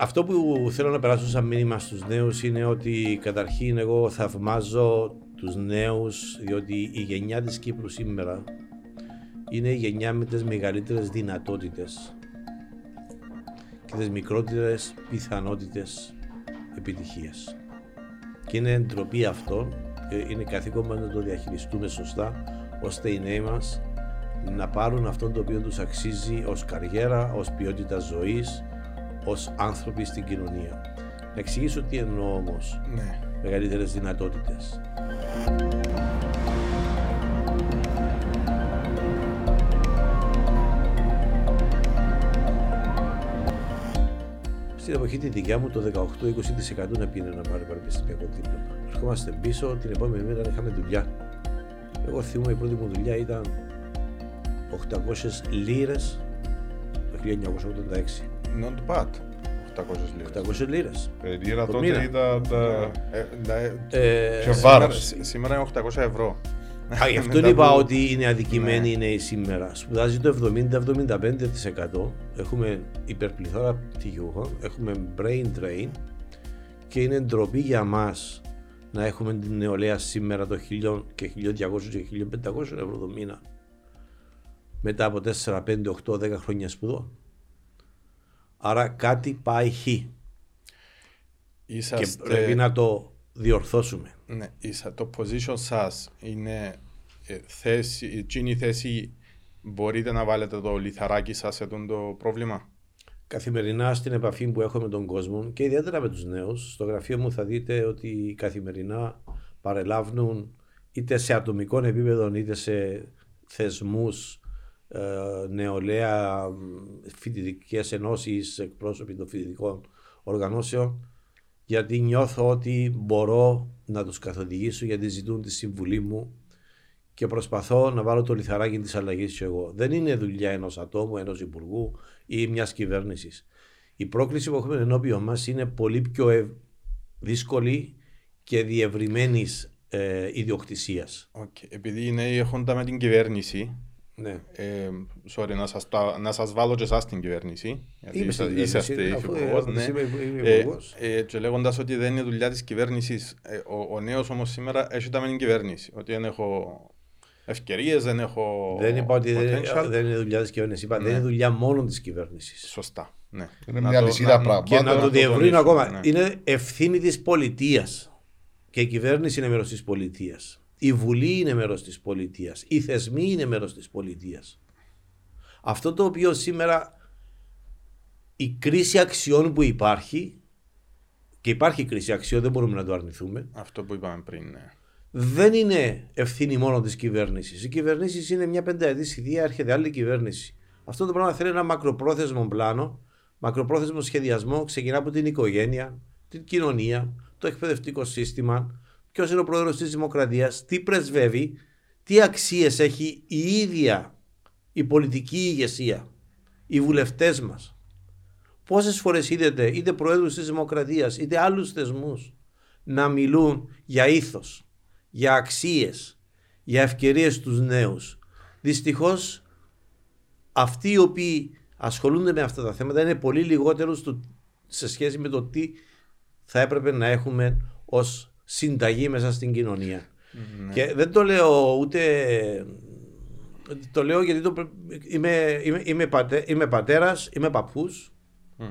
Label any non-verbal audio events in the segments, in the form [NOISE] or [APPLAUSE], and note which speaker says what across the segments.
Speaker 1: αυτό που θέλω να περάσω σαν μήνυμα στους νέους είναι ότι καταρχήν εγώ θαυμάζω τους νέους διότι η γενιά της Κύπρου σήμερα είναι η γενιά με τις μεγαλύτερες δυνατότητες και τις μικρότερες πιθανότητες επιτυχίας. Και είναι ντροπή αυτό, είναι καθήκον μας να το διαχειριστούμε σωστά, ώστε οι νέοι μας να πάρουν αυτό το οποίο τους αξίζει ως καριέρα, ως ποιότητα ζωής, ως άνθρωποι στην κοινωνία. Να εξηγήσω τι εννοώ όμως.
Speaker 2: Ναι.
Speaker 1: Μεγαλύτερες δυνατότητες. Στην εποχή τη δικιά μου το 18-20% να πήγαινε να πάρει πανεπιστημιακό δίπλωμα. Ερχόμαστε πίσω, την επόμενη μέρα είχαμε δουλειά. Εγώ θυμούμαι η πρώτη μου δουλειά ήταν 800 λίρες το 1986.
Speaker 2: Not bad. 800 λίρες.
Speaker 1: 800 λίρες.
Speaker 3: Ε, Λίρα
Speaker 1: Το
Speaker 3: τότε
Speaker 1: μήνα.
Speaker 3: ήταν τα...
Speaker 2: Ε, ναι,
Speaker 1: Ε,
Speaker 3: Και
Speaker 2: σήμερα-
Speaker 3: βάρος.
Speaker 2: Σήμερα είναι 800 ευρώ.
Speaker 1: Α, γι' [LAUGHS] αυτό
Speaker 2: Μετά
Speaker 1: είπα
Speaker 2: που-
Speaker 1: ότι είναι αδικημένοι
Speaker 2: Ναι.
Speaker 1: οι νέοι σήμερα. Σπουδάζει το 70-75%. Έχουμε υπερπληθώρα πτυχιούχων, έχουμε brain drain και είναι ντροπή για μας να έχουμε την νεολαία σήμερα το 1000 και 1200 και 1500 ευρώ το μήνα. Μετά από 4, 5, 8, 10 χρόνια σπουδών. Άρα κάτι πάει χ και
Speaker 2: Είσαστε...
Speaker 1: πρέπει να το διορθώσουμε.
Speaker 2: Ναι, είσα, το position σας είναι ε, θέση, εκείνη η θέση μπορείτε να βάλετε το λιθαράκι σας σε αυτό το πρόβλημα;
Speaker 1: καθημερινά στην επαφή που έχω με τον κόσμο και ιδιαίτερα με τους νέους. Στο γραφείο μου θα δείτε ότι καθημερινά παρελάβουν είτε σε ατομικό επίπεδο είτε σε θεσμούς ε, νεολαία, φοιτητικές ενώσεις, εκπρόσωποι των φοιτητικών οργανώσεων γιατί νιώθω ότι μπορώ να τους καθοδηγήσω γιατί ζητούν τη συμβουλή μου και προσπαθώ να βάλω το λιθαράκι της αλλαγής και εγώ. Δεν είναι δουλειά ενός ατόμου, ενός υπουργού ή μιας κυβέρνησης. Η πρόκληση που έχουμε ενώπιον μας είναι πολύ πιο ευ- δύσκολη και διευρυμένης ε, ιδιοκτησίας.
Speaker 2: Okay. Επειδή οι νέοι έχοντα με την κυβέρνηση,
Speaker 1: Ναι.
Speaker 2: ε, sorry, να, σας, τα- να σας βάλω και εσάς στην κυβέρνηση, γιατί
Speaker 1: Είμαι
Speaker 2: είσα-
Speaker 1: στην κυβέρνηση,
Speaker 2: είσαστε
Speaker 1: αφού, ε,
Speaker 2: υφυπουργός,
Speaker 1: αφού
Speaker 2: ναι.
Speaker 1: είμαι υπου- είμαι
Speaker 2: Ε,
Speaker 1: υπουργός.
Speaker 2: ε, και λέγοντας ότι δεν είναι δουλειά της κυβέρνησης, ε, ο, ο νέος όμως σήμερα έχει τα με την κυβέρνηση, ότι δεν έχω ευκαιρίες, δεν έχω
Speaker 1: Δεν είπα ότι δεν,
Speaker 2: potential.
Speaker 1: δεν είναι δουλειά της κυβέρνησης. Είπα δεν
Speaker 2: Ναι.
Speaker 1: είναι δουλειά μόνο της κυβέρνησης.
Speaker 2: Σωστά, ναι.
Speaker 3: Είναι
Speaker 2: Να
Speaker 3: μια
Speaker 2: το-
Speaker 3: λυσίδα
Speaker 2: να-
Speaker 3: πραγμάτων.
Speaker 1: Και να
Speaker 3: Πάντα
Speaker 1: το
Speaker 3: να
Speaker 1: διευρύνω
Speaker 2: τονίσουμε,
Speaker 1: ακόμα.
Speaker 2: ναι.
Speaker 1: Είναι ευθύνη της πολιτείας. Και η κυβέρνηση είναι μέρος της πολιτείας. Η Βουλή είναι μέρος της πολιτείας. Οι θεσμοί είναι μέρος της πολιτείας. Αυτό το οποίο σήμερα η κρίση αξιών που υπάρχει και υπάρχει κρίση αξιών, δεν μπορούμε να το αρνηθούμε,
Speaker 2: Αυτό που είπαμε πριν, ναι.
Speaker 1: δεν είναι ευθύνη μόνο της κυβέρνησης. Η κυβέρνηση είναι μια πενταετής θητεία, έρχεται άλλη κυβέρνηση. Αυτό το πράγμα θέλει ένα μακροπρόθεσμο πλάνο, μακροπρόθεσμο σχεδιασμό. Ξεκινά από την οικογένεια, την κοινωνία, το εκπαιδευτικό σύστημα, ποιος είναι ο πρόεδρος της Δημοκρατίας, τι πρεσβεύει, τι αξίες έχει η ίδια η πολιτική ηγεσία, οι βουλευτές μας. Πόσες φορές είδατε είτε προέδρου της Δημοκρατίας είτε άλλους θεσμούς να μιλούν για ήθος, για αξίες, για ευκαιρίες στους νέους. Δυστυχώς αυτοί οι οποίοι ασχολούνται με αυτά τα θέματα είναι πολύ λιγότερο στο, σε σχέση με το τι θα έπρεπε να έχουμε ως συνταγή μέσα στην κοινωνία.
Speaker 2: Ναι.
Speaker 1: Και δεν το λέω ούτε... Το λέω γιατί το, πρέ- είμαι, είμαι, είμαι, πατέ, είμαι πατέρας, είμαι παππούς
Speaker 2: Μμ.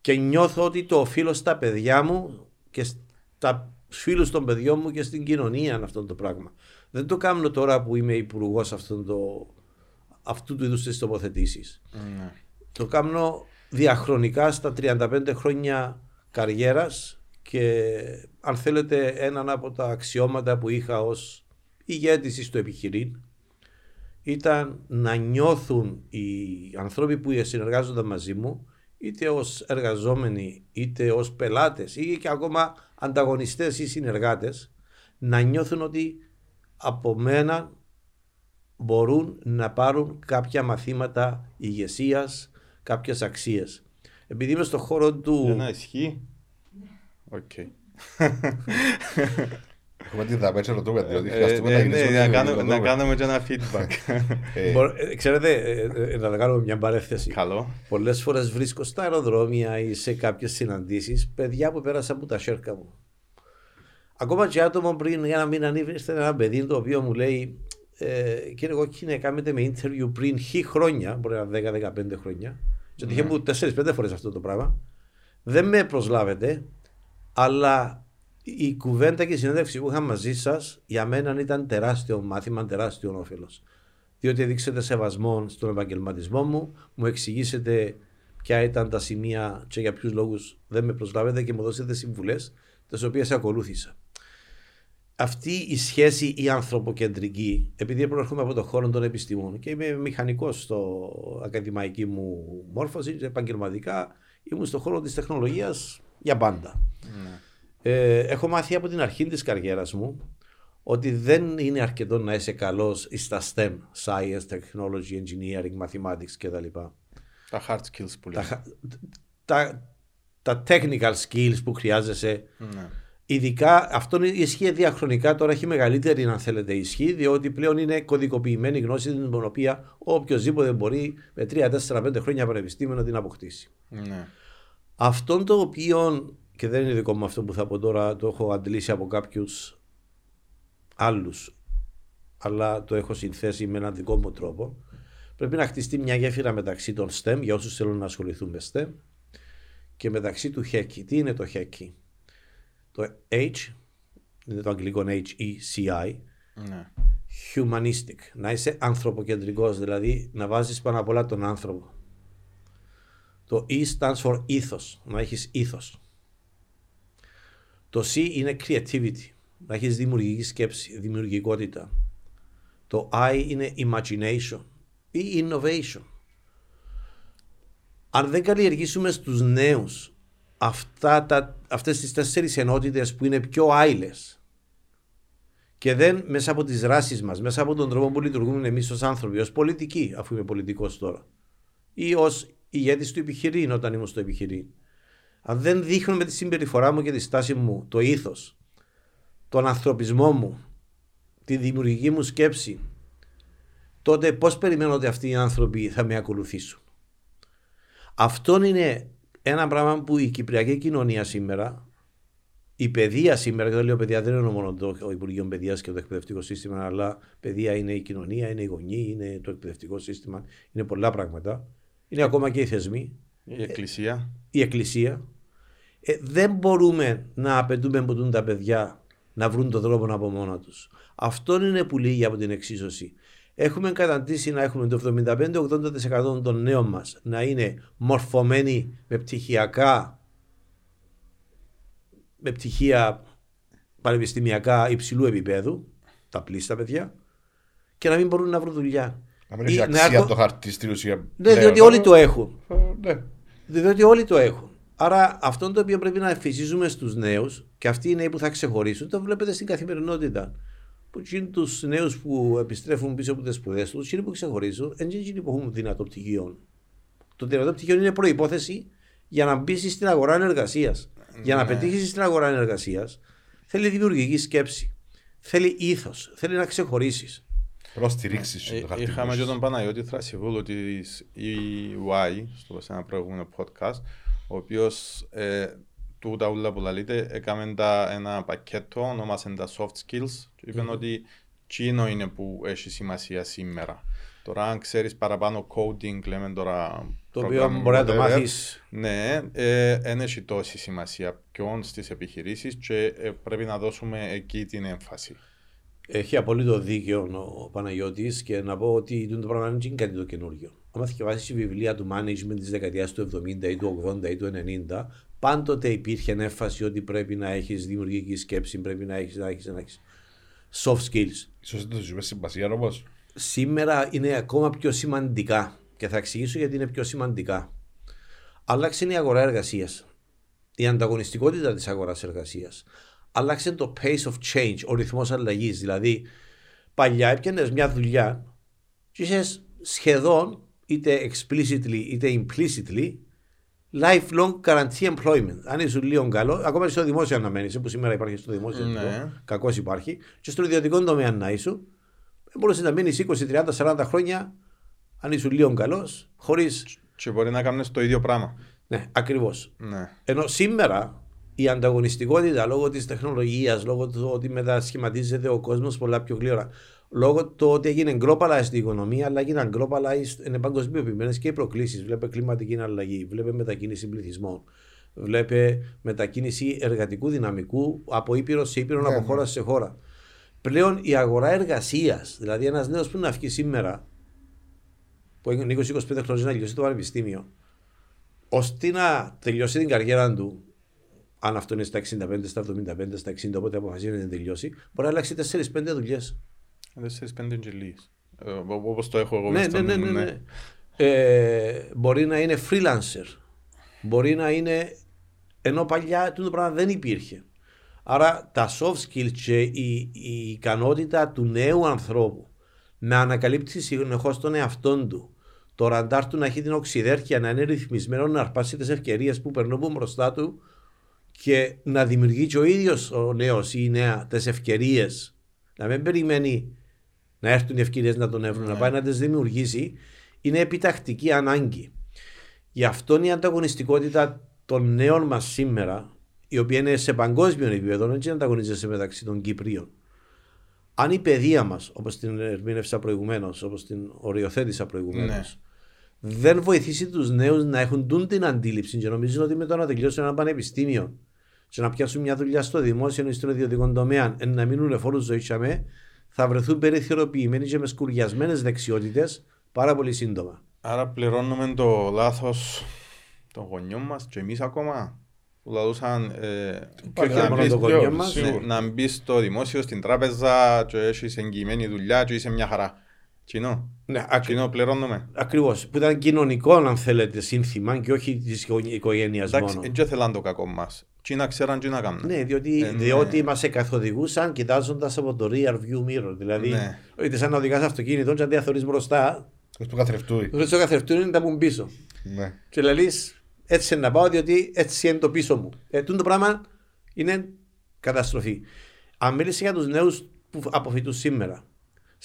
Speaker 1: και νιώθω ότι το οφείλω στα παιδιά μου και στα φίλους των παιδιών μου και στην κοινωνία αυτό το πράγμα. Δεν το κάνω τώρα που είμαι υπουργός το, αυτού του είδους της τοποθετήσεις.
Speaker 2: ναι.
Speaker 1: Το κάνω διαχρονικά στα 35 χρόνια καριέρας και αν θέλετε έναν από τα αξιώματα που είχα ως ηγέτης στο επιχειρήν ήταν να νιώθουν οι άνθρωποι που συνεργάζονταν μαζί μου είτε ως εργαζόμενοι είτε ως πελάτες ή και ακόμα ανταγωνιστές ή συνεργάτες να νιώθουν ότι από μένα μπορούν να πάρουν κάποια μαθήματα ηγεσίας, κάποιες αξίες. Επειδή είμαι στον χώρο του...
Speaker 2: Για να ισχύει. Οκ.
Speaker 3: Έχουμε την δαπέτσα ρωτούμε, διότι
Speaker 2: Ε,
Speaker 3: χρειαστούμε να
Speaker 2: ε,
Speaker 3: γυρίσουμε
Speaker 2: ναι, να
Speaker 3: την
Speaker 2: κάνουμε-
Speaker 3: ρωτούμε.
Speaker 2: Να κάνουμε και ένα feedback. [LAUGHS]
Speaker 3: Ε,
Speaker 1: Μπορώ- ε, Ξέρετε, ε, ε, να τα κάνουμε μια παρέθεση.
Speaker 2: Καλό.
Speaker 1: Πολλές φορές βρίσκω στα αεροδρόμια ή σε κάποιες συναντήσεις παιδιά που πέρασαν από τα σέρκα μου. Ακόμα και άτομο πριν για ένα μήνα ήρθε ένα παιδί το οποίο μου λέει ε, Κύριε Κόκκινε, κάνετε με interview πριν χι χρόνια, μπορεί να είναι 10-15 χρόνια. Και το είχε μου 4-5 φορές αυτό το πράγμα. Δεν με προσλάβετε, αλλά η κουβέντα και η συνέντευξη που είχα μαζί σας για μένα ήταν τεράστιο μάθημα, τεράστιο όφελος. Διότι δείξετε σεβασμό στον επαγγελματισμό μου, μου εξηγήσετε ποια ήταν τα σημεία και για ποιους λόγους δεν με προσλάβετε και μου δώσετε συμβουλές, τις οποίες ακολούθησα. Αυτή η σχέση η ανθρωποκεντρική, επειδή προέρχομαι από τον χώρο των επιστημών και είμαι μηχανικός στο ακαδημαϊκή μου μόρφωση, και επαγγελματικά ήμουν στον χώρο της τεχνολογίας για πάντα. Ε, έχω μάθει από την αρχή της καριέρας μου ότι δεν είναι αρκετό να είσαι καλός στα STEM, Science, Technology, Engineering, Mathematics κτλ.
Speaker 2: Τα hard skills που
Speaker 1: Τα,
Speaker 2: λέμε.
Speaker 1: χα- τα, τα technical skills που χρειάζεσαι
Speaker 2: Ναι.
Speaker 1: Ειδικά αυτό ισχύει διαχρονικά, τώρα έχει μεγαλύτερη αν θέλετε ισχύ, διότι πλέον είναι κωδικοποιημένη γνώση την οποία οποιοδήποτε μπορεί με 3, 4, 5 χρόνια πανεπιστήμιο να την αποκτήσει.
Speaker 2: Ναι.
Speaker 1: Αυτό το οποίο, και δεν είναι δικό μου αυτό που θα πω τώρα, το έχω αντλήσει από κάποιους άλλους, αλλά το έχω συνθέσει με έναν δικό μου τρόπο. Πρέπει να χτιστεί μια γέφυρα μεταξύ των STEM, για όσους θέλουν να ασχοληθούν με STEM, και μεταξύ του HECI. Τι είναι το HECI? Το H, είναι το αγγλικό H-E-C-I,
Speaker 2: Ναι.
Speaker 1: humanistic. Να είσαι ανθρωποκεντρικός, δηλαδή να βάζεις πάνω απ' όλα τον άνθρωπο. Το E stands for ethos, να έχεις ήθος. Το C είναι creativity, να έχεις δημιουργική σκέψη, δημιουργικότητα. Το I είναι imagination ή innovation. Αν δεν καλλιεργήσουμε στους νέους αυτά τα, αυτές τις τέσσερις ενότητες που είναι πιο άειλες και δεν μέσα από τις δράσεις μας, μέσα από τον τρόπο που λειτουργούμε εμείς ως άνθρωποι, ως πολιτικοί, αφού είμαι πολιτικός τώρα, ή ως ηγέτης του επιχειρήν όταν ήμουν στο επιχειρήν. Αν δεν δείχνω με τη συμπεριφορά μου και τη στάση μου το ήθος, τον ανθρωπισμό μου, τη δημιουργική μου σκέψη, τότε πώς περιμένω ότι αυτοί οι άνθρωποι θα με ακολουθήσουν. Αυτό είναι ένα πράγμα που η κυπριακή κοινωνία σήμερα, η παιδεία σήμερα, και το λέω παιδεία δεν είναι μόνο το Υπουργείο Παιδείας και το εκπαιδευτικό σύστημα, αλλά παιδεία είναι η κοινωνία, είναι η γονείς, είναι το εκπαιδευτικό σύστημα, είναι πολλά πράγματα. Είναι ακόμα και οι θεσμοί,
Speaker 2: Η εκκλησία.
Speaker 1: η εκκλησία. Ε, δεν μπορούμε να απαιτούμε από τούτα τα παιδιά να βρουν τον τρόπο από μόνα τους. Αυτό είναι που λύγει από την εξίσωση. Έχουμε καταντήσει να έχουμε το 75-80% των νέων μας να είναι μορφωμένοι με πτυχιακά, με πτυχία πανεπιστημιακά υψηλού επίπεδου, τα πλήστα παιδιά, και να μην μπορούν να βρουν δουλειά.
Speaker 3: Να μην έχει
Speaker 1: Ή
Speaker 3: αξία
Speaker 1: ακο-
Speaker 3: το χαρτί στην ουσία.
Speaker 1: Ναι,
Speaker 3: πλέον.
Speaker 1: διότι όλοι το έχουν.
Speaker 3: Ε, Ναι.
Speaker 1: Διότι όλοι το έχουν. Άρα αυτό το οποίο πρέπει να εφησίζουμε στους νέους και αυτοί οι νέοι που θα ξεχωρίσουν το βλέπετε στην καθημερινότητα. Που είναι τους νέους που επιστρέφουν πίσω από τις σπουδές τους, εκείνοι που ξεχωρίζουν, δεν είναι εκείνοι που έχουν δυνατό πτυχίο. Το δυνατό πτυχίο είναι προϋπόθεση για να μπεις στην αγορά εργασία. Για να
Speaker 2: Ναι.
Speaker 1: πετύχεις στην αγορά εργασία, θέλει δημιουργική σκέψη. Θέλει ήθος. Θέλει να ξεχωρίσεις.
Speaker 3: Προστηρίξεις στο
Speaker 2: Ε,
Speaker 3: χαρτί.
Speaker 2: Είχαμε
Speaker 3: που
Speaker 2: και
Speaker 3: έχεις.
Speaker 2: τον Παναγιώτη Θρασιβούλου της EY, στο σε ένα προηγούμενο podcast, ο οποίος ε, του τα ούλα που λαλείτε, έκαμε τα, ένα πακέτο, ονόμασε τα soft skills και είπε ότι τσίνο είναι που έχει σημασία σήμερα. Τώρα αν ξέρεις παραπάνω coding, λέμε τώρα...
Speaker 1: Το οποίο
Speaker 2: programming,
Speaker 1: μπορεί να το
Speaker 2: whatever,
Speaker 1: μάθεις.
Speaker 2: Ναι, ε, δεν έχει τόση σημασία ποιον στις επιχειρήσεις και ε, πρέπει να δώσουμε εκεί την έμφαση.
Speaker 1: Έχει απολύτω δίκιο ο Παναγιώτης και να πω ότι το πράγμα δεν είναι κάτι το καινούριο. Αν διαβάσεις η βιβλία του management της δεκαετίας του 70 ή του 80 ή του 90, πάντοτε υπήρχε έμφαση ότι πρέπει να έχεις δημιουργική σκέψη, πρέπει να έχεις να έχεις, να έχεις soft skills.
Speaker 3: Ίσως δεν το ζούμε συμπασία όμως.
Speaker 1: Σήμερα είναι ακόμα πιο σημαντικά και θα εξηγήσω γιατί είναι πιο σημαντικά. Άλλαξε η αγορά εργασίας. Η ανταγωνιστικότητα της αγοράς εργασίας. Άλλαξε το pace of change, ο ρυθμός αλλαγής. Δηλαδή, παλιά έπιανες μια δουλειά και είσαι σχεδόν είτε explicitly είτε implicitly lifelong guarantee employment. Αν είσαι λίγο καλό, ακόμα και στο δημόσιο να μένεις, που σήμερα υπάρχει στο δημόσιο,
Speaker 2: Ναι.
Speaker 1: κακός υπάρχει, και στο ιδιωτικό τομέα να είσαι, μπορούσες να μείνεις 20, 30, 40 χρόνια, αν είσαι λίγο καλός, χωρί.
Speaker 2: Και μπορεί να κάνουν το ίδιο πράγμα.
Speaker 1: Ναι, ακριβώς.
Speaker 2: Ναι.
Speaker 1: Ενώ σήμερα η ανταγωνιστικότητα λόγω της τεχνολογίας, λόγω του ότι μετασχηματίζεται ο κόσμος πολλά πιο γλύωρα, λόγω του ότι έγινε globalized η οικονομία, αλλά έγιναν globalized, είναι παγκοσμιοποιημένες και οι προκλήσεις. Βλέπε κλιματική αλλαγή, βλέπε μετακίνηση πληθυσμών, βλέπε μετακίνηση εργατικού δυναμικού από ήπειρο σε ήπειρο,
Speaker 3: Ναι,
Speaker 1: από
Speaker 3: ναι.
Speaker 1: χώρα σε χώρα. Πλέον η αγορά εργασίας, δηλαδή ένας νέος που να βγει σήμερα, που είναι 20-25 χρόνια να τελειώσει το πανεπιστήμιο, ώστε να τελειώσει την καριέρα του, αν αυτό είναι στα 65, στα 75, στα 60, όποτε αποφασίζει να τελειώσει, μπορεί να αλλάξει 4-5 δουλειές.
Speaker 2: Τέσσερις πέντε εγγελίες. Ε, Όπως το έχω εγώ
Speaker 1: Ναι,
Speaker 2: μες
Speaker 1: ναι,
Speaker 2: στο
Speaker 1: ναι,
Speaker 2: νου
Speaker 1: ναι,
Speaker 2: μου,
Speaker 1: ναι. Ε, μπορεί να είναι freelancer. Μπορεί να είναι. ενώ παλιά το πράγμα δεν υπήρχε. Άρα τα soft skills και η, η ικανότητα του νέου ανθρώπου να ανακαλύπτει συνεχώς τον εαυτό του, το ραντάρ του να έχει την οξυδέρκεια, να είναι ρυθμισμένο, να αρπάσει τις ευκαιρίες που περνούν μπροστά του και να δημιουργεί και ο ίδιος ο νέος ή η νέα τις ευκαιρίες. Να μην περιμένει να έρθουν οι ευκαιρίες να τον έβρουν, να πάει να τις δημιουργήσει, είναι επιτακτική ανάγκη. Γι' αυτό η ανταγωνιστικότητα των νέων μας σήμερα, η οποία είναι σε παγκόσμιο επίπεδο, δεν ανταγωνίζεται μεταξύ των Κυπρίων. Αν η παιδεία μας, όπως την ερμήνευσα προηγουμένως, όπως την οριοθέτησα προηγουμένως,
Speaker 2: Ναι.
Speaker 1: Δεν βοηθήσει τους νέους να έχουν τούν την αντίληψη και νομίζουν ότι με το να τελειώσουν ένα πανεπιστήμιο και να πιάσουν μια δουλειά στο δημόσιο ή στον ιδιωτικό τομέα, εν να μείνουν εφόρους ζωής τσαμέ, θα βρεθούν περιθωριοποιημένοι και με σκουριασμένες δεξιότητες πάρα πολύ σύντομα.
Speaker 2: Άρα πληρώνουμε το λάθος των γονιών μας και εμείς ακόμα που λαλούσαν ε,
Speaker 1: Και όχι
Speaker 2: να
Speaker 1: μόνο
Speaker 2: μπεις-
Speaker 1: των γονιών
Speaker 3: σίγουρα,
Speaker 1: μας,
Speaker 3: σίγουρα.
Speaker 2: ναι, να μπεις στο δημόσιο, στην τράπεζα και έχεις εγγυημένη δουλειά και είσαι μια χαρά. Κοινό.
Speaker 1: Ναι, ακ-
Speaker 2: Κοινό πληρώνουμε.
Speaker 1: Ακριβώς. Που ήταν κοινωνικό, αν θέλετε, σύνθημα και όχι της οικογένειας
Speaker 2: Εντάξει,
Speaker 1: μόνο.
Speaker 2: δεν θέλαν το κακό μας. Τι να ξέραν, τι να κάνουν.
Speaker 1: Ναι, διότι,
Speaker 2: Ε, ναι.
Speaker 1: διότι μας καθοδηγούσαν κοιτάζοντας από το rear view mirror. Δηλαδή,
Speaker 2: Ναι.
Speaker 1: ότι σαν να οδηγάς αυτοκίνητο, και αντί να θεωρεί μπροστά,
Speaker 3: Ως που καθρεφτούει.
Speaker 1: το στο καθρεφτούν είναι τα που πίσω.
Speaker 3: Ναι.
Speaker 1: Και λέει, έτσι να πάω, διότι έτσι είναι το πίσω μου. Ε, τούτο το πράγμα είναι καταστροφή. Αν μίλησε για τους νέους που αποφυτούν σήμερα,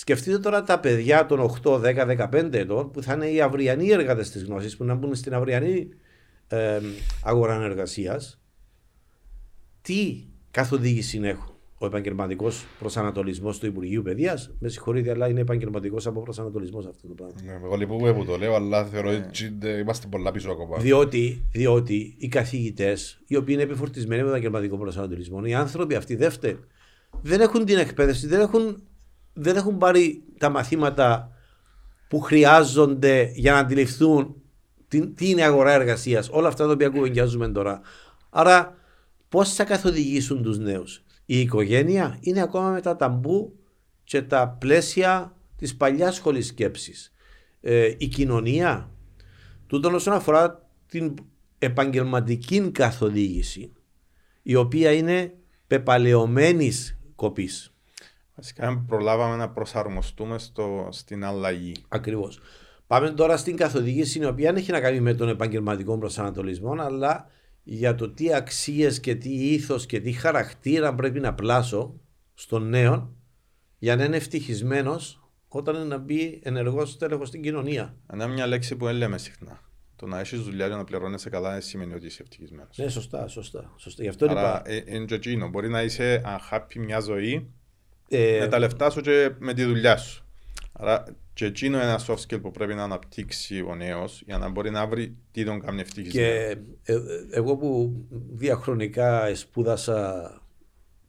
Speaker 1: σκεφτείτε τώρα τα παιδιά των 8, 10, 15 ετών που θα είναι οι αυριανοί εργάτε της γνώσης, που να μπουν στην αυριανή ε, αγορά εργασίας. Τι καθοδήγηση έχουν. Ο επαγγελματικός προσανατολισμός του Υπουργείου Παιδείας, με συγχωρείτε, αλλά είναι επαγγελματικός από προσανατολισμό αυτό το πράγμα.
Speaker 3: Ναι, Εγώ λυπούμε που το λέω, αλλά θεωρώ ότι ε, είμαστε πολλά πίσω ακόμα.
Speaker 1: Διότι, διότι οι καθηγητές, οι οποίοι είναι επιφορτισμένοι με επαγγελματικό προσανατολισμό, οι άνθρωποι αυτοί δεύτεροι, δεν έχουν την εκπαίδευση, δεν έχουν, δεν έχουν πάρει τα μαθήματα που χρειάζονται για να αντιληφθούν τι, τι είναι η αγορά εργασίας, όλα αυτά τα οποία κουβεντιάζουμε τώρα. Άρα, πώς θα καθοδηγήσουν τους νέους; Η οικογένεια είναι ακόμα με τα ταμπού και τα πλαίσια της παλιάς σχολής σκέψης. Ε, η κοινωνία, Τούτον όσον αφορά την επαγγελματική καθοδήγηση, η οποία είναι πεπαλαιωμένης κοπής.
Speaker 2: Βασικά προλάβαμε να προσαρμοστούμε στο, στην αλλαγή.
Speaker 1: Ακριβώς. Πάμε τώρα στην καθοδήγηση, η οποία δεν έχει να κάνει με τον επαγγελματικό προσανατολισμό, αλλά για το τι αξίες και τι ήθος και τι χαρακτήρα πρέπει να πλάσω στον νέο για να είναι ευτυχισμένος όταν είναι να μπει ενεργός τέλεχο στην κοινωνία.
Speaker 2: Είναι μια λέξη που δεν λέμε συχνά. Το να έχεις δουλειά και να πληρώνεσαι καλά δεν σημαίνει ότι είσαι ευτυχισμένος.
Speaker 1: Ναι, σωστά, σωστά. σωστά. Γι' αυτό
Speaker 2: Άρα
Speaker 1: είπα.
Speaker 2: ε, είναι και εκείνο. Μπορεί να είσαι unhappy μια ζωή
Speaker 1: ε,
Speaker 2: με τα λεφτά σου και με τη δουλειά σου. Άρα και εκείνο είναι ένα soft skill που πρέπει να αναπτύξει ο νέος για να μπορεί να βρει τι τον κάνει ευτυχισμένο.
Speaker 1: Και ε, ε, εγώ που διαχρονικά σπούδασα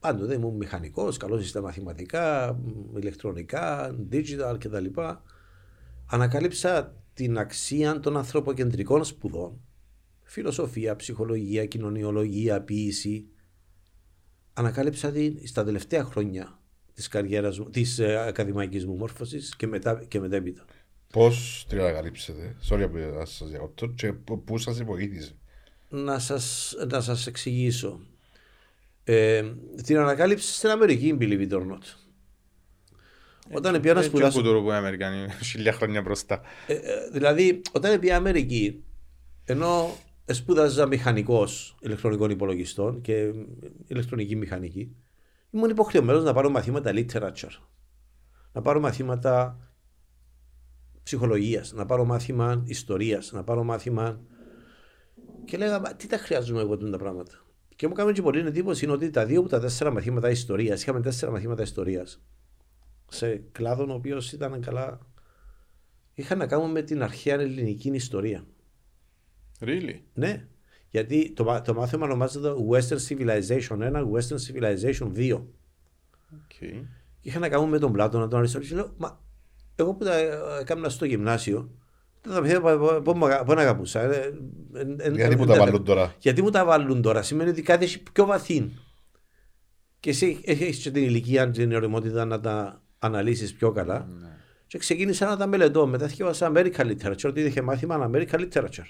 Speaker 1: πάντοτε ήμουν μηχανικός, καλός στα μαθηματικά, μ, ηλεκτρονικά, digital κτλ. Ανακάλυψα την αξία των ανθρωποκεντρικών σπουδών. Φιλοσοφία, ψυχολογία, κοινωνιολογία, ποίηση. Ανακάλυψα την στα τελευταία χρόνια της καριέρας μου, της ε, ακαδημαϊκής μου μόρφωσης και, μετά, και μετέπειτα.
Speaker 3: Πώς την ανακαλύψετε, sorry που σας διακόπτω, και πού σας βοήθησε.
Speaker 1: να σας, να σας εξηγήσω. Ε, την ανακάλυψη στην Αμερική, believe it or not. Όταν πήγα να
Speaker 2: Έτσι
Speaker 1: σπουδάσω.
Speaker 2: που το οι Αμερικανοί [LAUGHS] χιλιά χρόνια μπροστά.
Speaker 1: Ε, ε, δηλαδή, όταν πήγα Αμερική, ενώ σπούδαζα μηχανικός ηλεκτρονικών υπολογιστών και ηλεκτρονική μηχανική. Ήμουν υποχρεωμένος να πάρω μαθήματα literature. Να πάρω μαθήματα ψυχολογίας, να πάρω μάθημα ιστορίας, να πάρω μάθημα. Και λέγα, «Μα τι τα χρειάζομαι εγώ τα πράγματα. Και μου έκανε και πολύ εντύπωση είναι ότι τα δύο από τα τέσσερα μαθήματα ιστορίας, είχαμε τέσσερα μαθήματα ιστορίας. Σε κλάδο ο οποίος ήταν καλά. Είχαν να κάνουν με την αρχαία ελληνική ιστορία.
Speaker 2: Really?
Speaker 1: Ναι. Γιατί το, μα- το μάθημα ονομάζεται Western Civilization 1, Western Civilization 2.
Speaker 2: Okay.
Speaker 1: Είχα να κάνουν με τον Πλάτωνα, τον Αριστοτέλης. Και λέω, μα εγώ που τα έκανα στο γυμνάσιο, τα παιδιά που μου αγαπούσα. ε, ε, ε, ε,
Speaker 3: Γιατί
Speaker 1: ε,
Speaker 3: που τα
Speaker 1: ε,
Speaker 3: βάλουν τώρα;
Speaker 1: Γιατί μου τα βάλουν τώρα, σημαίνει ότι κάτι έχει πιο βαθύ. Και εσύ έχεις και την ηλικία, την ωριμότητα να τα αναλύσεις πιο καλά.
Speaker 2: Ναι.
Speaker 1: Και ξεκίνησα να τα μελετώ. Μετά θυκεύασα American Literature, ότι είχε μάθημα American Literature.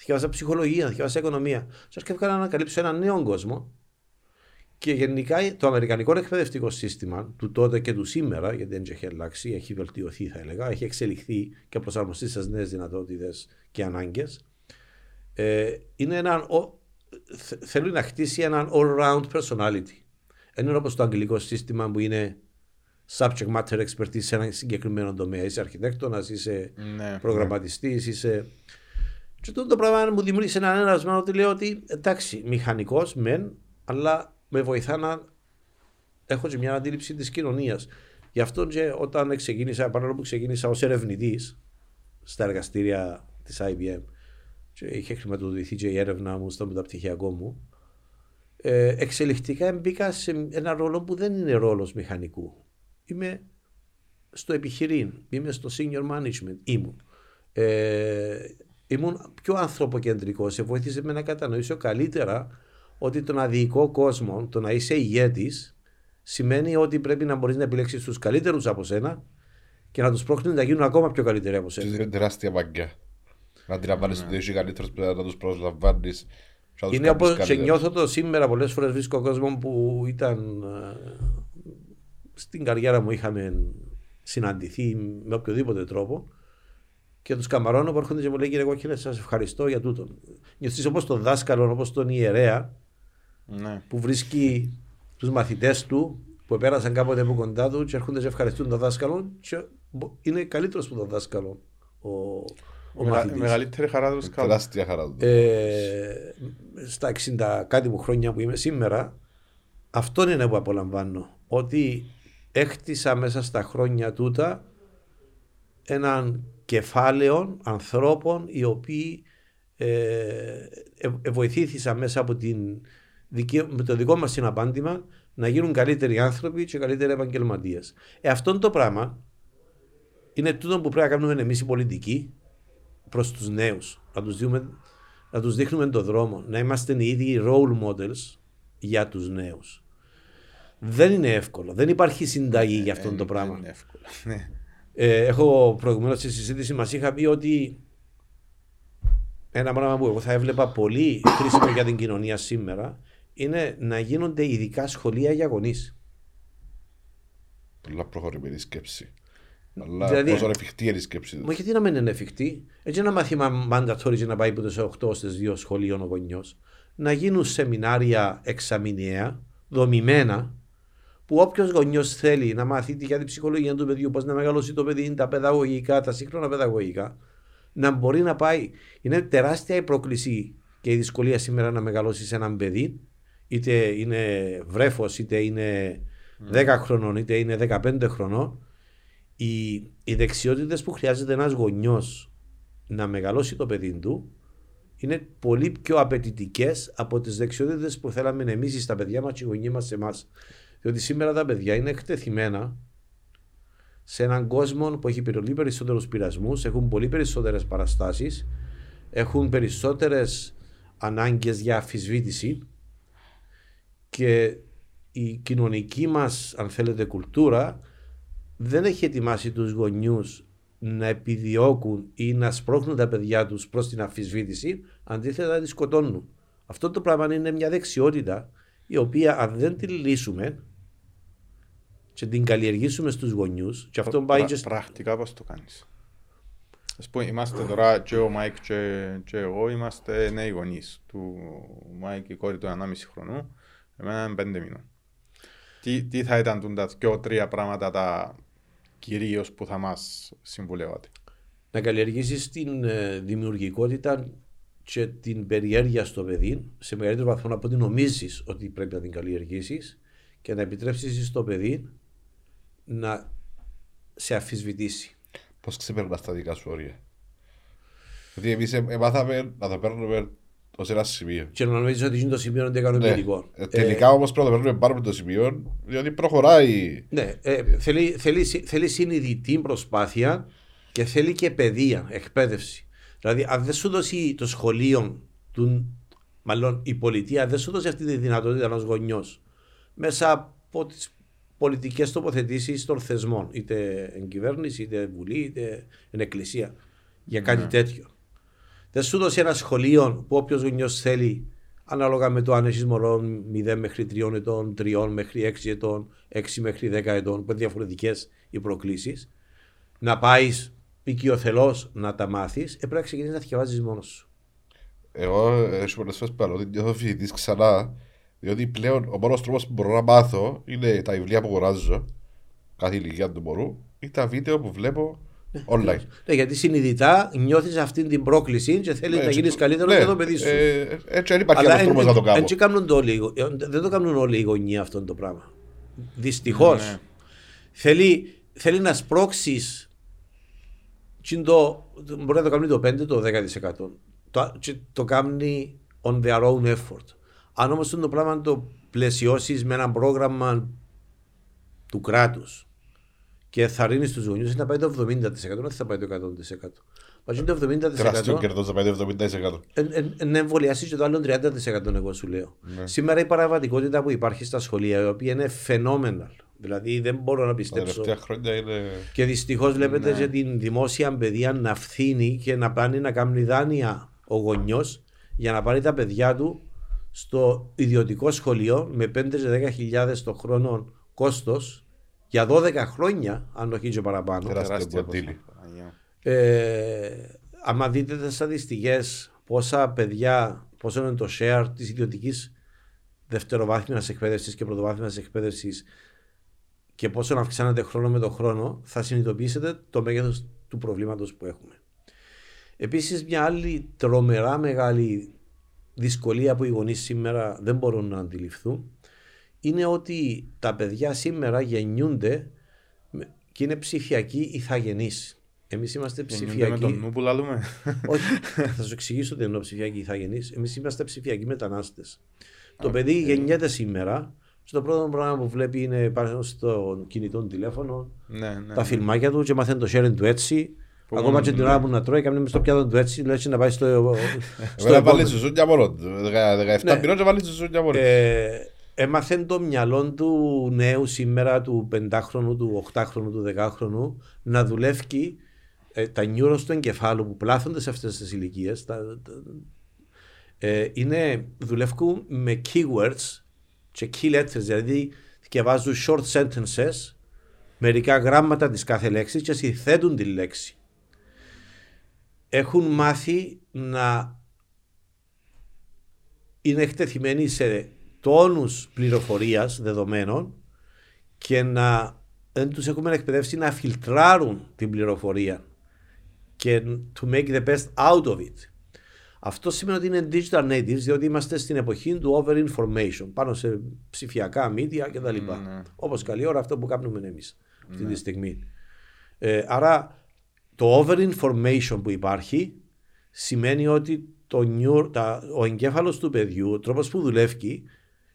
Speaker 1: Θυκεύασα ψυχολογία, θυκεύασα οικονομία. Και έρχεται να ανακαλύψω έναν νέο κόσμο. Και γενικά το αμερικανικό εκπαιδευτικό σύστημα του τότε και του σήμερα, γιατί δεν έχει αλλάξει, έχει βελτιωθεί θα έλεγα, έχει εξελιχθεί και προσαρμοστεί στις νέες δυνατότητες και ανάγκες. Ε, είναι έναν, ο, θε- θέλει να χτίσει έναν all-round personality. Δεν είναι όπως το αγγλικό σύστημα που είναι subject matter expertise σε ένα συγκεκριμένο τομέα. Είσαι αρχιτέκτονας, είσαι
Speaker 2: Ναι.
Speaker 1: προγραμματιστής, είσαι... Και αυτό το πράγμα μου δημιούργησε έναν ένασμα ότι λέω ότι εντάξει, μηχανικός μεν, αλλά με βοηθά να έχω και μια αντίληψη της κοινωνίας. Γι' αυτό και όταν ξεκίνησα, παρόλο που ξεκίνησα ως ερευνητής στα εργαστήρια της IBM και είχε χρηματοδοτηθεί και η έρευνα μου στο μεταπτυχιακό μου, ε, εξελιχτικά μπήκα σε ένα ρόλο που δεν είναι ρόλος μηχανικού. Είμαι στο επιχειρήν, είμαι στο senior management, ήμουν. Ε, ήμουν πιο ανθρωποκεντρικός, σε βοήθησε με να κατανοήσω καλύτερα ότι τον αδικό κόσμο, το να είσαι ηγέτης, σημαίνει ότι πρέπει να μπορείς να επιλέξεις τους καλύτερους από σένα και να τους πρόχνεις να γίνουν ακόμα πιο καλύτεροι από σένα.
Speaker 3: Είναι τεράστια μαγκιά. Να αντιλαμβάνεις ότι έχει καλύτερος πρέπει να τους προσλαμβάνεις. και να τους
Speaker 1: Είναι
Speaker 3: κάνεις
Speaker 1: όπως και
Speaker 3: καλύτερα.
Speaker 1: νιώθω το σήμερα πολλές φορές βρίσκω κόσμο που ήταν ε, στην καριέρα μου είχαμε συναντηθεί με οποιοδήποτε τρόπο και τους καμαρώνω που έρχονται και μου λέει κύριε Κόκκινε σας ευχαριστώ για τούτο. Νιώθεις όπως τον δάσκαλο, όπως τον ιερέα
Speaker 2: Ναι.
Speaker 1: που βρίσκει τους μαθητές του που πέρασαν κάποτε από κοντά του και έρχονται και ευχαριστούν τον δάσκαλο και μπο- είναι καλύτερος που τον δάσκαλο ο, ο
Speaker 2: Μεγα-
Speaker 1: μαθητής.
Speaker 2: Μεγαλύτερη χαρά του σκάλου.
Speaker 3: Τεράστια χαρά του.
Speaker 1: Ε, στα 60 κάτι μου χρόνια που είμαι σήμερα, αυτό είναι που απολαμβάνω. Ότι έκτισα μέσα στα χρόνια τούτα έναν κεφάλαιο ανθρώπων οι οποίοι ε, ε, ε, βοηθήθησαν μέσα από την δική, με το δικό μας συναπάντημα να γίνουν καλύτεροι άνθρωποι και καλύτεροι επαγγελματίες. Ε, αυτό το πράγμα είναι τούτο που πρέπει να κάνουμε εμείς οι πολιτικοί προς τους νέους. Να τους, δούμε, να τους δείχνουμε τον δρόμο. Να είμαστε οι ίδιοι role models για τους νέους. Δεν είναι εύκολο. Δεν υπάρχει συνταγή για αυτό
Speaker 2: Ε,
Speaker 1: το πράγμα.
Speaker 2: Είναι εύκολο. Ναι.
Speaker 1: Ε, έχω προηγουμένως στη συζήτηση μας είχα πει ότι ένα πράγμα που εγώ θα έβλεπα πολύ χρήσιμο για την κοινωνία σήμερα είναι να γίνονται ειδικά σχολεία για γονείς.
Speaker 3: Πολλά προχωρημένη σκέψη. Αλλά
Speaker 1: Δηλαδή-
Speaker 3: πόσο εφικτή είναι η σκέψη του.
Speaker 1: Μα γιατί να μην είναι εφικτή, έτσι ένα μάθημα mandatory για να πάει από τι 8 στις 2 σχολείων ο γονιός, να γίνουν σεμινάρια εξαμηνιαία, δομημένα, που όποιος γονιός θέλει να μάθει για την ψυχολογία του παιδιού, πώς να μεγαλώσει το παιδί, τα παιδαγωγικά, τα σύγχρονα παιδαγωγικά, να μπορεί να πάει. Είναι τεράστια η πρόκληση και η δυσκολία σήμερα να μεγαλώσει έναν παιδί, είτε είναι βρέφος, είτε είναι 10 χρονών, είτε είναι 15 χρονών. Οι, οι δεξιότητες που χρειάζεται ένας γονιός να μεγαλώσει το παιδί του είναι πολύ πιο απαιτητικές από τις δεξιότητες που θέλαμε εμείς στα παιδιά μας και οι γονείς μας σε εμάς. Διότι σήμερα τα παιδιά είναι εκτεθειμένα σε έναν κόσμο που έχει πολύ περισσότερους πειρασμούς, έχουν πολύ περισσότερες παραστάσεις, έχουν περισσότερες ανάγκες για αφισβήτηση και η κοινωνική μας, αν θέλετε, κουλτούρα δεν έχει ετοιμάσει τους γονιούς να επιδιώκουν ή να σπρώχνουν τα παιδιά τους προς την αφισβήτηση, αντίθετα να τη σκοτώνουν. Αυτό το πράγμα είναι μια δεξιότητα η οποία αν δεν τη λύσουμε και την καλλιεργήσουμε στους γονιούς και αυτό πάει
Speaker 2: Πρα-
Speaker 1: και... σ-
Speaker 2: Πρακτικά πώς το κάνεις. Ας πούμε, είμαστε τώρα και ο Μάικ και, και εγώ είμαστε νέοι γονείς του Μάικ η κόρη του 1,5 χρονού εμένα είναι πέντε μήνων. Τι, τι θα ήταν τα δυο τρία πράγματα τα κυρίως που θα μας συμβουλεύατε;
Speaker 1: Να καλλιεργήσεις την ε, δημιουργικότητα και την περιέργεια στο παιδί σε μεγαλύτερο βαθμό από ό,τι νομίζεις ότι πρέπει να την καλλιεργήσεις και να επιτρέψεις στο παιδί να σε αφισβητήσει.
Speaker 3: Πώς ξεπερνάς τα δικά σου όρια; Γιατί εμείς ε, μάθαμε να το παίρνουμε ως ένα σημείο.
Speaker 1: Και να νομίζεις ότι είναι το σημείο είναι ικανοποιητικό.
Speaker 3: Ε, τελικά όμως πρέπει να το παίρνουμε πάνω από το σημείο, διότι προχωράει.
Speaker 1: Ναι, ε, θέλει, θέλει, θέλει συνειδητή προσπάθεια και θέλει και παιδεία, εκπαίδευση. Δηλαδή, αν δεν σου δώσει το σχολείο, του, μάλλον η πολιτεία, δεν σου δώσει αυτή τη δυνατότητα ενός γονιός μέσα από τις πολιτικές τοποθετήσεις των θεσμών, είτε εν κυβέρνηση, είτε βουλή, είτε εν εκκλησία, για κάτι
Speaker 2: Ναι.
Speaker 1: τέτοιο. Δεν σου δώσει ένα σχολείο που όποιος γονιός θέλει, ανάλογα με το αν έχεις μωρό 0 μέχρι 3 ετών, 3 μέχρι 6 ετών, 6 μέχρι 10 ετών, που είναι διαφορετικές οι προκλήσεις, να πάεις οικειοθελώς να τα μάθεις, ε, πρέπει να ξεκινήσεις να διαβάζει μόνος σου.
Speaker 3: Εγώ έχω πολλές φορές που ότι νιώθω φοιτητής ξανά, διότι πλέον ο μόνος τρόπος που μπορώ να μάθω είναι τα βιβλία που αγοράζω, κάθε ηλικία του μωρού, ή τα βίντεο που βλέπω online.
Speaker 1: Ναι, γιατί συνειδητά νιώθεις αυτή την πρόκληση και θέλεις
Speaker 3: Ναι,
Speaker 1: να
Speaker 3: έτσι
Speaker 1: γίνεις
Speaker 3: που-
Speaker 1: καλύτερος
Speaker 3: ναι,
Speaker 1: για το παιδί σου.
Speaker 3: ε, Έτσι δεν υπάρχει
Speaker 1: Αλλά
Speaker 3: άλλος τρόπος να το κάνω.
Speaker 1: εν- εν- κάνουν το όλοι οι γο- ε, δεν το κάνουν όλοι οι γονείς αυτό το πράγμα. Δυστυχώς.
Speaker 2: Ναι.
Speaker 1: Θέλει, θέλει να σπρώξεις. Το, μπορεί να το κάνει το 5, το 10%. Το, και το κάνει on their own effort. Αν όμως το πράγμα το πλαισιώσεις με ένα πρόγραμμα του κράτους και θα ρίνεις τους γονεί να πάει το 70%, δεν θα πάει το 100%. Μα είναι το 70%.
Speaker 3: Τεράστιο κέρδος να πάει το 70%.
Speaker 1: να εμβολιάσεις και το άλλο 30% εγώ σου λέω.
Speaker 3: Ναι.
Speaker 1: Σήμερα η παραβατικότητα που υπάρχει στα σχολεία, η οποία είναι phenomenal. Δηλαδή δεν μπορώ να
Speaker 3: Τα
Speaker 1: πιστέψω.
Speaker 3: τελευταία χρόνια είναι...
Speaker 1: Και δυστυχώς βλέπετε
Speaker 2: Ναι.
Speaker 1: και την δημόσια παιδεία να φθήνει και να πάνε να κάνει δάνεια ο γονιός για να πάρει τα παιδιά του στο ιδιωτικό σχολείο με 5-10 χιλιάδες το χρόνο κόστος για 12 χρόνια, αν όχι και παραπάνω.
Speaker 3: Τεράστιο
Speaker 2: Τεράστια
Speaker 3: κοντήλι.
Speaker 2: ποσά. Παναγία.
Speaker 1: Ε, άμα δείτε τι στατιστικές, πόσα παιδιά, πόσο είναι το share της ιδιωτικής δευτεροβάθμιας εκπαίδευσης και πρωτοβάθμιας εκπαίδευσης και πόσο αυξάνεται χρόνο με το χρόνο, θα συνειδητοποιήσετε το μέγεθος του προβλήματος που έχουμε. Επίσης, μια άλλη τρομερά μεγάλη δυσκολία που οι γονείς σήμερα δεν μπορούν να αντιληφθούν είναι ότι τα παιδιά σήμερα γεννιούνται με- και είναι ψηφιακοί ηθαγενείς. Εμείς είμαστε
Speaker 2: Γεννιούνται με
Speaker 1: ψηφιακοί.
Speaker 2: τον νου που λαλούμε.
Speaker 1: Όχι, [LAUGHS] θα σου εξηγήσω τι εννοώ ψηφιακοί ηθαγενείς. Εμείς είμαστε ψηφιακοί μετανάστες. Το παιδί γεννιέται σήμερα. Στο πρώτο πράγμα που βλέπει είναι πάνω στο κινητό τηλέφωνο,
Speaker 2: ναι, ναι.
Speaker 1: τα φιλμάκια του και μαθαίνει το sharing του έτσι.
Speaker 2: Που
Speaker 1: Ακόμα
Speaker 2: μόνο
Speaker 1: και
Speaker 2: του
Speaker 1: την
Speaker 2: λέει.
Speaker 1: ώρα που να τρώει, κάνει μες στο πιάτο του έτσι, λέει να πάει στο, στο
Speaker 3: Εμένα βάλει
Speaker 1: επόμενο.
Speaker 3: ζουζούνια μόνο. του. Δεκα- 17
Speaker 1: Ναι.
Speaker 3: μηνών και βάλει ζουζούνια μόνο. του.
Speaker 1: Ε, έμαθε το μυαλό του νέου σήμερα, του 5χρονου, του 8χρονου, του 10χρονου, να δουλεύει ε, τα νιούρος του εγκεφάλου που πλάθονται σε αυτές τις ηλικίες. ε, είναι, δουλεύουν με keywords και key letters, δηλαδή διαβάζουν short sentences, μερικά γράμματα της κάθε λέξης και συνθέτουν τη λέξη. Έχουν μάθει να είναι εκτεθειμένοι σε τόνους πληροφορίας δεδομένων και να δεν τους έχουμε εκπαιδεύσει να φιλτράρουν την πληροφορία και to make the best out of it. Αυτό σημαίνει ότι είναι digital natives διότι είμαστε στην εποχή του over information πάνω σε ψηφιακά media κτλ.
Speaker 2: Ναι.
Speaker 1: Όπως καλή ώρα αυτό που κάνουμε εμείς αυτή τη στιγμή. Ε, άρα το over information που υπάρχει σημαίνει ότι το νιου, τα, ο εγκέφαλος του παιδιού, ο τρόπος που δουλεύει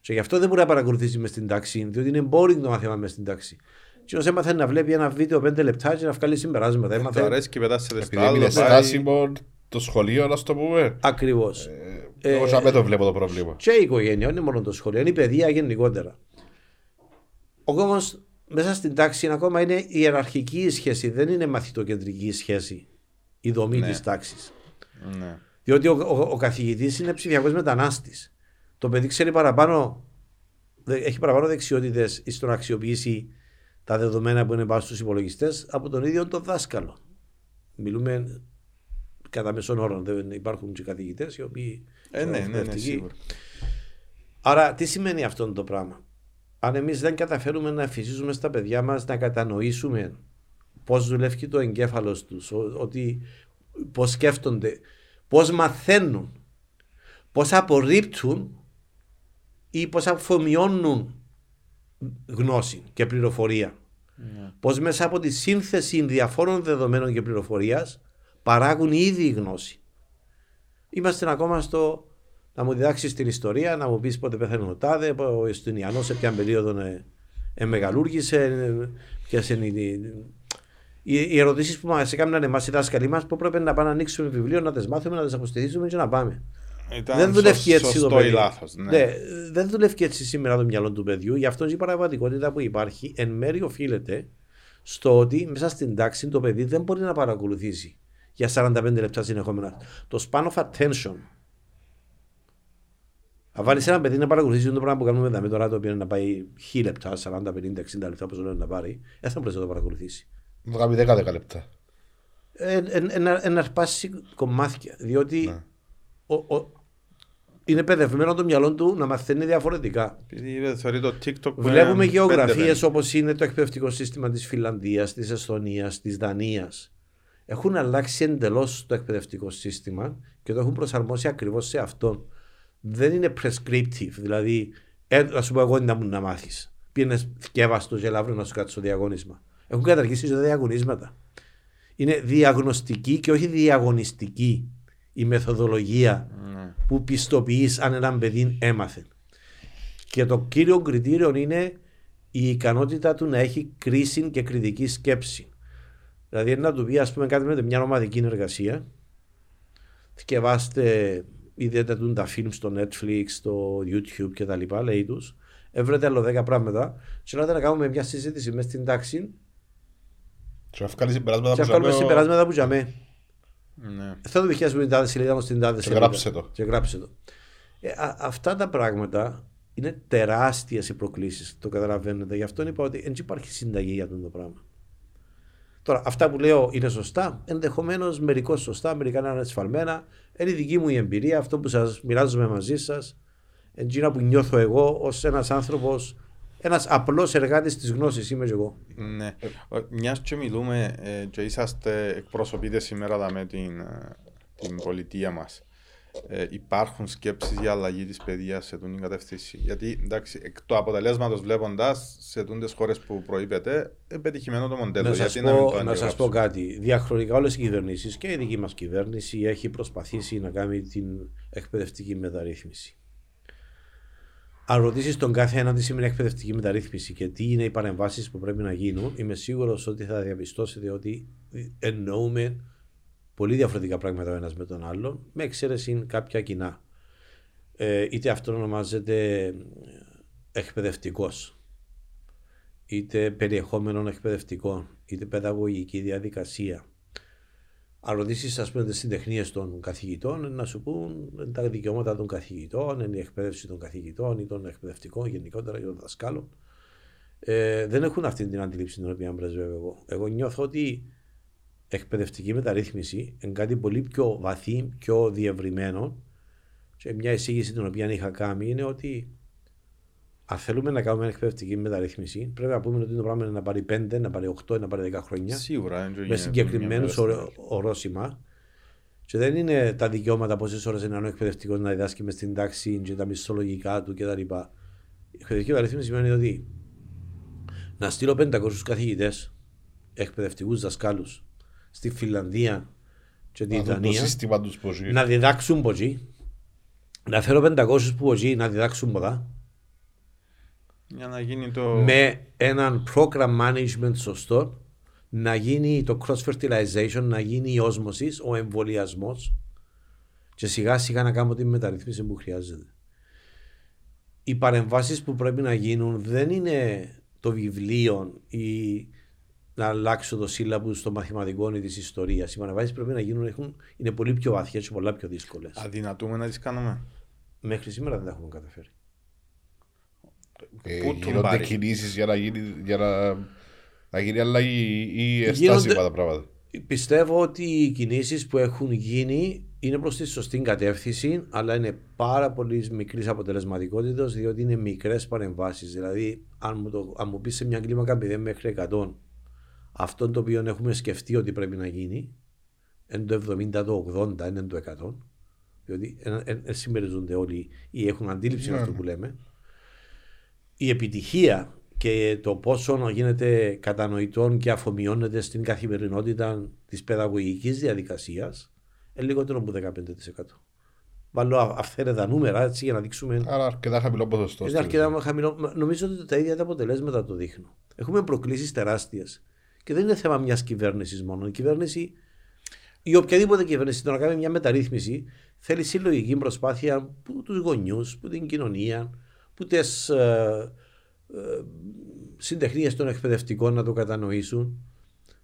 Speaker 1: και γι' αυτό δεν μπορεί να παρακολουθήσει μες στην τάξη, διότι είναι boring το μάθημα μες στην τάξη. Και όσο έμαθε να βλέπει ένα βίντεο 5 λεπτά και να βγάλει συμπεράσματα.
Speaker 2: Του
Speaker 1: Έμαθε
Speaker 2: αρέσει και πετάσσεται στο
Speaker 3: Επειδή
Speaker 2: άλλο.
Speaker 3: έμεινε
Speaker 2: πάει-
Speaker 3: στάσιμο το σχολείο, να το πούμε.
Speaker 1: ακριβώς.
Speaker 3: Ε, Εγώ σαν το βλέπω το πρόβλημα.
Speaker 1: Και η οικογένεια, όχι μόνο το σχολείο, είναι η παιδεία γενικότερα. Όμω μέσα στην τάξη ακόμα είναι η ιεραρχική η σχέση, δεν είναι μαθητοκεντρική η σχέση, η δομή
Speaker 2: Ναι.
Speaker 1: της τη τάξης.
Speaker 2: Ναι. Διότι
Speaker 1: Διότι ο, ο, ο καθηγητής είναι ψηφιακός μετανάστης. Το παιδί ξέρει παραπάνω, δε- έχει παραπάνω δεξιότητες στο να αξιοποιήσει τα δεδομένα που είναι πάνω στους υπολογιστές από τον ίδιο τον δάσκαλο. Μιλούμε κατά μέσον όρο δεν υπάρχουν και καθηγητές οι οποίοι.
Speaker 2: Ε, ναι, ναι, ναι,
Speaker 1: εκπαιδευτικοί.
Speaker 2: σίγουρα.
Speaker 1: Άρα, τι σημαίνει αυτό το πράγμα; Αν εμείς δεν καταφέρουμε να φυσίζουμε στα παιδιά μας να κατανοήσουμε πώς δουλεύει το εγκέφαλος τους, ότι πώς σκέφτονται, πώς μαθαίνουν, πώς απορρίπτουν ή πώς αφομοιώνουν γνώση και πληροφορία.
Speaker 2: Ναι.
Speaker 1: Πώς μέσα από τη σύνθεση διαφόρων δεδομένων και πληροφορίας παράγουν ήδη γνώση. Είμαστε ακόμα στο να μου διδάξεις την ιστορία, να μου πεις πότε πέθανε ο Τάδε, ο Εστονιανό, σε ποια περίοδο ε, ε, μεγαλούργησε, ποιες είναι οι, οι, οι ερωτήσεις που μας έκαναν εμάς οι δάσκαλοι μας που πρέπει να πάμε να ανοίξουμε βιβλίο, να τι μάθουμε, να τι αποστηθήσουμε και να πάμε.
Speaker 2: Ήταν
Speaker 1: δεν δουλεύει
Speaker 2: σω-
Speaker 1: έτσι το
Speaker 2: σωστό
Speaker 1: παιδί.
Speaker 2: ή λάθος, ναι.
Speaker 1: Ναι, δεν δουλεύει έτσι σήμερα το μυαλό του παιδιού. Γι' αυτό η παραβατικότητα που υπάρχει εν μέρει οφείλεται στο ότι μέσα στην τάξη το παιδί δεν μπορεί να παρακολουθήσει για 45 λεπτά συνεχόμενα. Το span of attention. Αν βάλεις ένα παιδί να παρακολουθήσει το πράγμα που κάνουμε εδώ τώρα, το οποίο είναι να πάει 1000 λεπτά, 40, 50, 60 λεπτά, όπως λένε να πάρει, δεν θα μπορείς να το παρακολουθήσει.
Speaker 3: Να κάνει 10-10 λεπτά.
Speaker 1: Ε, ε, ε, να αρπάσει κομμάτια. Διότι
Speaker 3: Ναι.
Speaker 1: ο- ο- είναι παιδευμένο το μυαλό του να μαθαίνει διαφορετικά.
Speaker 2: Επειδή θεωρεί το TikTok που
Speaker 1: Βλέπουμε
Speaker 2: είναι
Speaker 1: γεωγραφίες
Speaker 2: πέντε
Speaker 1: όπως είναι το εκπαιδευτικό σύστημα της Φιλανδίας, της Εσθονία, της Δανίας. Έχουν αλλάξει εντελώς το εκπαιδευτικό σύστημα και το έχουν προσαρμόσει ακριβώς σε αυτόν. Δεν είναι prescriptive, δηλαδή, ε, να σου πω εγώ να μου να μάθεις. Πήγαινες θκεύαστο και αύριο να σου κάτσεις στο διαγωνίσμα. Έχουν καταργήσει τα διαγωνίσματα. Είναι διαγνωστική και όχι διαγωνιστική η μεθοδολογία
Speaker 2: Ναι.
Speaker 1: που πιστοποιείς αν ένα παιδί έμαθε. Και το κύριο κριτήριο είναι η ικανότητα του να έχει κρίση και κριτική σκέψη. Δηλαδή να του πει, ας πούμε, κάτι με μια ομαδική εργασία. Θυκευάστε ιδιαίτερα τα φιλμ στο Netflix, στο YouTube κτλ. Λέει τους. Έβρετε άλλο 10 πράγματα. Και λέτε να κάνουμε μια συζήτηση μέσα στην τάξη
Speaker 3: Και να βγάλει συμπεράσματα
Speaker 1: και
Speaker 3: που
Speaker 1: να βγάλουμε
Speaker 3: σου λέω,
Speaker 1: συμπεράσματα που τζαμέ.
Speaker 2: Ναι.
Speaker 1: Θα το διχιάσουμε την τάδε σελίδα μου στην τάδε
Speaker 3: Και
Speaker 1: σελίδα.
Speaker 3: γράψε το.
Speaker 1: Και γράψε το. Ε, α- αυτά τα πράγματα είναι τεράστιες οι προκλήσεις. Το καταλαβαίνετε. Γι' αυτό είπα ότι δεν υπάρχει συνταγή για αυτό το πράγμα. Τώρα, αυτά που λέω είναι σωστά. Ενδεχομένως μερικώς σωστά, μερικά να είναι εσφαλμένα. Είναι η δική μου η εμπειρία, αυτό που σας μοιράζομαι μαζί σας. Εντζίνα που νιώθω εγώ ως ένας άνθρωπος, ένας απλός εργάτης της γνώσης είμαι και εγώ.
Speaker 2: Ναι. Μιας και μιλούμε ε, και είσαστε εκπροσωπείτε σήμερα εδώ με την, ε, την πολιτεία μας. Ε, υπάρχουν σκέψεις για αλλαγή της παιδείας σε την κατεύθυνση. Γιατί εντάξει, εκ του αποτελέσματος βλέποντας σε τούντες χώρες που προείπετε, ε, πετυχημένο το μοντέλο.
Speaker 1: Να σας,
Speaker 2: Γιατί να μην το
Speaker 1: πω, να σας πω
Speaker 2: αντιγράψουμε.
Speaker 1: κάτι. Διαχρονικά όλες οι κυβερνήσεις και η δική μας κυβέρνηση έχει προσπαθήσει να κάνει την εκπαιδευτική μεταρρύθμιση. Αν ρωτήσεις τον κάθε έναν τι σημαίνει εκπαιδευτική μεταρρύθμιση και τι είναι οι παρεμβάσεις που πρέπει να γίνουν, είμαι σίγουρος ότι θα διαπιστώσετε ότι εννοούμε πολύ διαφορετικά πράγματα ο ένας με τον άλλον, με εξαίρεση κάποια κοινά. Ε, είτε αυτό ονομάζεται εκπαιδευτικός, είτε περιεχόμενο εκπαιδευτικό, είτε παιδαγωγική διαδικασία. Αν ρωτήσεις, ας πούμε, τις συντεχνίες των καθηγητών, να σου πούν τα δικαιώματα των καθηγητών, είναι η εκπαίδευση των καθηγητών ή των εκπαιδευτικών γενικότερα και των δασκάλων. Ε, δεν έχουν αυτή την αντίληψη την οποία πρεσβεύω εγώ. Εγώ νιώθω ότι εκπαιδευτική μεταρρύθμιση είναι κάτι πολύ πιο βαθύ, πιο διευρυμένο. Και μια εισήγηση την οποία είχα κάνει είναι ότι αν θέλουμε να κάνουμε εκπαιδευτική μεταρρύθμιση, πρέπει να πούμε ότι το πράγμα είναι να πάρει 5, να πάρει 8, να πάρει 10 χρόνια
Speaker 2: Σίγουρα. δεν
Speaker 1: με
Speaker 2: γίνεται
Speaker 1: συγκεκριμένους
Speaker 2: μια μέρα στην άλλη.
Speaker 1: ορόσημα. Και δεν είναι τα δικαιώματα πόσες ώρες είναι ο εκπαιδευτικός να διδάσκει μες στην τάξη και τα μισθολογικά του κτλ. Η εκπαιδευτική μεταρρύθμιση σημαίνει ότι να στείλω 500 καθηγητές, εκπαιδευτικούς δασκάλους, στη Φιλανδία και τη
Speaker 3: Να δουν το
Speaker 1: Δανία
Speaker 3: σύστημα τους πώς είναι.
Speaker 1: να διδάξουν από εκεί, να φέρω 500 που εκεί να διδάξουν ποδά,
Speaker 2: Για να γίνει το.
Speaker 1: με έναν program management σωστό, να γίνει το cross-fertilization, να γίνει η όσμωση, ο εμβολιασμός και σιγά σιγά να κάνουμε τη μεταρρύθμιση που χρειάζεται. Οι παρεμβάσεις που πρέπει να γίνουν δεν είναι το βιβλίο ή να αλλάξω το σύλλαβο στο μαθηματικό ή της ιστορίας. Οι παρεμβάσει πρέπει να γίνουν έχουν, είναι πολύ πιο βαθιές και πολλά πιο δύσκολες.
Speaker 2: Αδυνατούμε να τις κάνουμε;
Speaker 1: Μέχρι σήμερα δεν τα έχουμε καταφέρει.
Speaker 3: Ε,
Speaker 2: Πού του
Speaker 3: γίνονται
Speaker 2: μπάρει.
Speaker 3: κινήσεις για να γίνει, για να, να γίνει αλλαγή ή
Speaker 1: Γίνονται-
Speaker 3: εστάσιμα τα πράγματα;
Speaker 1: Πιστεύω ότι οι κινήσεις που έχουν γίνει είναι προς τη σωστή κατεύθυνση, αλλά είναι πάρα πολύ μικρής αποτελεσματικότητας, διότι είναι μικρές παρεμβάσεις. Δηλαδή, αν μου, το, αν μου πεις σε μια κλίμακα 0 μέχρι 100, αυτό το οποίο έχουμε σκεφτεί ότι πρέπει να γίνει, είναι το 70, το 80, είναι το 100. Διότι δεν συμμεριζονται όλοι ή έχουν αντίληψη με αυτό που λέμε. Η επιτυχία και το πόσο γίνεται κατανοητό και αφομοιώνεται στην καθημερινότητα της παιδαγωγικής διαδικασίας είναι λιγότερο από 15%. Βάλω αυθαίρετα νούμερα έτσι για να δείξουμε.
Speaker 3: Άρα αρκετά χαμηλό ποσοστό.
Speaker 1: Είναι αρκετά χαμηλό. Νομίζω ότι τα ίδια τα αποτελέσματα το δείχνουν. Έχουμε προκλήσεις τεράστιες. Και δεν είναι θέμα μιας κυβέρνησης μόνο. Η κυβέρνηση ή οποιαδήποτε κυβέρνηση το να κάνει μια μεταρρύθμιση θέλει συλλογική προσπάθεια από τους γονιούς, από την κοινωνία, από τις ε, ε, συντεχνίες των εκπαιδευτικών να το κατανοήσουν.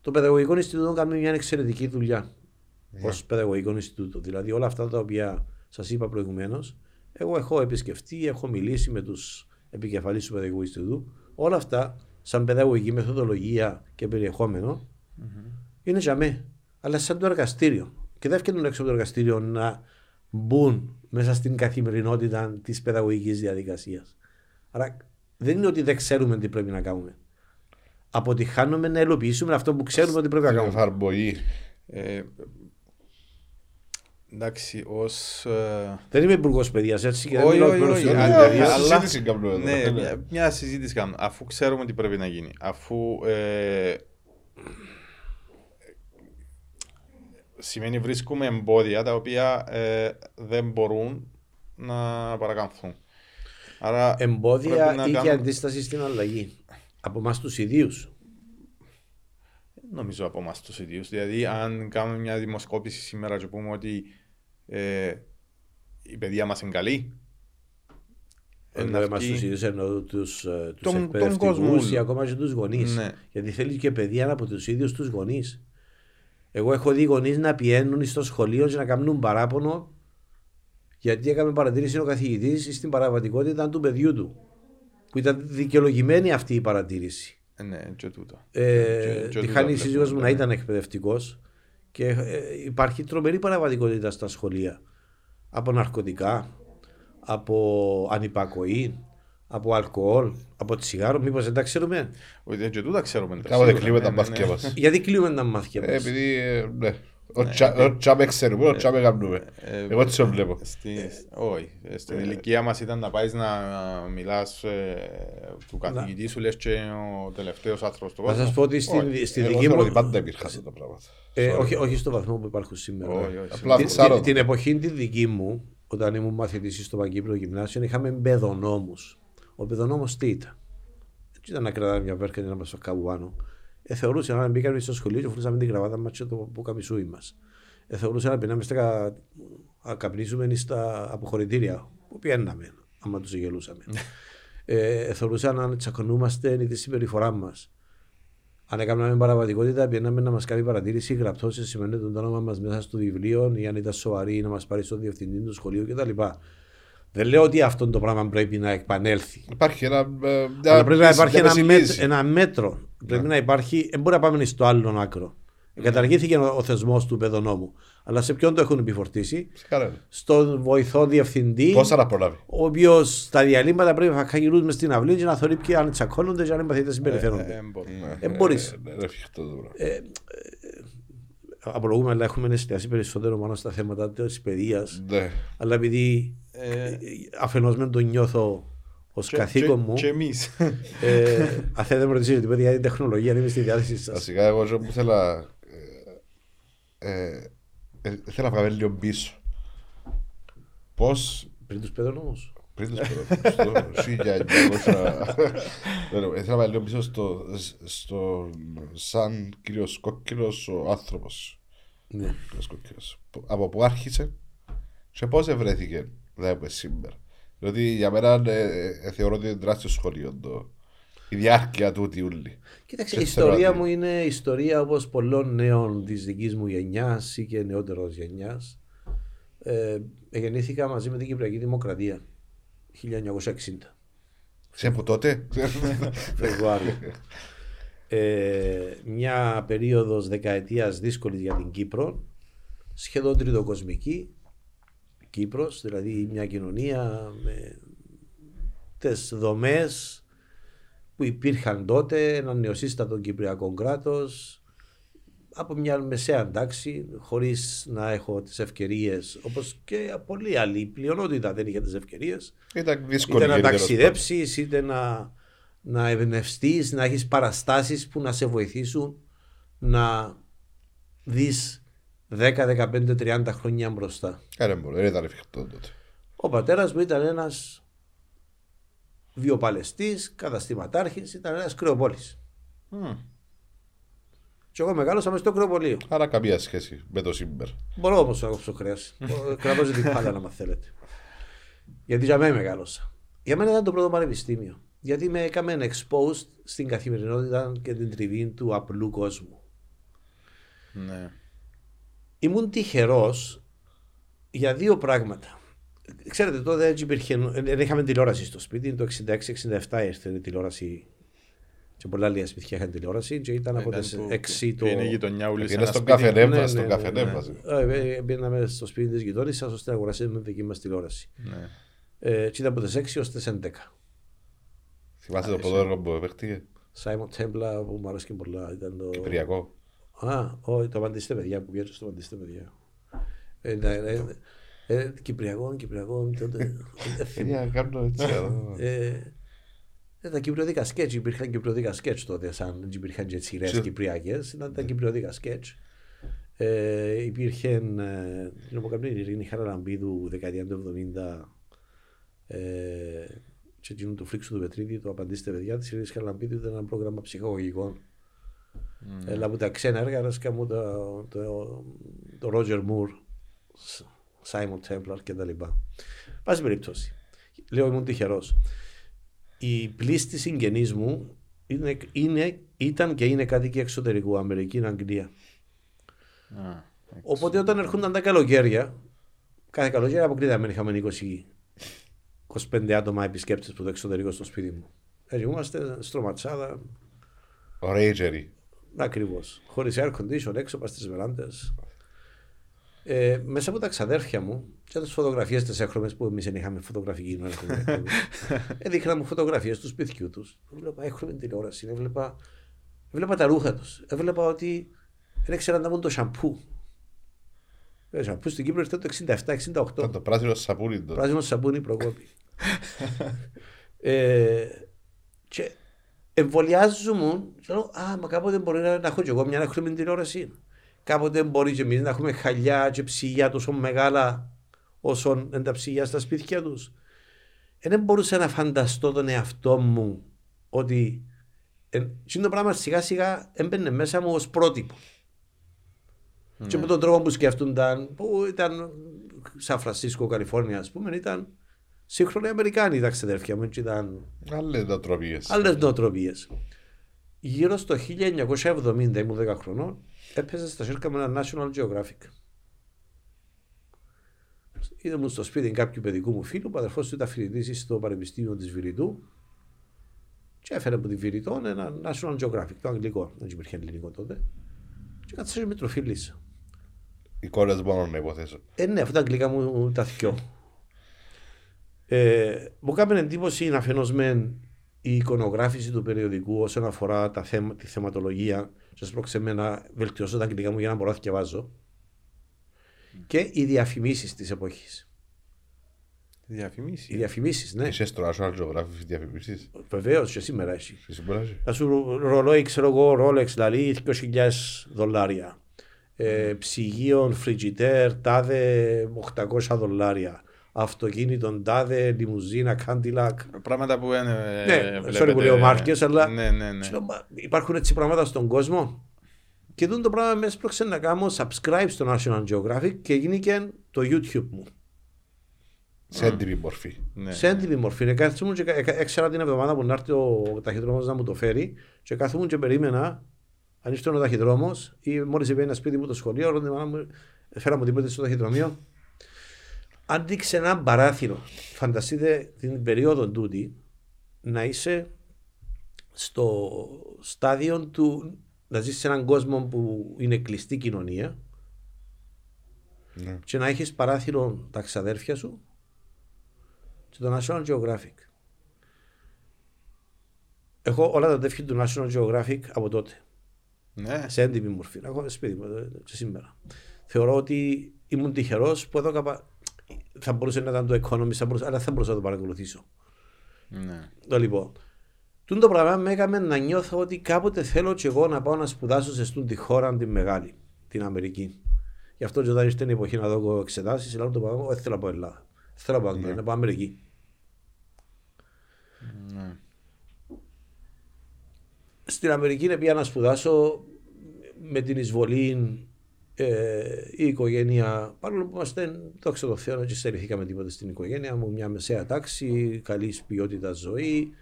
Speaker 1: Το Παιδαγωγικό Ινστιτούτο κάνει μια εξαιρετική δουλειά yeah. ως Παιδαγωγικό Ινστιτούτο. Δηλαδή όλα αυτά τα οποία σας είπα προηγουμένως, εγώ έχω επισκεφτεί, έχω μιλήσει με τους επικεφαλείς του Παιδαγωγικού Ινστιτούτου. Όλα αυτά, σαν παιδαγωγική μεθοδολογία και περιεχόμενο, mm-hmm. είναι για μέ. Αλλά σαν το εργαστήριο. Και δεν έφτιανουν έξω από το εργαστήριο να μπουν μέσα στην καθημερινότητα της παιδαγωγικής διαδικασίας. Άρα δεν είναι ότι δεν ξέρουμε τι πρέπει να κάνουμε. Αποτυχάνουμε να ελοποιήσουμε αυτό που ξέρουμε ότι πρέπει να κάνουμε.
Speaker 3: Εφαρμογή.
Speaker 2: Ε, εντάξει, ως... Ε,
Speaker 1: δεν είμαι υπουργός παιδείας, έτσι και
Speaker 2: δεν
Speaker 1: μιλάω
Speaker 2: όχι,
Speaker 3: αλλά,
Speaker 2: ναι, μια, μια συζήτηση κάνουμε. Αφού ξέρουμε τι πρέπει να γίνει, αφού ε, σημαίνει βρίσκουμε εμπόδια τα οποία ε, δεν μπορούν να παρακαμφθούν.
Speaker 1: Άρα Εμπόδια ή κάνουμε... και αντίσταση στην αλλαγή; Από εμάς τους ιδίους;
Speaker 2: Νομίζω από εμάς τους ιδίους. Δηλαδή, αν κάνουμε μια δημοσκόπηση σήμερα και πούμε ότι ε, η παιδεία μας είναι καλή.
Speaker 1: Εννοώ εμά τους ίδιου, εννοώ τους εκπαιδευτικούς ή ακόμα και τους γονείς. Ναι. Γιατί θέλεις και παιδεία από τους ίδιους τους γονείς. Εγώ έχω δει γονείς να πιένουν στο σχολείο και να κάνουν παράπονο γιατί έκαμε παρατήρηση ο καθηγητής στην παραβατικότητα του παιδιού του. Που ήταν δικαιολογημένη αυτή η παρατήρηση.
Speaker 2: Ε, ναι, και τούτο.
Speaker 1: Ε, η σύζυγος μου να ήταν εκπαιδευτικός και ε, υπάρχει τρομερή παραβατικότητα στα σχολεία. Από ναρκωτικά, από ανυπακοή, από αλκοόλ, από τσιγάρο, μήπως δεν τα ξέρουμε;
Speaker 2: Όχι, δεν τα ξέρουμε.
Speaker 3: Κάποτε κλείουμε τα μάθηκια μας.
Speaker 1: Γιατί κλείουμε τα μάθηκια μας;
Speaker 3: Επειδή, ναι. Ο τσάμε ξέρουμε, ο τσάμε κάνουμε. Εγώ τις βλέπω.
Speaker 2: Όχι. Στην ηλικία μας ήταν να πάεις να μιλάς του καθηγητή σου, λες και ο τελευταίος άνθρωπος του
Speaker 1: κόσμου. Θα σας πω ότι στη δική μου...
Speaker 3: ότι πάντα υπήρχαν αυτά τα πράγματα.
Speaker 1: Όχι στο βαθμό που υπάρχουν σήμερα. Την εποχή τη δική μου, όταν ήμουν μαθητής στο Παγκύπριο Γυμνάσιο, είχαμε μπεδονόμους. Ο μπεδονόμος τι ήταν; Έτσι ήταν να κρατάμε μια βέρκα και να μας κάπου πάνω. Ε, θεωρούσε να μπήκαμε στο σχολείο και φορούσαμε την κραβάτα μας και το που καμισούι μας. Ε, θεωρούσε να πηγαίναμε στα καπνίσουμε στα αποχωρητήρια που πιέναμε, άμα τους γελούσαμε. ε, θεωρούσε να τσακωνούμαστε η τη συμπεριφορά μας. Αν έκαναμε παραβατικότητα, πιέναμε να μας κάνει παρατήρηση γραπτός σε σημαίνει το όνομα μας μέσα στο βιβλίο ή αν ήταν σοβαρή να μας πάρει στο διευθυντή του σχολείου κτλ. Δεν λέω ότι αυτό το πράγμα πρέπει να επανέλθει.
Speaker 3: Υπάρχει ένα. Ε,
Speaker 1: Αλλά πρέπει να υπάρχει ένα, μέτρο, ένα μέτρο. Πρέπει να υπάρχει. Δεν μπορεί να πάμε στο άλλο άκρο. Καταργήθηκε ο θεσμός του παιδονόμου. Αλλά σε ποιον το έχουν επιφορτήσει; Στον βοηθό διευθυντή.
Speaker 3: Πώς θα τα προλάβει;
Speaker 1: Ο οποίος στα διαλύματα πρέπει να χαγηρούν μες στην αυλή και να θεωρεί ποιοι αν τσακώνονται και αν οι μαθητές συμπεριφέρονται. Δεν μπορείς. Απολογούμε, αλλά έχουμε εστιάσει περισσότερο μόνο στα θέματα της παιδείας.
Speaker 3: Ναι.
Speaker 1: Αλλά επειδή ε, αφενός με τον νιώθω ως καθήκον μου.
Speaker 2: Και εμείς.
Speaker 1: Ε, αν θέλετε να με ρωτήσετε τίποτα για την τεχνολογία, είμαι στη διάθεσή σας.
Speaker 3: Βασικά, εγώ που ήθελα. Ε, ε, θέλω να βγάλω λίγο πίσω. Πώ.
Speaker 1: Πριν τους πέδων όμω.
Speaker 3: Πριν τους πέδων. Στο 1900. Ήθελα να βάλω λίγο πίσω στο, σαν κύριος κόκκινο ο άνθρωπος.
Speaker 1: Ναι.
Speaker 3: Από πού άρχισε και πώς βρέθηκε δεν σήμερα. Διότι για μένα ε, ε, θεωρώ ότι είναι τεράστιο σχολείο το, η διάρκεια του ούλη.
Speaker 1: Κοίταξε, η ιστορία μου είναι ιστορία όπως πολλών νέων της δικής μου γενιάς ή και νεότερος γενιάς. Ε, γεννήθηκα μαζί με την Κυπριακή Δημοκρατία 1960.
Speaker 3: Σε από τότε;
Speaker 1: Φεβρουάριο. ε, μια περίοδος δεκαετίας δύσκολης για την Κύπρο, σχεδόν τριτοκοσμική, Κύπρος, δηλαδή μια κοινωνία με τις δομές που υπήρχαν τότε, ένα νεοσύστατο Κυπριακό κράτος, από μια μεσαία τάξη, χωρίς να έχω τις ευκαιρίες, όπως και πολλοί άλλοι. Η πλειονότητα δεν είχε τις ευκαιρίες.
Speaker 3: Ήταν δύσκολο.
Speaker 1: Είτε να ταξιδέψεις, είτε να, να εμπνευστείς, να έχεις παραστάσεις που να σε βοηθήσουν να δεις 10, 15, 30 χρόνια μπροστά.
Speaker 3: Άρα μπορεί, δεν ήταν εφικτό τότε.
Speaker 1: Ο πατέρας μου ήταν ένας βιοπαλαιστής, καταστηματάρχης, ήταν ένας κρεοπόλης. Mm. Και εγώ μεγάλωσα μες στο κρεοπολείο.
Speaker 3: Άρα καμία σχέση με το Σύμπερ.
Speaker 1: Μπορώ όμως να κόψω κρέα. Κρατώ την πάντα, αν θέλετε. Γιατί για μένα μεγάλωσα. Για μένα ήταν το πρώτο πανεπιστήμιο. Γιατί με έκαμε exposed στην καθημερινότητα και την τριβή του απλού κόσμου.
Speaker 2: Ναι.
Speaker 1: Ήμουν τυχερός για δύο πράγματα. Ξέρετε, τότε δεν υπήρχε. Δεν είχαμε τηλεόραση στο σπίτι. Το 66-67 ήρθε η τηλεόραση και πολλά άλλα σπίτια είχαν τηλεόραση και ήταν από τις έξι το...
Speaker 2: Είναι η γειτονιά ούλης
Speaker 3: Είναι στον καφενέ στον καφενέ μας.
Speaker 1: Μπαίναμε στο σπίτι της γειτόνισσας ώστε να αγοράσουμε δική μας τηλεόραση. Και ήταν από τις έξι ως τις έντεκα.
Speaker 3: Θυμάσαι το πρώτο έργο που παίχτηκε.
Speaker 1: Σάιμον Τέμπλα που μου άρεσε και πολλά. Ήταν το...
Speaker 3: Κυπριακό.
Speaker 1: Α, όχι, το απαντήστε παιδιά που βγαίνει στο απαντήστε παιδιά. Κυπριακό, Κυπριακό. [LAUGHS]
Speaker 3: Για κάνω έτσι.
Speaker 1: Ε, τα κυπριωτικά σκέτς, υπήρχαν κυπριωτικά σκέτς τότε, σαν υπήρχαν και σειρές κυπριακές, ήταν τα κυπριωτικά σκέτς. Ε, υπήρχε ε, την αποκαπνή η Ειρήνη Χαραλαμπίδου δεκαετία του 70 ε, και εκείνο του Φρίξου του Πετρίδη, το απαντήστε παιδιά της Ειρήνης Χαραλαμπίδου ήταν ένα πρόγραμμα ψυχαγωγικών. Mm. Έλα από τα ξένα έργα, αρέσκα μου το, το, το Roger Moore, Simon Templar κτλ. Πάση περιπτώσει. Λέω ήμουν τυχερός η πλήστη συγγενής μου είναι, είναι, ήταν και είναι κάτοικοι εξωτερικού, Αμερική, Αγγλία. Οπότε όταν έρχονταν τα καλοκαίρια, κάθε καλοκαίρι αποκλείται είχαμε 20, 25 άτομα επισκέπτες που το εξωτερικό στο σπίτι μου. Έτσι είμαστε στρωματσάδα.
Speaker 3: Ωραίοι τζαιροί.
Speaker 1: Ακριβώς. Χωρίς air condition έξω, πα στις βεράντες. Ε, μέσα από τα ξαδέρφια μου και τις φωτογραφίες τις έγχρωμες που εμείς δεν είχαμε φωτογραφική να έχουμε. [LAUGHS] Έδειχνα μου φωτογραφίες του σπιτιού τους. Έβλεπα έγχρωμη τηλεόραση, έβλεπα, έβλεπα τα ρούχα τους. Έβλεπα ότι δεν ήξεραν να βγουν το σαμπού. Το ε, σαμπού στην Κύπρο ήρθε το 67-68.
Speaker 3: Το πράσινο σαπούνι. Το
Speaker 1: πράσινο σαπούνι προκόπη. [LAUGHS] ε, και εμβολιάζομαι. Λέω, Α, μα κάποτε μπορεί να, να έχω και εγώ μια έχρωμη τηλεόραση κάποτε μπορεί και εμείς να έχουμε χαλιά και ψυγεία τόσο μεγάλα όσο είναι τα ψυγεία στα σπίτια τους. Ε, δεν μπορούσα να φανταστώ τον εαυτό μου ότι ε, το πράγμα σιγά σιγά έμπαινε μέσα μου ως πρότυπο. Ναι. Και με τον τρόπο που σκέφτονταν, που ήταν Σαν Φρανσίσκο, Καλιφόρνια, ας πούμε, ήταν σύγχρονοι Αμερικάνοι τα ξεδέρφια μου. Ήταν
Speaker 3: άλλες νοοτροπίες.
Speaker 1: Άλλες νοοτροπίες. Γύρω στο 1970, ήμουν 10 χρονών, έπαιζε στα σέρκα με ένα National Geographic. Είδαμε στο σπίτι κάποιου παιδικού μου φίλου, ο αδερφός του ήταν φοιτητή στο Πανεπιστήμιο της Βηρητού και έφερε από τη Βηρητό ένα National Geographic, το αγγλικό, δεν υπήρχε ελληνικό τότε. Και κάτσε με τροφίλης.
Speaker 3: Οι κόρες μόνο να υποθέσω.
Speaker 1: Ε, ναι, αυτά τα αγγλικά μου τα θυκιώ. Ε, μου κάνει εντύπωση να φαινόσμεν η εικονογράφηση του περιοδικού όσον αφορά τα θέμα, τη θεματολογία και σπρώξε με να βελτιώσω τα αγγλικά μου για να μπορώ να διαβάζω και οι διαφημίσεις της εποχής.
Speaker 2: Διαφημίσεις.
Speaker 1: Οι διαφημίσεις, ναι.
Speaker 3: Είσαι στο National Geographic διαφημίσεις.
Speaker 1: Βεβαίως και σήμερα έχει.
Speaker 3: Θα
Speaker 1: σου ρολόι, ξέρω εγώ, Rolex, δηλαδή 20.000 δολάρια. Ε, ψυγείων, φριτζιτέρ, τάδε 800 δολάρια αυτοκίνητο, τάδε, λιμουζίνα, κάντιλακ.
Speaker 3: Πράγματα που είναι.
Speaker 1: Ναι, sorry που λέω μάρκες, αλλά
Speaker 2: ναι, ναι, ναι.
Speaker 1: υπάρχουν έτσι πράγματα στον κόσμο. Και το πράγμα μες έσπρωξε να κάνω subscribe στο National Geographic και γίνηκε το YouTube μου.
Speaker 3: Σε έντυπη μορφή.
Speaker 1: Ναι. Σε έντυπη μορφή. Ναι, κάθομαι και έξερα την εβδομάδα που να έρθει ο ταχυδρόμος να μου το φέρει και κάθομαι και περίμενα αν ήρθε ο ταχυδρόμος ή μόλις είπε ένα σπίτι μου το σχολείο, ρωτήμα μου, φέρα μου τίποτε στο ταχυδρομείο άνοιξε ένα παράθυρο. Φανταστείτε την περίοδο τούτη να είσαι στο στάδιο του να ζεις σε έναν κόσμο που είναι κλειστή κοινωνία
Speaker 3: Ναι.
Speaker 1: και να έχεις παράθυρο τα ξαδέρφια σου και το National Geographic. Έχω όλα τα αδέρφια του National Geographic από τότε,
Speaker 2: Ναι.
Speaker 1: σε έντυπη μορφή. Έχω στο σπίτι μου ε, και σήμερα. Θεωρώ ότι ήμουν τυχερός που εδώ καπα... θα μπορούσε να ήταν το economy, θα μπορούσε, αλλά δεν θα μπορούσα να το παρακολουθήσω.
Speaker 2: Ναι.
Speaker 1: Το λοιπόν. Τούν το πράγμα με έκαμε να νιώθω ότι κάποτε θέλω και εγώ να πάω να σπουδάσω σε αυτήν τη χώρα την μεγάλη, την Αμερική. Γι' αυτό και όταν ήρθε η εποχή να δω εξετάσεις, λέω το πράγμα, δεν θέλω να πάω Ελλάδα. Δεν θέλω να πάω Αγγλία, να πάω Αμερική.
Speaker 2: Ναι.
Speaker 1: Στην Αμερική πήγα να σπουδάσω με την εισβολή ε, η οικογένεια, παρόλο που είμαστε, δόξα τω Θεώ, δεν στερηθήκαμε τίποτα στην οικογένεια μου, μια μεσαία τάξη, καλή ποιότητα ζωή,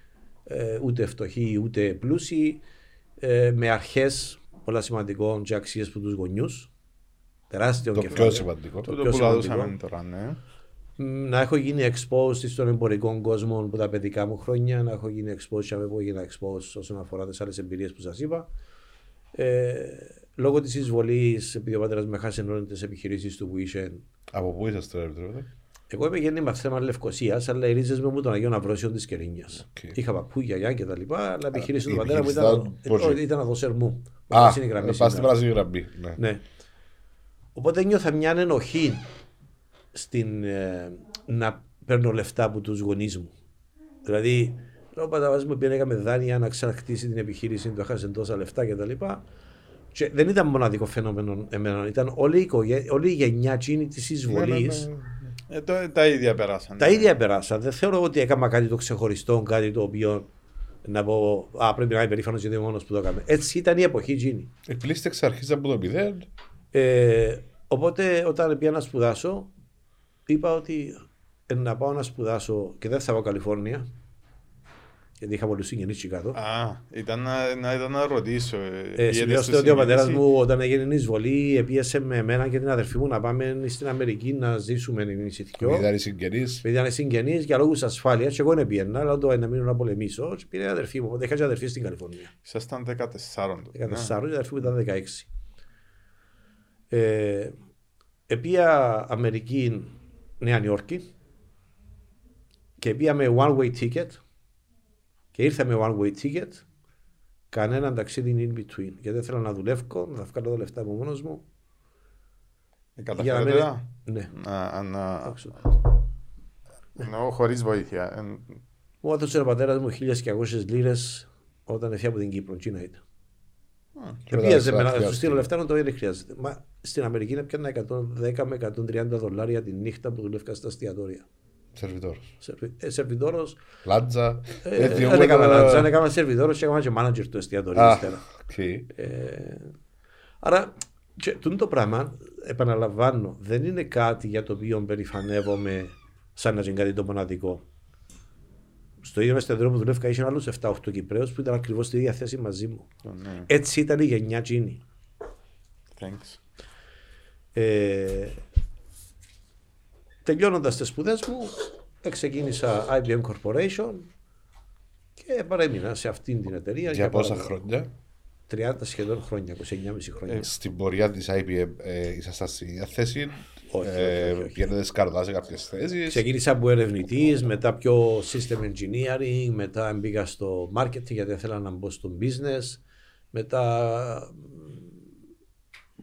Speaker 1: ε, ούτε φτωχοί ούτε πλούσιοι, ε, με αρχές πολλά σημαντικών και αξίες που τους γονιούς. Τεράστιο
Speaker 3: Το πιο
Speaker 1: κεφάλαιο.
Speaker 3: σημαντικό.
Speaker 2: Τούτο
Speaker 1: πιο
Speaker 2: που
Speaker 1: σημαντικό.
Speaker 2: λαδούσαμε τώρα, ναι.
Speaker 1: Μ, Να έχω γίνει exposed στον εμπορικό κόσμο από τα παιδικά μου χρόνια, να έχω γίνει exposed και που έγινα exposed όσον αφορά τις άλλες εμπειρίες που σας είπα. Ε, λόγω της εισβολής, επειδή ο πατέρας με χάσει όλες τις επιχειρήσεις του που είχε,
Speaker 3: Από πού είσαστε τώρα, επιτρέπετε.
Speaker 1: εγώ είμαι γέννημα θέμα Λευκοσίας, αλλά οι ρίζες μου ήταν Αγίων Αυρώσεων της Κερίνιας.
Speaker 3: Οκ.
Speaker 1: Είχα παππού, γιαγιά και τα λοιπά, αλλά η επιχείρηση
Speaker 3: η
Speaker 1: του πατέρα μου
Speaker 3: επιχείρηση
Speaker 1: ήταν,
Speaker 3: ήταν πώς
Speaker 1: ε,
Speaker 3: είναι;
Speaker 1: ήταν αδοσερμού.
Speaker 3: Α,
Speaker 1: Όπως είναι η γραμμή
Speaker 3: πας στην
Speaker 1: σήμερα.
Speaker 3: πράσινη γραμμή. Ναι.
Speaker 1: Ναι. Οπότε νιώθα μια ενοχή στην, ε, να παίρνω λεφτά από τους γονείς μου. Δηλαδή, ο πατέρας μου πήγαινε έκαμε δάνεια να ξαναχτίσει την επιχείρηση, του έχασε τόσα λεφτά κτλ. Και δεν ήταν μοναδικό φαινόμενο εμένα, ήταν όλη η, οικογέ- όλη η γενιά εκείνη της εισβολής.
Speaker 3: Ναι, ναι, ναι.
Speaker 2: Ε, το- τα ίδια περάσαν.
Speaker 1: Τα ίδια περάσα. Δεν θεωρώ ότι έκανα κάτι το ξεχωριστό, κάτι το οποίο να πω Α, πρέπει να είμαι περήφανος γιατί είμαι μόνο που το έκαμε. Έτσι ήταν η εποχή εκείνη.
Speaker 3: Επλήστε εξ αρχής από το μηδέν.
Speaker 1: Ε, οπότε όταν πήγα να σπουδάσω, είπα ότι ε, να πάω να σπουδάσω και δεν θα πάω Καλιφόρνια. Γιατί είχα πολλούς συγγενείς εκεί κάτω.
Speaker 2: Α, ήταν να, να, ήταν να ρωτήσω. ε,
Speaker 1: Ε,
Speaker 2: πήγαινες
Speaker 1: σημειώστε
Speaker 2: στη
Speaker 1: ότι ο πατέρας
Speaker 2: συνείδηση.
Speaker 1: μου όταν έγινε η εισβολή πίεσε με εμένα και την αδερφή μου να πάμε στην Αμερική να ζήσουμε εμεί οι δυο.
Speaker 3: Ήταν οι συγγενείς.
Speaker 1: Επειδή ήταν συγγενείς για λόγους ασφάλειας, και εγώ δεν πήγαινα, αλλά το να μείνω να πολεμήσω. Και πήρε η αδερφή μου. Οπότε είχα και αδερφή στην Καλιφόρνια.
Speaker 2: Ήσασταν 14 τότε.
Speaker 1: 14
Speaker 2: ναι.
Speaker 1: και η αδερφή μου ήταν 16. Ε, επία Αμερική Νέα Νιόρκη και πήγα με one way ticket και ήρθα με one way ticket κανέναν ταξίδι in between γιατί δεν θέλω να δουλεύω, να βγάλω τα λεφτά μου μόνος μου
Speaker 2: Ε,
Speaker 1: για να
Speaker 2: Καταφέρετε
Speaker 1: μην...
Speaker 2: τα;
Speaker 1: Ναι,
Speaker 2: Να, να,
Speaker 1: άξιο.
Speaker 2: εννοώ χωρίς βοήθεια. Ε,
Speaker 1: Μου έδωσε ο πατέρας μου 1200 λίρες όταν έφυγε από την Κύπρο. Τσίνα ήταν.
Speaker 3: Και μετά
Speaker 1: Επίαζε με να
Speaker 3: χρειάστηκε.
Speaker 1: σου στείλω λεφτά να το δεν χρειάζεται. Μα στην Αμερική είναι πιάνα 110 με 130 δολάρια τη νύχτα που δουλεύκας στα εστιατόρια.
Speaker 3: Σερβιτόρος.
Speaker 1: Σερβι- Ε, Σερβιτόρος.
Speaker 3: Λάτζα.
Speaker 1: Ε,
Speaker 3: Ε,
Speaker 1: δεν
Speaker 3: διηγούμε
Speaker 1: έκανα
Speaker 3: τα-
Speaker 1: λάτζα, έκανα σερβιτόρος και έκανα και manager του εστιατορίου.
Speaker 3: Α,
Speaker 1: ύστερα.
Speaker 3: οκ.
Speaker 1: Ε, άρα, και, τούτο το πράγμα, επαναλαμβάνω, δεν είναι κάτι για το οποίο περηφανεύομαι σαν να είναι κάτι το μοναδικό. Στο ίδιο εστιατόριο που δουλεύκα είχε άλλους 7-8 Κυπρέους που ήταν ακριβώς στη ίδια θέση μαζί μου.
Speaker 2: ναι,
Speaker 1: Έτσι ήταν η γενιά εκείνη.
Speaker 2: thanks.
Speaker 1: Ε, τελειώνοντας τις σπουδές μου, ξεκίνησα IBM Corporation και παρέμεινα σε αυτήν την εταιρεία
Speaker 3: Για πόσα
Speaker 1: πάρα-
Speaker 3: χρόνια;
Speaker 1: 30 σχεδόν χρόνια, 29,5 χρόνια.
Speaker 3: ε, στην πορεία της IBM ε, ήσασταν στη ίδια θέση.
Speaker 1: Όχι,
Speaker 3: ε,
Speaker 1: όχι, όχι, όχι.
Speaker 3: Πηγαίνετε σκαρδά σε κάποιες θέσεις.
Speaker 1: Ξεκίνησα από ερευνητής, μετά πιο system engineering, μετά μπήκα στο marketing γιατί ήθελα να μπω στο business. Μετά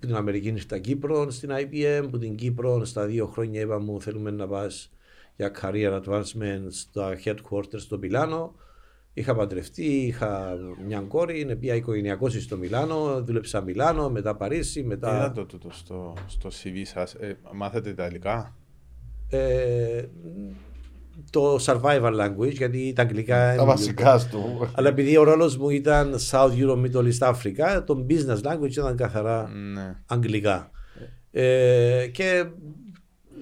Speaker 1: που την Αμερική ήρθα Κύπρο στην IBM, που την Κύπρο στα δύο χρόνια είπα μου θέλουμε να πας για career advancement στα headquarters στο Μιλάνο. Είχα παντρευτεί, είχα μια κόρη, είναι πια οικογενειακός στο Μιλάνο, δούλεψα Μιλάνο, μετά Παρίσι,
Speaker 2: Τι
Speaker 1: μετά...
Speaker 2: ήταν το τούτο στο, στο CV σας, ε, μάθετε Ιταλικά;
Speaker 1: Ε, το survival language, γιατί τα αγγλικά
Speaker 3: Τα
Speaker 1: είναι
Speaker 3: βασικά του.
Speaker 1: Αλλά επειδή ο ρόλος μου ήταν South Europe, Middle East Africa, το business language ήταν καθαρά
Speaker 2: Ναι.
Speaker 1: αγγλικά. Ε, και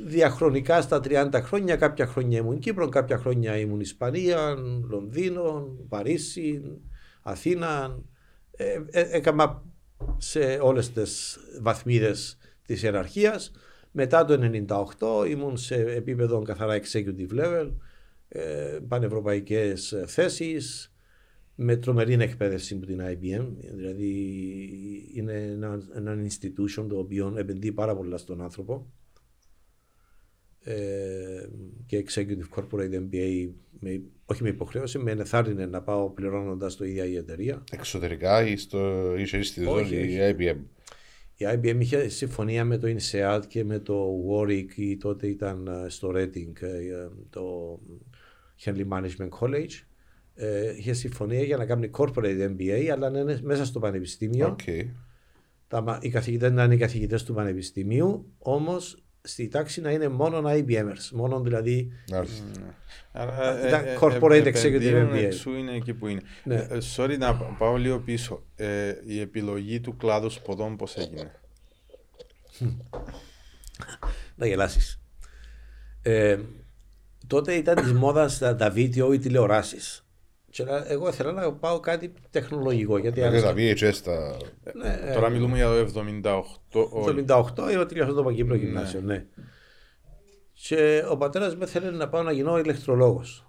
Speaker 1: διαχρονικά στα 30 χρόνια, κάποια χρόνια ήμουν Κύπρο, κάποια χρόνια ήμουν Ισπανία, Λονδίνο, Παρίσι, Αθήνα. Ε, ε, έκανα σε όλες τις βαθμίδες της ιεραρχίας. Μετά το 98 ήμουν σε επίπεδο καθαρά executive level, ε, πανευρωπαϊκές θέσεις, με τρομερή εκπαίδευση από την IBM. Δηλαδή είναι ένα, ένα institution το οποίο επενδύει πάρα πολλά στον άνθρωπο. Ε, και Executive Corporate MBA, με, όχι με υποχρέωση, με ενθάρρυνε να πάω πληρώνοντας το ίδια η εταιρεία.
Speaker 3: Εξωτερικά ή στο είσαι στη
Speaker 1: Όχι,
Speaker 3: ζώνη η
Speaker 1: όχι.
Speaker 3: IBM.
Speaker 1: Η IBM είχε συμφωνία με το INSEAD και με το Warwick ή τότε ήταν ε, στο Reading ε, το Henley Management College. Ε, είχε συμφωνία για να κάνει corporate MBA, αλλά να είναι μέσα στο πανεπιστήμιο.
Speaker 3: Οκ.
Speaker 1: Τα, μα- οι καθηγητές να είναι οι καθηγητές του πανεπιστημίου, όμως στη τάξη να είναι μόνο IBMers, μόνο δηλαδή
Speaker 3: Μάλιστα.
Speaker 2: Άρα,
Speaker 1: Ήταν
Speaker 2: ε,
Speaker 1: corporate
Speaker 2: ε,
Speaker 1: executive
Speaker 2: επενδύουν
Speaker 1: MBA.
Speaker 2: Εξού είναι εκεί που είναι.
Speaker 1: Ναι.
Speaker 2: Ε, sorry να πάω λίγο πίσω. Ε, η επιλογή του κλάδους σπουδών πώς έγινε; [LAUGHS]
Speaker 1: να γελάσεις. Ε, τότε ήταν της μόδας τα, τα βίντεο ή τηλεοράσεις. Και να- εγώ ήθελα να πάω κάτι τεχνολογικό. Γιατί
Speaker 3: Είναι
Speaker 1: άρεσε-
Speaker 3: τα VHS τα...
Speaker 1: ναι, ε,
Speaker 2: Τώρα μιλούμε για το 78.
Speaker 1: Το 78 είναι ότι αυτό το Παγκύπριο Γυμνάσιο, ναι. Και ο πατέρας μου θέλει να πάω να γίνω ηλεκτρολόγος.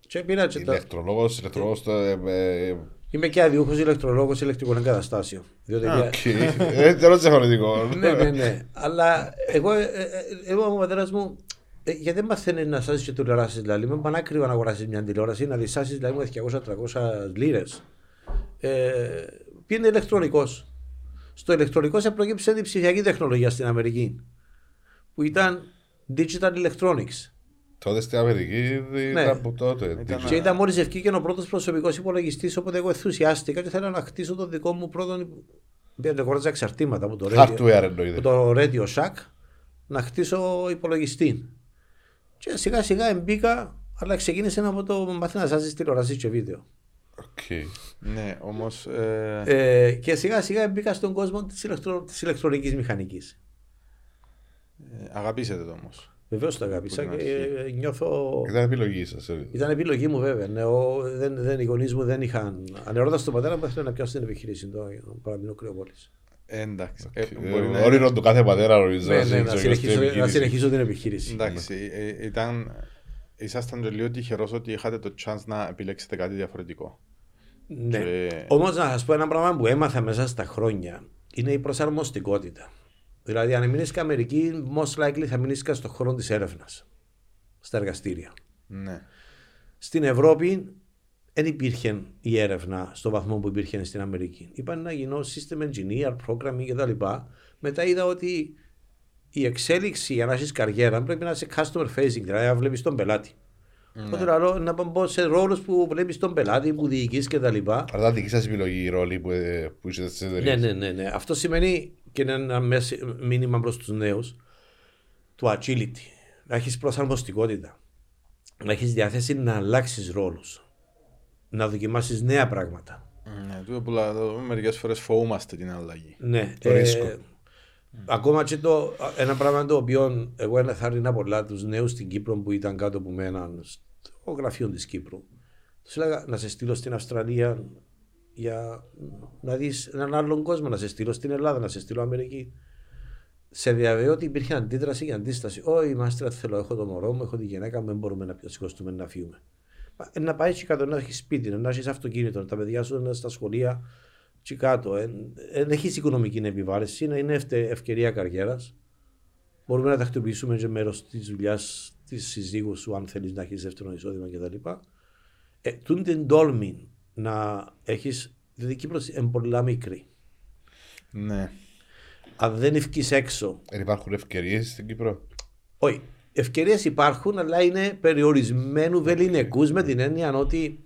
Speaker 1: Και πήρα και τα...
Speaker 3: Ηλεκτρολόγος, ηλεκτρολόγος το... ε, ε,
Speaker 1: Είμαι και αδειούχο ηλεκτρολόγος ηλεκτρικών εγκαταστάσεων. Διότι
Speaker 2: Α,
Speaker 1: για-
Speaker 3: Οκ. Ε, τέλος διαφορετικό.
Speaker 1: ναι, ναι, ναι. Αλλά εγώ, ε, ε, ε, εγώ ο πατέρας μου, ε, γιατί δεν μαθαίνει να σάσει και τηλεοράσεις, δηλαδή. Με πανάκριβο να αγοράσεις μια τηλεόραση, να δισάσει δηλαδή με 200-300 λίρες. Ε, πήγαινε ηλεκτρονικός; Στο ηλεκτρονικός σε προκύψε η ψηφιακή τεχνολογία στην Αμερική. Που ήταν digital electronics.
Speaker 3: Τότε στην Αμερική
Speaker 1: Ναι.
Speaker 3: ήταν από τότε.
Speaker 2: Ήταν-
Speaker 1: Και ήταν μόλις ευκήκε ο πρώτος προσωπικός υπολογιστής, οπότε εγώ ενθουσιάστηκα και θέλω να χτίσω το δικό μου πρώτο. Δεν αγόραζα εξαρτήματα από το radio,
Speaker 3: Hardware
Speaker 1: από
Speaker 3: εννοείται.
Speaker 1: το Radio Shack να χτίσω υπολογιστή. Και σιγά σιγά εμπήκα, αλλά ξεκίνησε από το μάθει να σάζει τηλεοράσεις και βίντεο.
Speaker 3: Οκ.
Speaker 2: Ναι, όμως. Ε,
Speaker 1: Ε, και σιγά σιγά μπήκα στον κόσμο της ηλεκτρο, της ηλεκτρονικής μηχανικής.
Speaker 2: ε, αγαπήσετε το όμως.
Speaker 1: Βεβαίως το αγάπησα
Speaker 2: Που
Speaker 1: και
Speaker 2: την
Speaker 1: ε, νιώθω.
Speaker 3: Ήταν επιλογή σας. ε.
Speaker 1: Ήταν επιλογή μου βέβαια. Ναι, ο, δεν, δεν, οι γονείς μου δεν είχαν. Ανερώτα τον πατέρα μου, ήθελε να πιάσω την επιχείρηση του παραμείνω κρεοπώλη.
Speaker 2: Εντάξει. Ε,
Speaker 3: Ε,
Speaker 2: μπορεί να
Speaker 3: Όνειρο του κάθε πατέρα νομίζω.
Speaker 1: Ναι,
Speaker 3: να
Speaker 1: ναι, να
Speaker 3: συνεχίσει
Speaker 1: συνεχίσω,
Speaker 3: την
Speaker 1: να
Speaker 3: επιχείρηση.
Speaker 1: συνεχίσω την επιχείρηση.
Speaker 2: Εντάξει, ε, ήταν. Ήσασταν και λίγο τυχερός ότι είχατε το chance να επιλέξετε κάτι διαφορετικό.
Speaker 1: Ναι.
Speaker 2: Και-
Speaker 1: Όμως να σας πω ένα πράγμα που έμαθα μέσα στα χρόνια είναι η προσαρμοστικότητα. Δηλαδή, αν μείνεις και Αμερική, most likely θα μείνεις και στον χώρο της έρευνας. Στα εργαστήρια.
Speaker 2: Ναι.
Speaker 1: Στην Ευρώπη δεν υπήρχε η έρευνα στο βαθμό που υπήρχε στην Αμερική. Είπαν να γίνω system engineer, programming κτλ. Μετά είδα ότι η εξέλιξη για να έχεις καριέρα πρέπει να είσαι customer facing, δηλαδή να βλέπεις τον πελάτη. Οπότε λέω να μπω σε ρόλους που βλέπεις τον πελάτη, που διοικείς κτλ.
Speaker 3: Αλλά ήταν δική σας επιλογή η ρόλη που, ε, που είσαστε στις
Speaker 1: Ναι,
Speaker 3: εταιρείες.
Speaker 1: ναι, ναι, ναι. Αυτό σημαίνει και είναι ένα μέση- μήνυμα προς τους νέους του agility. Να έχεις προσαρμοστικότητα. Να έχεις διάθεση να αλλάξεις ρόλους. Να δοκιμάσεις νέα πράγματα.
Speaker 2: Ναι, τούτο που λα- μερικές φορές φοβούμαστε την αλλαγή.
Speaker 1: Ναι.
Speaker 3: Το ρίσκο.
Speaker 1: Ακόμα και το, ένα πράγμα το οποίο εγώ ενθάρρυνα πολλά τους νέους στην Κύπρο που ήταν κάτω από μένα στο γραφείο της Κύπρου. Τους έλεγα να σε στείλω στην Αυστραλία για να δεις έναν άλλον κόσμο, να σε στείλω στην Ελλάδα, να σε στείλω Αμερική. Σε διαβεβαιώ ότι υπήρχε αντίδραση και αντίσταση. Όχι, μάστρα, θέλω, έχω το μωρό μου, έχω τη γυναίκα μου, δεν μπορούμε να σηκωστούμε να φύγουμε. Μα, ε, Να πάει και κάτω, να έχεις σπίτι, να έχεις αυτοκίνητο, τα παιδιά σου να είναι στα σχολεία και κάτω. Δεν έχεις οικονομική επιβάρηση, είναι, είναι ευτε- ευκαιρία καριέρας. Μπορούμε να τακτοποιήσουμε και μέρος της δουλειάς της συζύγου σου, αν θέλεις να έχεις δεύτερο εισόδημα κτλ. Ε, τούν την τόλμη να έχεις. Δηλαδή η Κύπρος είναι πολλά μικρή.
Speaker 2: Ναι.
Speaker 1: Αν δεν ευκείς έξω
Speaker 3: Δεν υπάρχουν ευκαιρίες στην Κύπρο;
Speaker 1: Όχι. Ευκαιρίες υπάρχουν, αλλά είναι περιορισμένου βεληνικούς με την έννοια ότι.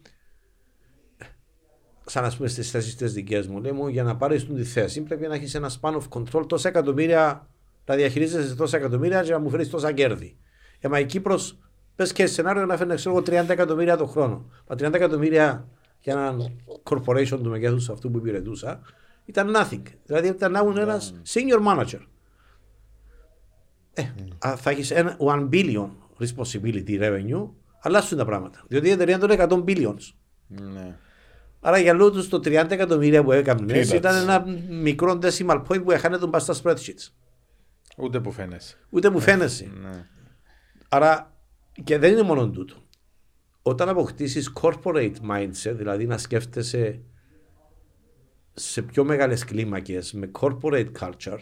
Speaker 1: Σαν να πούμε στις θέσει τι δικές μου, λέμε για να πάρεις τη θέση πρέπει να έχεις ένα span of control τόσα εκατομμύρια, να διαχειρίζεσαι τόσα εκατομμύρια και να μου φέρεις τόσα κέρδη. Ε, μα η Κύπρος, πες και σενάριο να φέρνει ξέρω, εγώ, 30 εκατομμύρια το χρόνο. Μα 30 εκατομμύρια για έναν corporation του μεγέθους αυτού που υπηρετούσα ήταν nothing. Δηλαδή ήταν να ήμουν ένας senior manager. Ε, α, θα έχεις ένα 1 billion responsibility revenue, αλλάσουν τα πράγματα. Διότι η εταιρεία ήταν 100 billions.
Speaker 2: ναι.
Speaker 1: Άρα για λόγω τους το 30 εκατομμύρια που έκανες
Speaker 3: Peanuts.
Speaker 1: ήταν ένα μικρό decimal point που έχανε τον πας στα spreadsheets.
Speaker 2: Ούτε που φαίνεσαι.
Speaker 1: Ούτε μου φαίνεσαι.
Speaker 2: Ναι.
Speaker 1: Άρα και δεν είναι μόνο τούτο. όταν αποκτήσεις corporate mindset, δηλαδή να σκέφτεσαι σε πιο μεγάλες κλίμακες με corporate culture,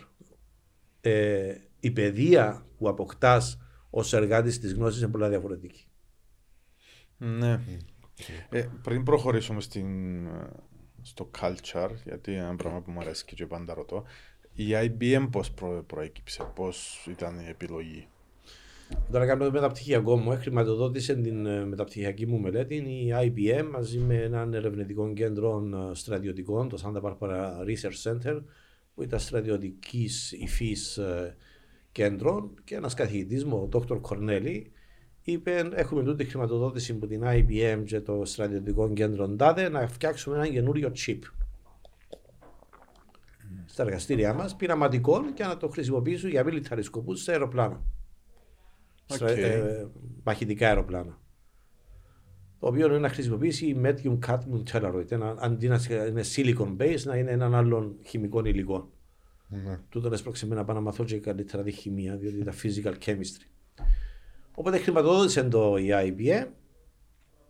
Speaker 1: ε, η παιδεία που αποκτάς ως εργάτης της γνώσης είναι πολλά διαφορετική.
Speaker 2: Ναι. Ε, πριν προχωρήσουμε στην, στο culture, γιατί είναι ένα πράγμα που μου αρέσει και πάντα ρωτώ, η IBM πώς προ, προέκυψε, πώς ήταν η επιλογή;
Speaker 1: Όταν έκανα το μεταπτυχιακό μου, χρηματοδότησε την ε, μεταπτυχιακή μου μελέτη η IBM μαζί με έναν ερευνητικό κέντρο ε, στρατιωτικών, το Santa Barbara Research Center, που ήταν στρατιωτικής υφής ε, κέντρο και ένας καθηγητής μου, ο Dr. Κορνέλη, είπε: Έχουμε τούτη χρηματοδότηση από την IBM και το στρατιωτικό κέντρο ΝΤΑΔΕ να φτιάξουμε ένα καινούριο chip στα εργαστήριά μας, πειραματικό και να το χρησιμοποιήσουν για military σκοπούς σε αεροπλάνα. Okay. Ε, μαχητικά αεροπλάνα. Το οποίο είναι να χρησιμοποιήσει medium cadmium telluride, αντί να είναι silicon based, να είναι έναν άλλον χημικό υλικό. Mm-hmm. Τούτο έσπρωξε με να πάω να μαθώ και καλύτερα τη χημεία, διότι ήταν physical chemistry. Οπότε χρηματοδότησε το η IBM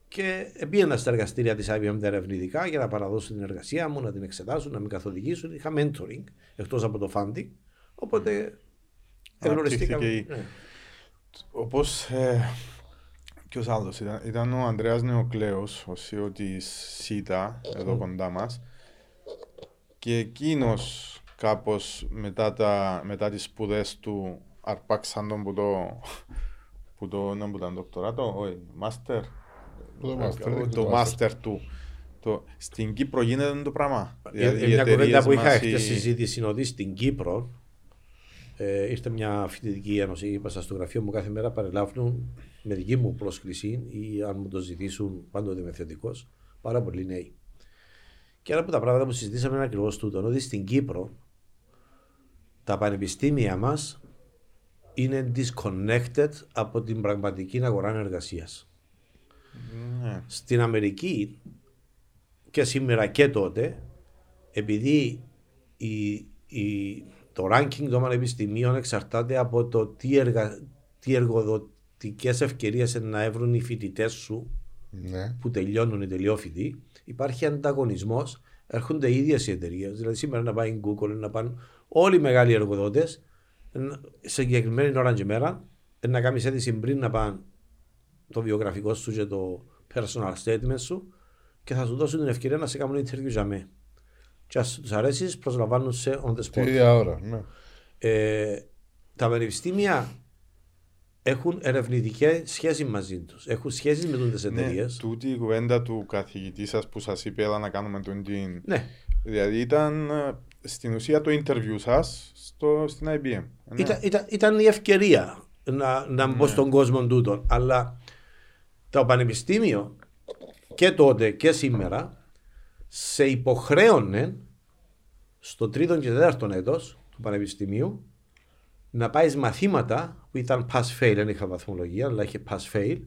Speaker 1: και πήγαινα στα εργαστήρια της IBM τα ερευνητικά για να παραδώσω την εργασία μου, να την εξετάσουν, να με καθοδηγήσουν. Είχα mentoring εκτός από το funding. Οπότε εγνωριστήκαμε. Ναι.
Speaker 2: Όπως. Ε, Ποιο άλλος ήταν, ήταν ο Ανδρέας Νεοκλέος, ο CEO της ΣΥΤΑ, εδώ κοντά μας. Και εκείνος κάπως μετά, τα, μετά τις σπουδές του αρπάξαν τον που το, που το, να, που ήταν δοκτοράτο, όχι, μάστερ, το μάστερ του. Το, στην Κύπρο γίνεται το πράγμα.
Speaker 1: Δηλαδή, μια κουβέντα που είχα χθε συζήτηση είναι ότι στην Κύπρο ε, ήρθε μια φοιτητική ένωση, είπα στο γραφείο μου κάθε μέρα παρελάβουν με δική μου πρόσκληση ή αν μου το ζητήσουν πάντοτε είμαι θετικός, πάρα πολλοί νέοι. Και ένα από τα πράγματα που συζητήσαμε είναι ακριβώς τούτο, ότι στην Κύπρο τα πανεπιστήμια μας είναι disconnected από την πραγματική αγορά εργασίας. Ναι. Στην Αμερική και σήμερα και τότε, επειδή η, η, το ranking των πανεπιστημίων εξαρτάται από το τι, εργα, τι εργοδοτικές ευκαιρίες να έβρουν οι φοιτητές σου ναι. που τελειώνουν οι τελειόφοιτοι, υπάρχει ανταγωνισμός. Έρχονται οι ίδιες οι εταιρείες. Δηλαδή, σήμερα να πάει η Google, να πάνε όλοι οι μεγάλοι εργοδότες σε συγκεκριμένη ώρα και μέρα να κάνεις αίτηση πριν να πάνε το βιογραφικό σου και το personal statement σου και θα σου δώσουν την ευκαιρία να σε κάνουν interview για μέ. Και αν τους αρέσεις, προσλαμβάνουν σε on the spot.
Speaker 3: Τη ώρα, ναι.
Speaker 1: Ε, τα πανεπιστήμια έχουν ερευνητικέ σχέσεις μαζί τους. Έχουν σχέσεις με τι
Speaker 2: ναι,
Speaker 1: εταιρείες.
Speaker 2: Τούτη η κουβέντα του καθηγητή σας που σας είπε, έλα να κάνουμε τον την.
Speaker 1: Ναι.
Speaker 2: Δηλαδή ήταν ε, στην ουσία το interview σας στην IBM. Ναι.
Speaker 1: Ήταν, ήταν, ήταν, η ευκαιρία να, να μπω ναι. στον κόσμο τούτο. Αλλά το πανεπιστήμιο και τότε και σήμερα σε υποχρέωνε στο τρίτο και τέταρτο έτος του πανεπιστημίου να πάεις μαθήματα που ήταν pass-fail, δεν είχα βαθμολογία, αλλά είχε pass-fail,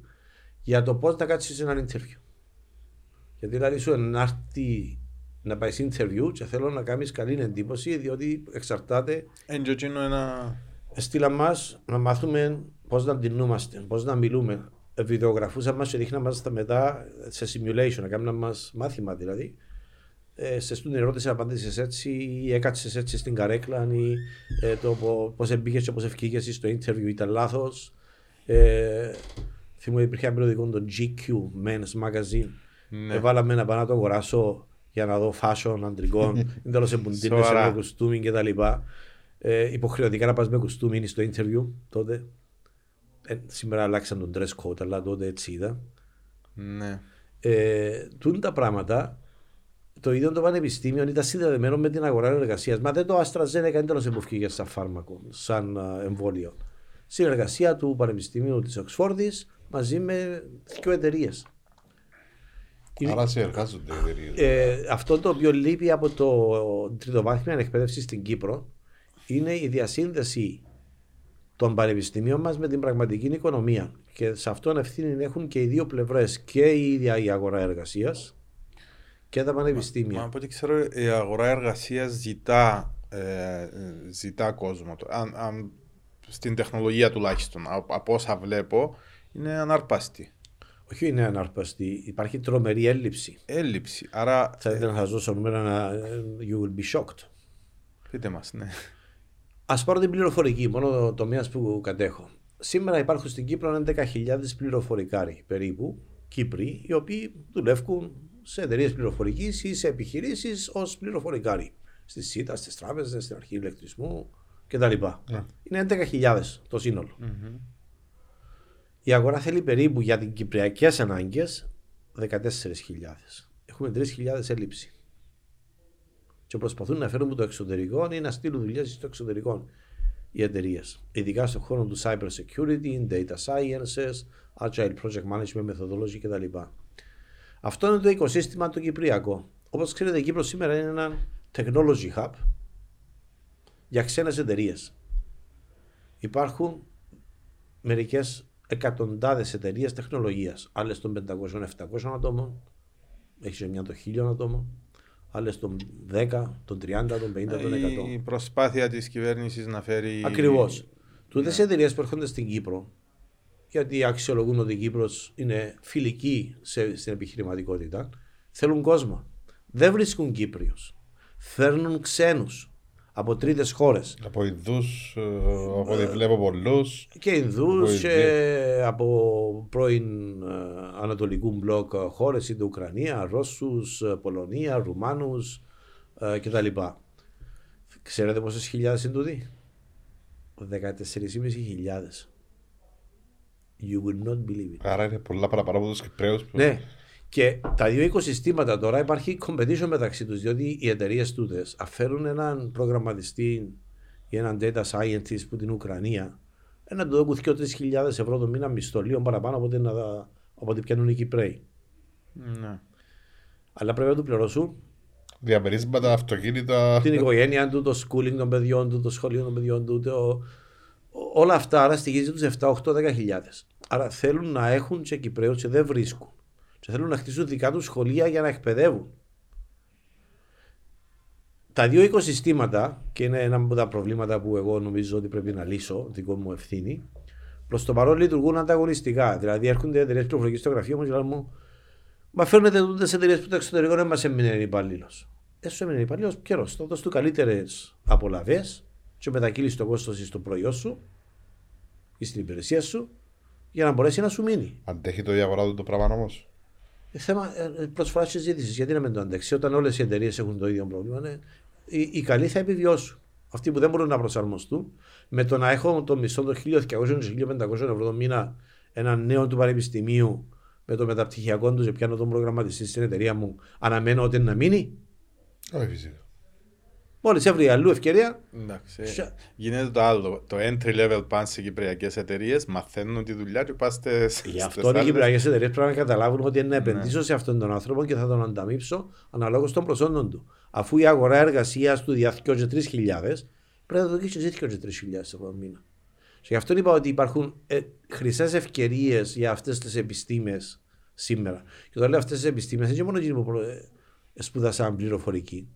Speaker 1: για το πώς να κάτσεις σε ένα interview. Γιατί δηλαδή σου να έρθει να πάει σε interview και θέλω να κάνεις καλή εντύπωση, διότι εξαρτάται.
Speaker 2: Εντζοτσίνο ένα.
Speaker 1: Στείλα μας να μάθουμε πώς να ντυνούμαστε, πώς να μιλούμε βιντεογραφούσαν μας και δείχναν μας μετά σε simulation, να κάνουν μας μάθημα δηλαδή. Ε, σε στούντιν ερώτηση απάντησες έτσι ή έκατσες έτσι στην καρέκλα ή ε, το πώς μπήκε και πώς ευκήγε στο interview ήταν λάθος. Ε, θυμούμαι υπήρχε ένα περιοδικό το GQ Men's Magazine. Ναι. Έβαλαμε να πάω να το αγοράσω για να δω fashion αντρικών. [LAUGHS] Δεν τέλο σε μπουντίνες, σε κουστούμι κτλ. Ε, υποχρεωτικά να πας με κουστούμι στο interview τότε. Ε, σήμερα αλλάξαν τον dress code, αλλά τότε έτσι είδα.
Speaker 2: Ναι.
Speaker 1: Ε, τούν τα πράγματα, το ίδιο το πανεπιστήμιο ήταν συνδεδεμένο με την αγορά εργασίας. Μα δεν το AstraZeneca δεν τέλος εμποφκήγε σαν φάρμακο, σαν εμβόλιο. Συνεργασία του Πανεπιστημίου της Οξφόρδης μαζί με δύο εταιρείες.
Speaker 3: Άρα συνεργάζονται εταιρείε.
Speaker 1: Ε, αυτό το οποίο λείπει από το τριτοβάθμια εκπαίδευση στην Κύπρο είναι η διασύνδεση των πανεπιστημίων μας με την πραγματική οικονομία. Και σε αυτόν ευθύνη έχουν και οι δύο πλευρές, και η ίδια η αγορά εργασίας και τα πανεπιστήμια.
Speaker 2: Μα, από ό,τι ξέρω, η αγορά εργασίας ζητά, ε, ζητά κόσμο. Αν, αν, στην τεχνολογία τουλάχιστον, από όσα βλέπω, είναι ανάρπαστη.
Speaker 1: Όχι είναι αναρπαστή, υπάρχει τρομερή έλλειψη.
Speaker 2: Έλλειψη. Άρα,
Speaker 1: Θα ήθελα να σας δώσω νούμερα να. You will be shocked.
Speaker 2: πείτε μας, ναι.
Speaker 1: Α πάρω την πληροφορική, μόνο το τομέα που κατέχω. Σήμερα υπάρχουν στην Κύπρο 11.000 πληροφορικάροι περίπου, Κύπροι, οι οποίοι δουλεύουν σε εταιρείες πληροφορικής ή σε επιχειρήσεις ως πληροφορικάροι. Στη ΣΥΤΑ, στις τράπεζες, στην αρχή ηλεκτρισμού κτλ. Είναι 11.000 το συνολο Η αγορά θέλει περίπου για την κυπριακές ανάγκες 14.000. Έχουμε 3.000 έλλειψη. Και προσπαθούν να φέρουν από το εξωτερικό ή να στείλουν δουλειές στο εξωτερικό οι εταιρείες. Ειδικά στον χώρο του cyber security, data sciences, agile project management, methodology κτλ. Αυτό είναι το οικοσύστημα το κυπριακό. Όπως ξέρετε, η Κύπρος σήμερα είναι ένα technology hub για ξένες εταιρείες. Υπάρχουν μερικές εκατοντάδες εταιρείες τεχνολογίας. Άλλες των 500-700 ατόμων, έχεις μια των 1000 ατόμων, άλλες των 10, των 30, των 50, των 100.
Speaker 2: Η προσπάθεια της κυβέρνησης να φέρει...
Speaker 1: Ακριβώς. Τούτες οι εταιρείες που έρχονται στην Κύπρο, γιατί αξιολογούν ότι η Κύπρος είναι φιλική σε, στην επιχειρηματικότητα, θέλουν κόσμο. Δεν βρίσκουν Κύπριους. Φέρνουν ξένους από τρίτες χώρες.
Speaker 3: Από Ινδούς, από ό,τι βλέπω πολλούς.
Speaker 1: Και Ινδούς
Speaker 3: Από
Speaker 1: και από πρώην ε, Ανατολικού μπλοκ χώρες, είτε Ουκρανία, Ρώσους, Πολωνία, Ρουμάνους κτλ. Ξέρετε πόσες χιλιάδες είναι τούτοι; 14.500. You will not believe it.
Speaker 3: Άρα είναι πολλά παραπάνω από τους Κυπρέους.
Speaker 1: Ναι. Και τα δύο οικοσυστήματα τώρα υπάρχει competition μεταξύ τους, διότι οι εταιρείες τούτες αφαίρουν έναν προγραμματιστή ή έναν data scientist που την Ουκρανία, ένα του δώκουν 2-3 χιλιάδες ευρώ το μήνα μισθό, λίγο παραπάνω από ό,τι, να, από ό,τι πιάνουν οι Κυπρέοι.
Speaker 2: Ναι.
Speaker 1: Αλλά πρέπει να του πληρώσουν
Speaker 3: Διαμερίσματα, αυτοκίνητα.
Speaker 1: την οικογένεια του, το schooling των παιδιών του, το σχολείο των παιδιών του, το... ο- όλα αυτά άρα στοιχίζει τους 7, 8, 10 χιλιάδες. Άρα θέλουν να έχουν και Κυπρέους και δεν βρίσκουν. Και θέλουν να χτίσουν δικά τους σχολεία για να εκπαιδεύουν. Τα δύο οικοσυστήματα, και είναι ένα από τα προβλήματα που εγώ νομίζω ότι πρέπει να λύσω, δικό μου ευθύνη, προς το παρόν λειτουργούν ανταγωνιστικά. Δηλαδή έρχονται εταιρείες πληροφορικής στο γραφείο μου και λένε μου, Μα φέρνετε τούτες εταιρείες που το εξωτερικό δεν μας έμεινε υπαλλήλο. Δεν σου έμεινε υπαλλήλο, καιρός. Θα δώσει του καλύτερες απολαυέ και μετακύλεις το κόστος στο προϊόν σου ή στην υπηρεσία σου για να μπορέσει να σου μείνει.
Speaker 3: Αντέχει το η αγορά του το πράγμα όμως.
Speaker 1: Ε, Θέμα ε, προσφοράς και ζήτηση. Γιατί να μην το αντέξει, όταν όλες οι εταιρείες έχουν το ίδιο πρόβλημα, ναι, οι, οι καλοί θα επιβιώσουν. Αυτοί που δεν μπορούν να προσαρμοστούν, με το να έχω το μισθό των 1.200-1.500 ευρώ το μήνα έναν νέο του πανεπιστημίου με το μεταπτυχιακό τους και πιάνω τον προγραμματιστή στην εταιρεία μου, αναμένω ότι να μείνει;
Speaker 3: Όχι φυσικά.
Speaker 1: Μόλις έβρει αλλού ευκαιρία,
Speaker 2: Εντάξει.
Speaker 1: Σα-
Speaker 2: Γίνεται το άλλο. Το entry level πάνε σε κυπριακές εταιρείες, μαθαίνουν τη δουλειά και πάστε.
Speaker 1: Γι' αυτό οι κυπριακές εταιρείες πρέπει να καταλάβουν ότι είναι να επενδύσω σε αυτόν τον άνθρωπο και θα τον ανταμείψω αναλόγως των προσόντων του. Αφού η αγορά εργασίας του διαθέτει 3.000, πρέπει να το δώσει και 3.000 ευρώ το μήνα. Και γι' αυτό είπα ότι υπάρχουν ε, χρυσές ευκαιρίες για αυτές τις επιστήμες σήμερα. Και όταν λέω αυτές τις επιστήμες, δεν είναι μόνο εκείνοι που προ- ε, σπούδασαν πληροφορική.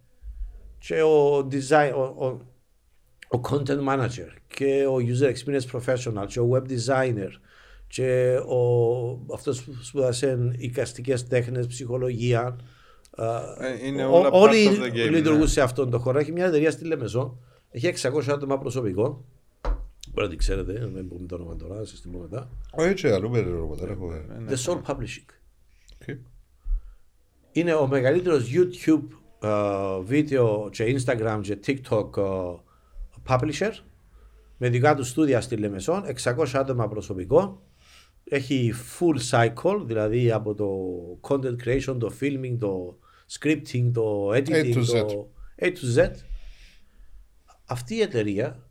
Speaker 1: Και ο, design, ο, ο, ο content manager και ο user experience professional και ο web designer και ο, αυτός που σπούδασε οικαστικές τέχνες, ψυχολογία.
Speaker 2: Ε, είναι
Speaker 1: Ο-
Speaker 2: όλα part
Speaker 1: όλοι
Speaker 2: of the game,
Speaker 1: λειτουργούν
Speaker 2: ναι.
Speaker 1: σε αυτόν τον χώρο. Έχει μια εταιρεία στη Λεμεσό. Έχει 600 άτομα προσωπικό. Μπορεί να την ξέρετε, δεν πούμε το όνομα τώρα, σας την πω μετά.
Speaker 3: Όχι, έτσι, αλλού με ρόλο, δεν έχουμε.
Speaker 2: Ναι.
Speaker 1: The Soul Publishing.
Speaker 3: OK.
Speaker 1: είναι ο μεγαλύτερος YouTube ε, βίντεο και Instagram και TikTok ε, publisher με δικά του στούντια στη Λεμεσόν, 600 άτομα προσωπικό. Έχει full cycle, δηλαδή από το content creation, το filming, το scripting, το editing,
Speaker 3: to Z.
Speaker 1: το A to Z. Αυτή η εταιρεία,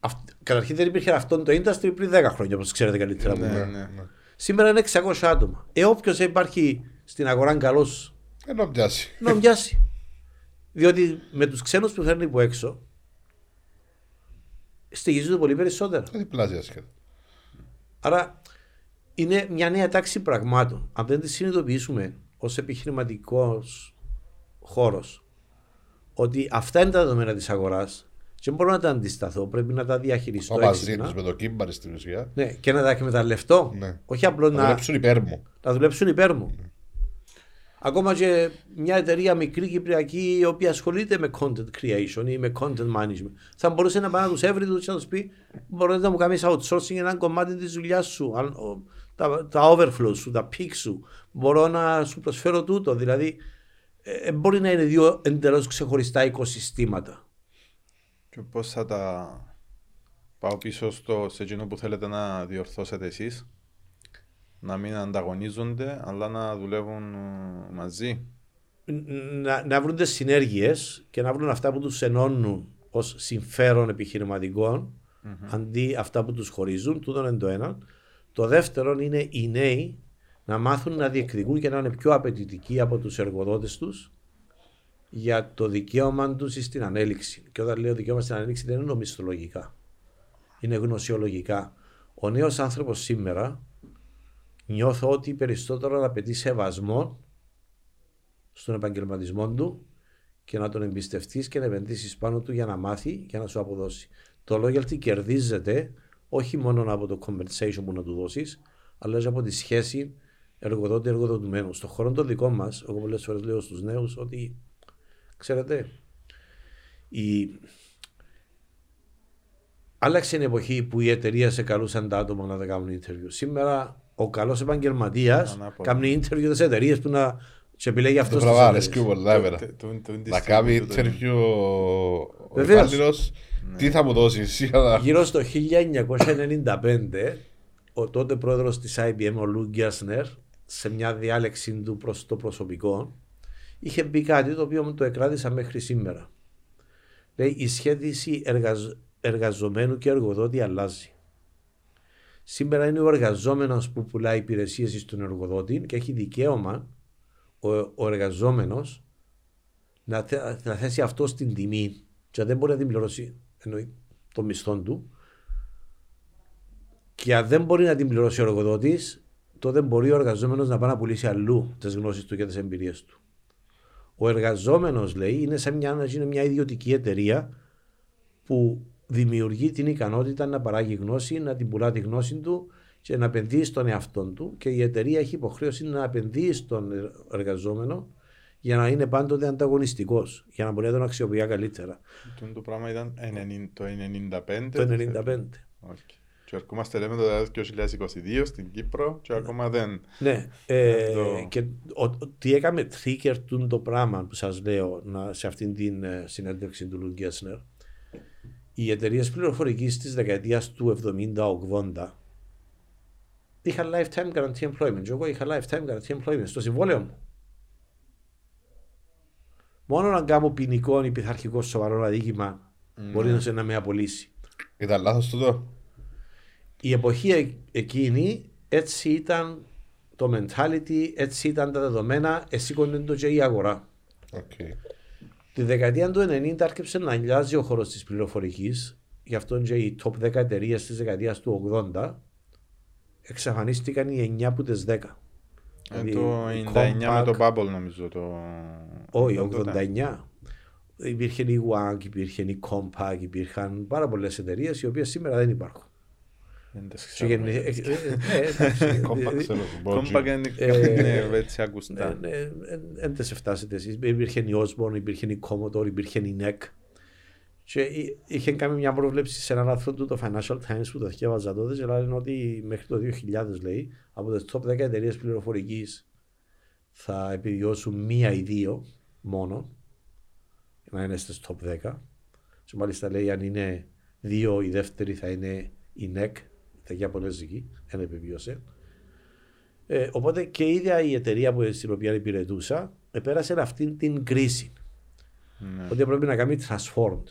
Speaker 1: αυ- καταρχήν δεν υπήρχε αυτό το industry πριν 10 χρόνια, όπως ξέρετε καλύτερα. από
Speaker 2: Ναι,
Speaker 1: μένα.
Speaker 2: ναι.
Speaker 1: Σήμερα είναι 600 άτομα. Ε, όποιος υπάρχει στην αγορά καλός
Speaker 3: Ενώ πιάσει.
Speaker 1: να μοιάσει. Διότι με τους ξένους που φέρνει από έξω στοιχίζονται πολύ περισσότερα.
Speaker 3: Δεν διπλάσια σχέδια.
Speaker 1: Άρα είναι μια νέα τάξη πραγμάτων. Αν δεν τη συνειδητοποιήσουμε ως επιχειρηματικός χώρος ότι αυτά είναι τα δεδομένα της αγοράς Και δεν μπορώ να τα αντισταθώ. Πρέπει να τα διαχειριστώ.
Speaker 3: Το μαζί
Speaker 1: έξυπνα.
Speaker 3: του με το κύμπαρ στην ουσία.
Speaker 1: Ναι, και να τα εκμεταλλευτώ.
Speaker 3: Ναι.
Speaker 1: Όχι απλώς
Speaker 3: Να
Speaker 1: να,
Speaker 3: δουλέψουν υπέρ μου.
Speaker 1: να δουλέψουν υπέρ μου. Ακόμα και μια εταιρεία μικρή κυπριακή η οποία ασχολείται με content creation ή με content management θα μπορούσε να πάει να τους έβρει τους και να τους πει: Μπορείτε να μου κάνεις outsourcing ένα κομμάτι της δουλειάς σου, αν- ο- τα, τα overflow σου, τα peak σου. Μπορώ να σου προσφέρω τούτο. Δηλαδή, ε, ε, μπορεί να είναι δύο εντελώς ξεχωριστά οικοσυστήματα.
Speaker 2: Και πώς θα τα πάω πίσω στο, σε εκείνο που θέλετε να διορθώσετε εσείς; Να μην ανταγωνίζονται, αλλά να δουλεύουν ε, μαζί.
Speaker 1: να, να βρουν τι συνέργειες και να βρουν αυτά που τους ενώνουν ως συμφέρον επιχειρηματικών αντί αυτά που τους χωρίζουν. Τούτο είναι το ένα. Το δεύτερο είναι οι νέοι να μάθουν να διεκδικούν και να είναι πιο απαιτητικοί από τους εργοδότες τους για το δικαίωμα τους στην ανέλυξη. Και όταν λέω δικαίωμα στην ανέλυξη δεν είναι μισθολογικά. Είναι γνωσιολογικά. Ο νέος άνθρωπος σήμερα νιώθω ότι περισσότερο απαιτεί σεβασμό στον επαγγελματισμό του και να τον εμπιστευτείς και να επενδύσεις πάνω του για να μάθει και να σου αποδώσει. Το loyalty κερδίζεται όχι μόνο από το compensation που να του δώσεις, αλλά και από τη σχέση εργοδότη-εργοδοτουμένου. Στον χώρο των δικών μας, εγώ πολλές φορές λέω στους νέους ότι ξέρετε, η... άλλαξε η εποχή που η εταιρεία σε καλούσαν τα άτομα να τα κάνουν interview. Σήμερα ο καλό επαγγελματία
Speaker 2: Ανάποδα.
Speaker 1: κάνει interview τι εταιρείε που να σε επιλέγει αυτό.
Speaker 3: Το πράγμα αρέσκει πολλά εμένα.
Speaker 2: Το- το- το- το-
Speaker 3: Να
Speaker 2: το-
Speaker 3: κάνει
Speaker 2: το- το-
Speaker 3: interview ο
Speaker 1: Βεβαίως.
Speaker 3: υπάλληλος, τι θα μου δώσει εσύ για να...
Speaker 1: Γύρω στο 1995, ο τότε πρόεδρος της IBM, ο Λου Γκιάσνερ, σε μια διάλεξη του προς το προσωπικό, είχε πει κάτι το οποίο μου το εκράτησα μέχρι σήμερα. Λέει, η σχέση εργαζ- εργαζομένου και εργοδότη αλλάζει. Σήμερα είναι ο εργαζόμενος που πουλάει υπηρεσίες στον εργοδότη και έχει δικαίωμα ο, ο εργαζόμενος να, θε- να θέσει αυτό στην τιμή και δεν μπορεί να την πληρώσει εννοεί, το μισθό του και αν δεν μπορεί να την πληρώσει ο εργοδότης, τότε μπορεί ο εργαζόμενος να πάει να πουλήσει αλλού τις γνώσεις του και τις εμπειρίες του. Ο εργαζόμενος, λέει, είναι σαν μια, να είναι μια ιδιωτική εταιρεία που δημιουργεί την ικανότητα να παράγει γνώση, να την πουλά τη γνώση του και να επενδύει στον εαυτό του και η εταιρεία έχει υποχρέωση να επενδύει στον εργαζόμενο για να είναι πάντοτε ανταγωνιστικός, για να μπορεί να τον αξιοποιεί καλύτερα.
Speaker 2: Το, το πράγμα ήταν 90 το 95.
Speaker 1: Το 95.
Speaker 2: Οκ. Και ερχόμαστε λέμε το 2022 στην Κύπρο και ακόμα δεν.
Speaker 1: Ναι, ε,
Speaker 2: Το-
Speaker 1: και ο, ο- τι έκαμε trigger του το πράγμα που σας λέω να, σε αυτήν την ε, συνέντευξη του Λου Γκέρστνερ. Οι εταιρείες πληροφορικής της δεκαετίας του 70-80 είχαν lifetime guarantee employment. Και εγώ είχα lifetime guarantee employment στο συμβόλαιο μου. Μόνο να κάνω ποινικό ή πειθαρχικό σοβαρό αδίκημα μπορεί να σε να με απολύσει.
Speaker 3: Ήταν λάθος τούτο.
Speaker 1: η εποχή ε- εκείνη έτσι ήταν το mentality, έτσι ήταν τα δεδομένα, εσήκωνε το και η αγορά.
Speaker 3: Οκ.
Speaker 1: Τη δεκαετία του 90 άρχισε να αλλάζει ο χώρος της πληροφορικής, γι' αυτό και οι top 10 εταιρείες της δεκαετίας του 80 εξαφανίστηκαν οι 9 από τις 10.
Speaker 2: Ε,
Speaker 1: Δηλαδή,
Speaker 2: το
Speaker 1: η
Speaker 2: 99 με το
Speaker 1: Compaq-
Speaker 2: Bubble νομίζω. Το...
Speaker 1: Όχι,
Speaker 2: το τότε.
Speaker 1: 89. Υπήρχε η Wang, υπήρχε η Compaq, υπήρχαν πάρα πολλές εταιρείες οι οποίες σήμερα δεν υπάρχουν. [LAUGHS]
Speaker 2: έτσι
Speaker 1: Ναι,
Speaker 2: ακουστά.
Speaker 1: ναι, δεν τε φτάσετε εσείς. Υπήρχε η Osborne, υπήρχε η Commodore, υπήρχε η NEC. Και εί- είχε κάνει μια πρόβλεψη σε έναν άρθρο του το Financial Times που το διάβαζα τότε και λένε ότι μέχρι το 2000 λέει από τις top 10 εταιρείες πληροφορικής θα επιβιώσουν μία ή δύο μόνο να είναι στις top 10 και μάλιστα λέει αν είναι δύο η δεύτερη θα είναι η NEC θα για πολεζική, δεν επιβίωσε ε, οπότε και η ίδια η εταιρεία που, στην οποία υπηρετούσα επέρασε αυτήν την κρίση.
Speaker 2: Ναι.
Speaker 1: Ότι πρέπει να κάνει transformed.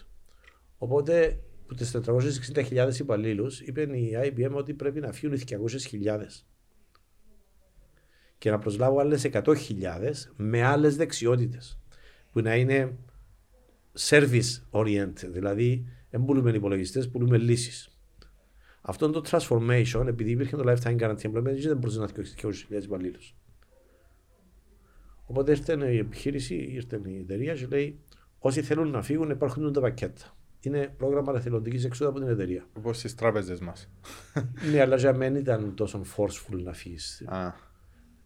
Speaker 1: Οπότε από τις 460.000 υπαλλήλους είπε η IBM ότι πρέπει να φύγουν 200.000 και να προσλάβω άλλες 100.000 με άλλες δεξιότητες που να είναι service oriented, δηλαδή δεν πουλούμε υπολογιστές, πουλούμε λύσεις. Αυτό το transformation, επειδή υπήρχε το lifetime guarantee employment, δεν μπορούσε να έχει 200.000 υπαλλήλους. Οπότε ήρθε η επιχείρηση, ήρθε η εταιρεία και λέει: Όσοι θέλουν να φύγουν, υπάρχουν τα πακέτα. είναι πρόγραμμα εθελοντική εξόδου από την εταιρεία.
Speaker 2: Όπως στις τράπεζες μας.
Speaker 1: ναι, αλλά για μένα ήταν τόσο forceful να φύγεις.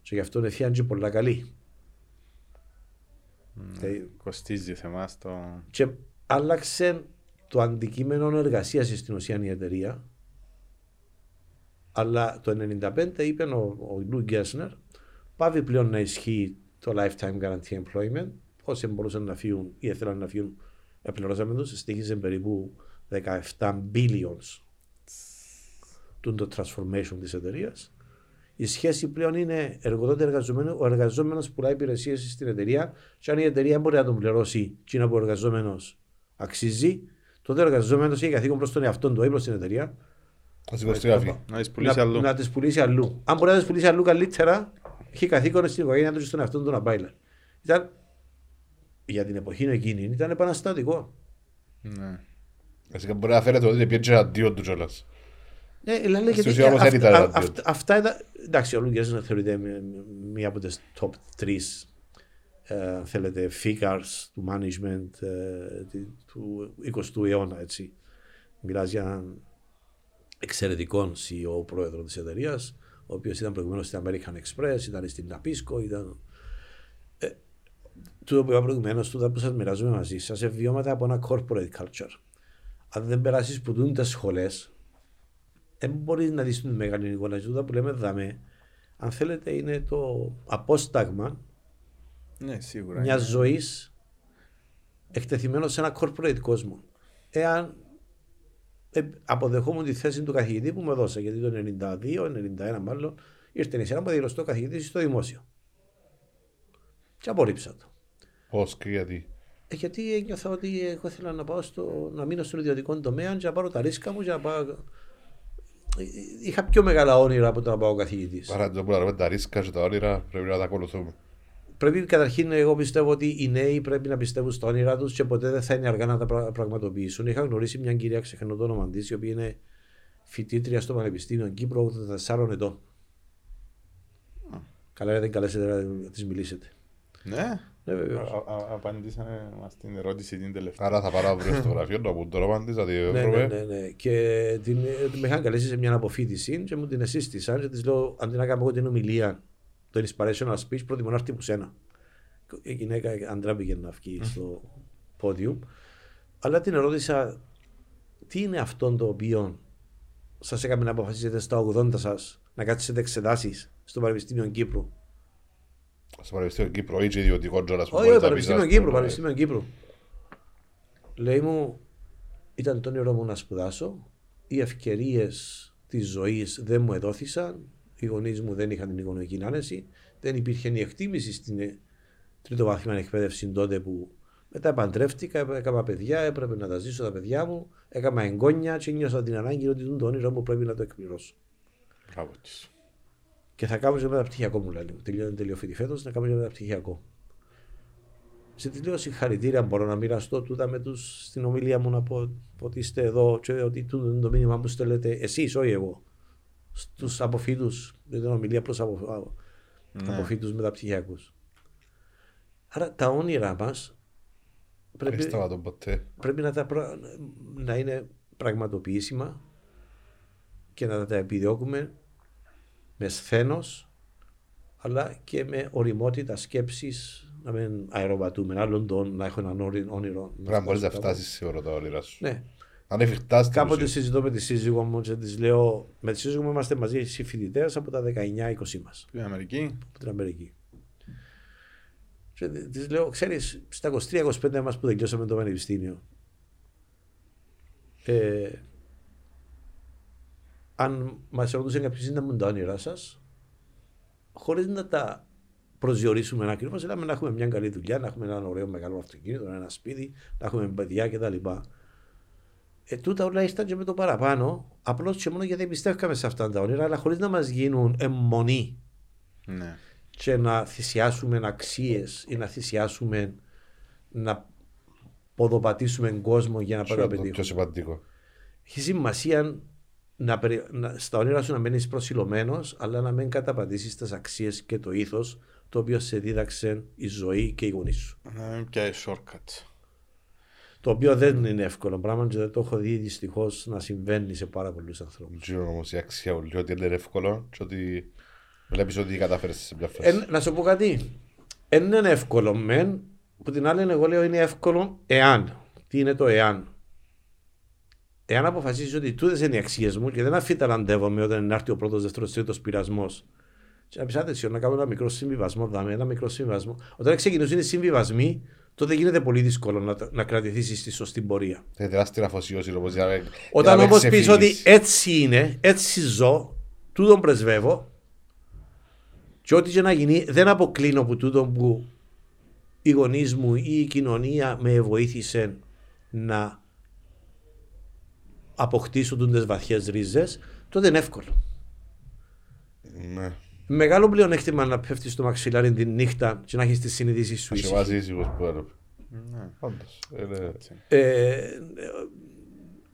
Speaker 1: Και γι' αυτό είναι και πολλά καλή.
Speaker 2: Mm, κοστίζει θέμα το...
Speaker 1: Και άλλαξε το αντικείμενο εργασίας στην ουσία η εταιρεία. Αλλά το 1995 είπε ο, ο Λου Γκέσνερ, πάβει πλέον να ισχύει το lifetime guarantee employment. Όσοι μπορούσαν να φύγουν ή ήθελαν να φύγουν, επληρώσαμε του. Στήχησε περίπου 17 billions το transformation της εταιρείας. Η σχέση πλέον είναι εργοδότη-εργαζομένο. Ο εργαζόμενος πουλάει υπηρεσίες στην εταιρεία, και αν η εταιρεία μπορεί να τον πληρώσει, και είναι που ο εργαζόμενος αξίζει, τότε ο εργαζόμενος έχει καθήκον προς τον εαυτό του, όχι προς την εταιρεία.
Speaker 2: Να τις πουλήσει αλλού.
Speaker 1: Να τις πουλήσει αλλού. Αν μπορεί να τις πουλήσει αλλού καλύτερα, έχει καθήκον στην οικογένειά του και στον εαυτό του να πάει. Ήταν για την εποχή εκείνη ήταν επαναστατικό.
Speaker 3: Ναι. Εσύ μπορεί να φέρετε ότι είναι πιο αντίο του κιόλας.
Speaker 1: Ναι, λέει γιατί αυτά ήταν. Εντάξει, ο Λούγκες θεωρείται μία από τις top 3 ε, θέλετε, figures του management ε, του 20ου αιώνα. Έτσι. Μιλάς για έναν εξαιρετικό CEO πρόεδρο της εταιρείας, ο οποίος ήταν προηγουμένως στην American Express, ήταν στην Napisco, ήταν. Ε, το που είπα προηγουμένως, τούτα που σας μοιράζομαι μαζί σας, βιώματα από ένα corporate culture. Αν δεν περάσεις που δουν τι σχολές, δεν μπορείς να δεις την μεγάλη εικόνα. Τούτα που λέμε δαμέ, αν θέλετε, είναι το απόσταγμα
Speaker 2: ναι, σίγουρα,
Speaker 1: μιας ζωής εκτεθειμένος σε ένα corporate κόσμο. Εάν ε, αποδεχόμουν τη θέση του καθηγητή που με δώσε, γιατί το 92, 91 μάλλον, ήρθε η σειρά μου δηλωστό καθηγητής στο δημόσιο. Και απορρίψα το.
Speaker 3: Πώς και γιατί;
Speaker 1: Ε, γιατί ένιωθα ότι εγώ ήθελα να πάω στο, να μείνω στον ιδιωτικό τομέα και να πάρω τα ρίσκα μου και να πάω. Είχα πιο μεγάλα όνειρα από το να πάω καθηγητής.
Speaker 3: Παρά το που λέμε τα ρίσκα και τα όνειρα πρέπει να τα ακολουθούμε.
Speaker 1: Πρέπει καταρχήν, εγώ πιστεύω ότι οι νέοι πρέπει να πιστεύουν στα όνειρά τους και ποτέ δεν θα είναι αργά να τα πραγματοποιήσουν. Είχα γνωρίσει μια κυρία ξεχνώ το όνομα της, η οποία είναι φοιτήτρια στο Πανεπιστήμιο Κύπρο 84 ετών. Καλά, δεν καλέσετε να της μιλήσετε.
Speaker 2: Ναι. Ναι, Απαντήσαμε μας την ερώτηση την τελευταία.
Speaker 3: Άρα θα πάρω αύριο στο γραφείο να μου το απαντήσα.
Speaker 1: Ναι, ναι, ναι, ναι. Και την, με είχαν καλέσει σε μια αποφύτιση και μου την εσύστησαν και της λέω αντί να κάνω εγώ την ομιλία, το inspirational speech, προτιμώ να έρθει που σένα. Η γυναίκα αντρά πήγε να βγει στο πόδιου. Αλλά την ερώτησα τι είναι αυτό το οποίο σας έκαμε να αποφασίσετε στα 80 σας να κάτσετε εξετάσεις στο Πανεπιστήμιο Κύπρου;
Speaker 3: Στο Πανεπιστήμιο Κύπρου ή ιδιωτικό τζόρα
Speaker 1: που Όχι, Πανεπιστήμιο Κύπρου, Πανεπιστήμιο Κύπρου. Λέει μου, ήταν το όνειρό μου να σπουδάσω. Οι ευκαιρίες της ζωής δεν μου εδόθησαν. Οι γονείς μου δεν είχαν την οικονομική άνεση. Δεν υπήρχε η εκτίμηση στην τρίτο βαθμό εκπαίδευση τότε που μετά παντρεύτηκα, έκανα παιδιά, έπρεπε να τα ζήσω τα παιδιά μου, έκανα εγγόνια και νιώσα την ανάγκη ότι το όνειρο μου πρέπει να το εκπληρώσω.
Speaker 3: Μπράβο
Speaker 1: και θα κάνω και μεταπτυχιακό μου λέει. Τελειώνει τελειοφίτη φέτος, να κάνω και μεταπτυχιακό. Σε τη λέω συγχαρητήρια, μπορώ να μοιραστώ τούτα με τους στην ομιλία μου να πω ότι είστε εδώ και ότι τούτο είναι το μήνυμα που στέλνετε εσείς, όχι εγώ. Στους αποφύτους, με την ομιλία προ απο, ναι. αποφύτους μεταπτυχιακού. Άρα τα όνειρά μας πρέπει, πρέπει να, τα, να είναι πραγματοποιήσιμα και να τα επιδιώκουμε με σθένος αλλά και με οριμότητα σκέψης να μην αεροβατούμε άλλον τον, να έχω έναν όνειρο.
Speaker 3: Πρέπει να μπορείς να φτάσεις σίγουρα τα όνειρα σου.
Speaker 1: Ναι.
Speaker 3: Αν εφικτάς
Speaker 1: Κάποτε συζητώ με τη σύζυγό μου και της λέω: Με τη σύζυγό μου είμαστε μαζί οι φοιτητές από τα 19-20 μας.
Speaker 2: Στην Αμερική.
Speaker 1: Από την Αμερική. Και τη λέω: Ξέρεις, στα 23-25 μας που τελειώσαμε το πανεπιστήμιο, ε, αν μας ρωτούσε κάποιος να μου τα όνειρά σας, χωρίς να τα προσδιορίσουμε ακριβώ, θέλαμε να έχουμε μια καλή δουλειά, να έχουμε ένα ωραίο μεγάλο αυτοκίνητο, ένα σπίτι, να έχουμε παιδιά κτλ. Ε, τούτα όλα ήρθαν και με το παραπάνω, απλώς και μόνο γιατί πιστεύκαμε σε αυτά τα όνειρα, αλλά χωρίς να μας γίνουν αιμονή.
Speaker 2: Ναι.
Speaker 1: Και να θυσιάσουμε αξίες ή να θυσιάσουμε να ποδοπατήσουμε κόσμο για να πάρουμε να πετύχουμε.
Speaker 3: Πιο σημαντικό.
Speaker 1: Έχει σημασία να, να, στα όνειρα σου να μένει προσιλωμένος, αλλά να μην καταπατήσεις τις αξίες και το ήθος το οποίο σε δίδαξε η ζωή και η γονείς σου.
Speaker 2: Να μην πιάσεις shortcut.
Speaker 1: Το οποίο δεν είναι εύκολο πράγμα και δεν το έχω δει δυστυχώς να συμβαίνει σε πάρα πολλούς ανθρώπους.
Speaker 3: Δεν όμως η αξία όλη ότι είναι εύκολο και ότι βλέπεις ότι κατάφερε σε μια φάση.
Speaker 1: Ε, να σου πω κάτι. Δεν είναι εύκολο μεν, που την άλλη εγώ λέω είναι εύκολο εάν. Τι είναι το εάν; Εάν αποφασίσει ότι τούτες είναι οι αξίες μου και δεν αφιταλαντεύομαι όταν είναι έρθει ο πρώτος, δεύτερος, τρίτος πειρασμός. Και να πεις άτεση, να κάνω ένα μικρό συμβιβασμό, δάμε ένα μικρό συμβιβασμό. Όταν ξεκινήσουν οι συμβιβασμοί, τότε γίνεται πολύ δύσκολο να, να κρατηθεί στη σωστή πορεία.
Speaker 3: Είναι τεράστια αφοσίωση όμω για να με-
Speaker 1: Όταν
Speaker 3: για να με
Speaker 1: όμως πεις
Speaker 3: ξεφύγεις.
Speaker 1: ότι έτσι είναι, έτσι ζω, τούτον πρεσβεύω, και ό,τι και να γίνει, δεν αποκλίνω από τούτο που οι γονείς μου ή η κοινωνία με βοήθησε να αποκτήσω τι βαθιές ρίζες, τότε είναι εύκολο.
Speaker 3: Ναι.
Speaker 1: Μεγάλο πλεονέκτημα να πέφτεις στο μαξιλάρι τη νύχτα και να έχεις τη συνείδηση σου.
Speaker 3: Σε
Speaker 1: ήσυχη.
Speaker 3: βάζει ήσυχος που έλεγε.
Speaker 2: Ναι.
Speaker 3: Όντως. Είναι-
Speaker 1: Ε, ε,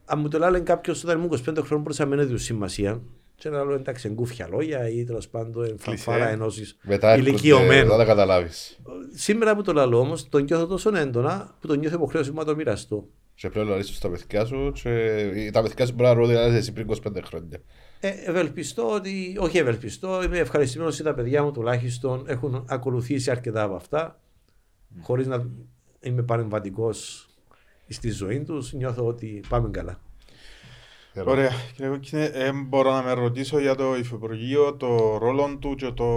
Speaker 1: αν μου το λένε κάποιος όταν ήμουν 25 χρόνων μπορούσα να μην έδωσε σημασία. Και να λέω εντάξει, εγκούφια λόγια ή τέλος πάντων φανφάρα ενώσει
Speaker 3: Μετά έρχονται,
Speaker 1: ηλικιωμένου.
Speaker 3: δεν τα καταλάβεις.
Speaker 1: Σήμερα που το λέω όμως, τον νιώθω τόσο έντονα που τον νιώθω υποχρέωση μου να το μοιραστώ.
Speaker 3: Και πλέον να ρίξεις στα παιδιά σου και τα παιδιά σου μπορεί να ρωτήσουν εσύ πριν 25 χρόνια.
Speaker 1: Ε, ευελπιστώ ότι, όχι ευελπιστώ, είμαι ευχαριστημένος ότι τα παιδιά μου τουλάχιστον έχουν ακολουθήσει αρκετά από αυτά, χωρίς να είμαι παρεμβατικός στη ζωή τους. Νιώθω ότι πάμε καλά.
Speaker 2: Ωραία. Κύριε Κόκκινε, ε, μπορώ να με ρωτήσω για το Υφυπουργείο, το ρόλο του και το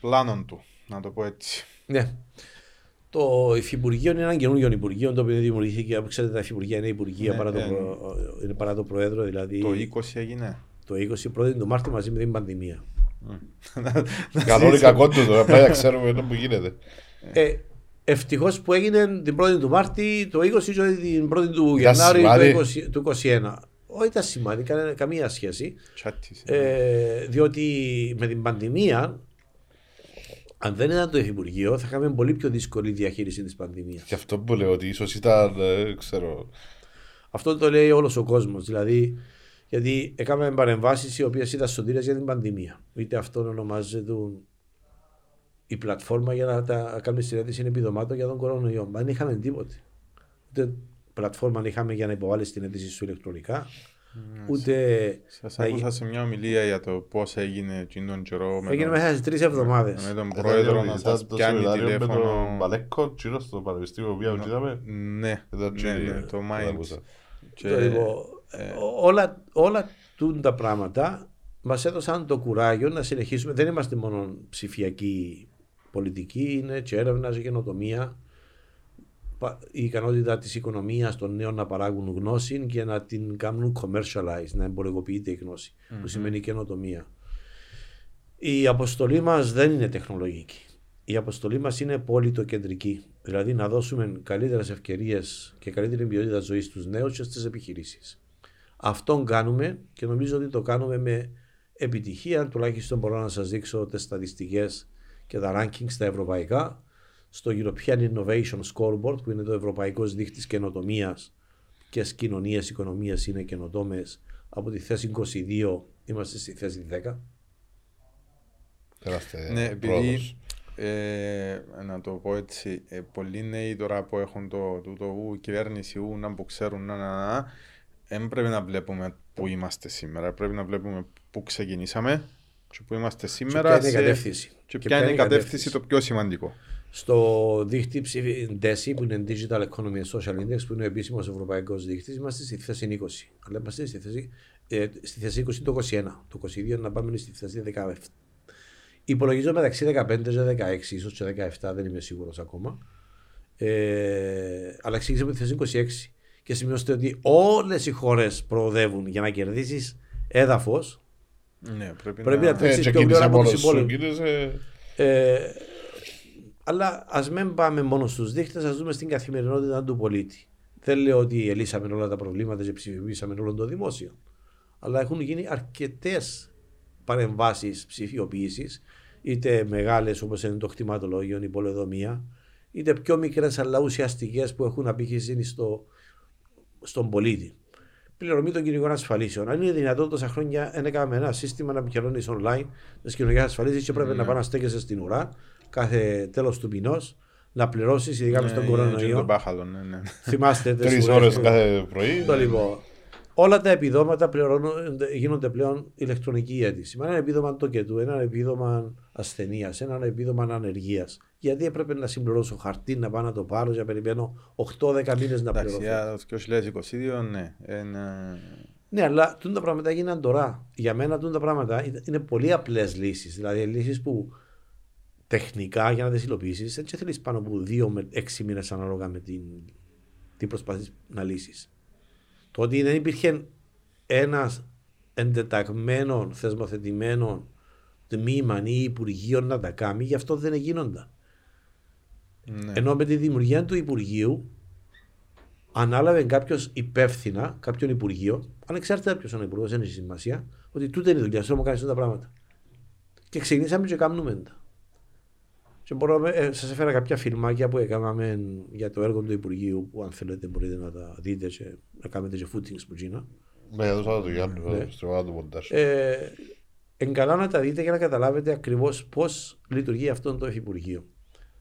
Speaker 2: πλάνο του. Να το πω έτσι.
Speaker 1: Ναι. Το Υφυπουργείο είναι ένα καινούργιο Υπουργείο το οποίο δημιουργήθηκε. Όπως ξέρετε, τα Υφυπουργεία είναι Υπουργεία
Speaker 2: Ναι,
Speaker 1: παρά, το
Speaker 2: ε,
Speaker 1: προ... είναι παρά το Προέδρο. Δηλαδή
Speaker 2: Το 20 έγινε.
Speaker 1: το 20 πρώτη του Μάρτιο μαζί με την πανδημία.
Speaker 3: Καλό ή κακό του τώρα, απλά για να ξέρουμε εδώ που γίνεται.
Speaker 1: Ε, Ευτυχώς που έγινε την 1η του Μάρτη, το 20 και την 1η του
Speaker 3: Ήταν
Speaker 1: Γενάρη
Speaker 3: σημάδι.
Speaker 1: του 20 του 21. Όχι ήταν σημάδι, κανένα- καμία σχέση.
Speaker 2: Τσάτις.
Speaker 1: Ε, διότι με την πανδημία, αν δεν ήταν το Υφυπουργείο, θα είχαμε πολύ πιο δύσκολη διαχείριση της πανδημίας.
Speaker 3: Γι' αυτό που λέω ότι ίσως ήταν, ε, ξέρω,
Speaker 1: Αυτό το λέει όλος ο κόσμος. Δηλαδή, γιατί έκαναμε παρεμβάσεις οι οποίες ήταν σωτήρες για την πανδημία. Είτε αυτό ονομάζεται η πλατφόρμα για να τα κάνουμε συνέντευξη επιδομάτων για τον κορονοϊό. Μα δεν είχαμε τίποτε. Ούτε πλατφόρμα είχαμε για να υποβάλεις την αίτηση σου ηλεκτρονικά, ούτε.
Speaker 2: Σας άκουσα σε μια ομιλία για το πώς έγινε εκείνον τον καιρό με
Speaker 1: Έγινε
Speaker 2: τον-
Speaker 1: μέσα στις τρεις εβδομάδες.
Speaker 2: με τον πρόεδρο να σας πιάνει
Speaker 3: Με τον
Speaker 2: τηλέφωνο.
Speaker 3: Μπαλέκο, τσίρος στο πανεπιστήμιο που πήγαμε, είδαμε.
Speaker 2: Ναι,
Speaker 3: Ήταν
Speaker 2: ναι,
Speaker 3: και-
Speaker 2: ναι, το
Speaker 3: δεν
Speaker 2: Minds.
Speaker 3: άκουσα.
Speaker 2: Και-
Speaker 1: Λοιπόν, όλα, όλα τούν τα πράγματα μας έδωσαν το κουράγιο να συνεχίσουμε. Δεν είμαστε μόνο ψηφιακή πολιτική, είναι και έρευνα και καινοτομία. Πα- Η ικανότητα της οικονομίας των νέων να παράγουν γνώση και να την κάνουν commercialize, να εμπορευοποιείται η γνώση, που σημαίνει καινοτομία. Η αποστολή μας δεν είναι τεχνολογική. Η αποστολή μας είναι πολιτοκεντρική. Δηλαδή να δώσουμε καλύτερες ευκαιρίες και καλύτερη ποιότητα ζωής στους νέους και στις επιχειρήσεις. Αυτόν κάνουμε και νομίζω ότι το κάνουμε με επιτυχία. Τουλάχιστον μπορώ να σας δείξω τις στατιστικές και τα rankings στα ευρωπαϊκά. Στο European Innovation Scoreboard, που είναι το ευρωπαϊκός δείκτη καινοτομίας και κοινωνίε, οικονομίε είναι καινοτόμες. Από τη θέση 22 είμαστε στη θέση 10.
Speaker 3: Τεράστια
Speaker 2: Ναι, επειδή
Speaker 3: πρόοδος.
Speaker 2: ε, να το πω έτσι, ε, πολλοί νέοι τώρα που έχουν το, το, το ου, η κυβέρνηση ου, να που ξέρουν να, να, να, δεν πρέπει να βλέπουμε που είμαστε σήμερα. Πρέπει να βλέπουμε πού ξεκινήσαμε και πού είμαστε σήμερα.
Speaker 1: ποια είναι η
Speaker 2: σε-
Speaker 1: κατεύθυνση.
Speaker 2: Και
Speaker 1: Και
Speaker 2: ποια είναι η κατεύθυνση το πιο σημαντικό.
Speaker 1: Στο δίκτυ ψηφι- DESI, που είναι Digital Economy and Social Index, που είναι ο επίσημος ευρωπαϊκός δείκτη, είμαστε στη θέση 20. Αλλά είμαστε στη θέση, ε, στη θέση 20 το 21. Το 22 να πάμε στη θέση 17. Υπολογίζω μεταξύ 15 και 16, ίσως και 17, δεν είμαι σίγουρος ακόμα. Ε, αλλά ξεκίνησε από τη θέση 26. Και σημειώστε ότι όλες οι χώρες προοδεύουν για να κερδίσεις έδαφος.
Speaker 2: Ναι, πρέπει,
Speaker 1: Πρέπει
Speaker 2: να...
Speaker 1: να τρέξεις
Speaker 3: Ε, και
Speaker 1: πιο γρήγορα
Speaker 3: κίνησες
Speaker 1: από
Speaker 3: μόνος
Speaker 1: τους
Speaker 3: σου,
Speaker 1: υπόλοιπους.
Speaker 3: κίνησε-
Speaker 1: Ε, αλλά ας μην πάμε μόνος στους δείχτες, ας δούμε στην καθημερινότητα του πολίτη. Δεν λέω ότι ελύσαμε όλα τα προβλήματα και ψηφιοποιήσαμε όλο το δημόσιο. Αλλά έχουν γίνει αρκετές παρεμβάσεις ψηφιοποίησης, είτε μεγάλες όπως είναι το κτηματολόγιο, η πολεοδομία, είτε πιο μικρές αλλά ουσιαστικές που έχουν απήχηση στο, στον πολίτη. Πληρωμή των κοινωνικών ασφαλίσεων. Αν είναι δυνατόν τόσα χρόνια δεν έκαναμε ένα σύστημα να επικοινωνείς online τι κοινωνικέ ασφαλίσεις και πρέπει να πάει να στέκεσαι στην ουρά κάθε τέλος του μηνός να πληρώσεις, ειδικά με
Speaker 2: Ναι,
Speaker 1: τον
Speaker 2: είναι και
Speaker 1: κορονοϊό.
Speaker 2: το μπάχαλο, ναι, ναι.
Speaker 1: Θυμάστε τις
Speaker 3: Τρεις
Speaker 1: φορές
Speaker 3: ώρες
Speaker 1: που-
Speaker 3: κάθε πρωί.
Speaker 1: Το λοιπόν. Όλα τα επιδόματα πληρώνονται- γίνονται πλέον ηλεκτρονική αίτηση. Με ένα επίδομα τοκετού, ένα επίδομα ασθενείας, ένα επίδομα ανεργία. Γιατί έπρεπε να συμπληρώσω χαρτί, να πάω να το πάρω και να περιμένω 8-10 μήνες να
Speaker 2: Εντάξει,
Speaker 1: πληρώσω.
Speaker 2: για το 2022, ναι. είναι-
Speaker 1: Ναι, αλλά τούν τα πράγματα γίναν τώρα. Για μένα τούν τα πράγματα είναι- είναι πολύ απλές λύσεις. Δηλαδή λύσεις που τεχνικά για να τις υλοποιήσεις δεν θέλεις πάνω από 2 με 6 μήνες ανάλογα με την, τι προσπαθείς να λύσεις. Το ότι δεν υπήρχε ένας εντεταγμένο, θεσμοθετημένο τμήμα ή υπουργείο να τα κάνει, γι' αυτό δεν γίνονταν.
Speaker 2: ναι.
Speaker 1: Ενώ με τη δημιουργία του Υπουργείου ανάλαβε κάποιος υπεύθυνα, κάποιον Υπουργείο, ανεξάρτητα ποιος είναι ο Υπουργός, δεν έχει σημασία, ότι τούτε είναι η δουλειά σου, να μου κάνεις αυτά τα πράγματα. Και ξεκινήσαμε και κάνουμε τα. Και μπορώ, ε, σας έφερα κάποια φιλμάκια που έκαναμε για το έργο του Υπουργείου που αν θέλετε μπορείτε να τα δείτε και να κάνετε και footings που γίνα.
Speaker 3: Ναι, έδωσα το Γιάννη,
Speaker 1: Ναι.
Speaker 3: στο ομάδα του μοντάζ.
Speaker 1: Ε, εν καλά να τα δείτε για να καταλάβετε ακριβώς πώς λειτουργεί αυτό το Υπουργείο.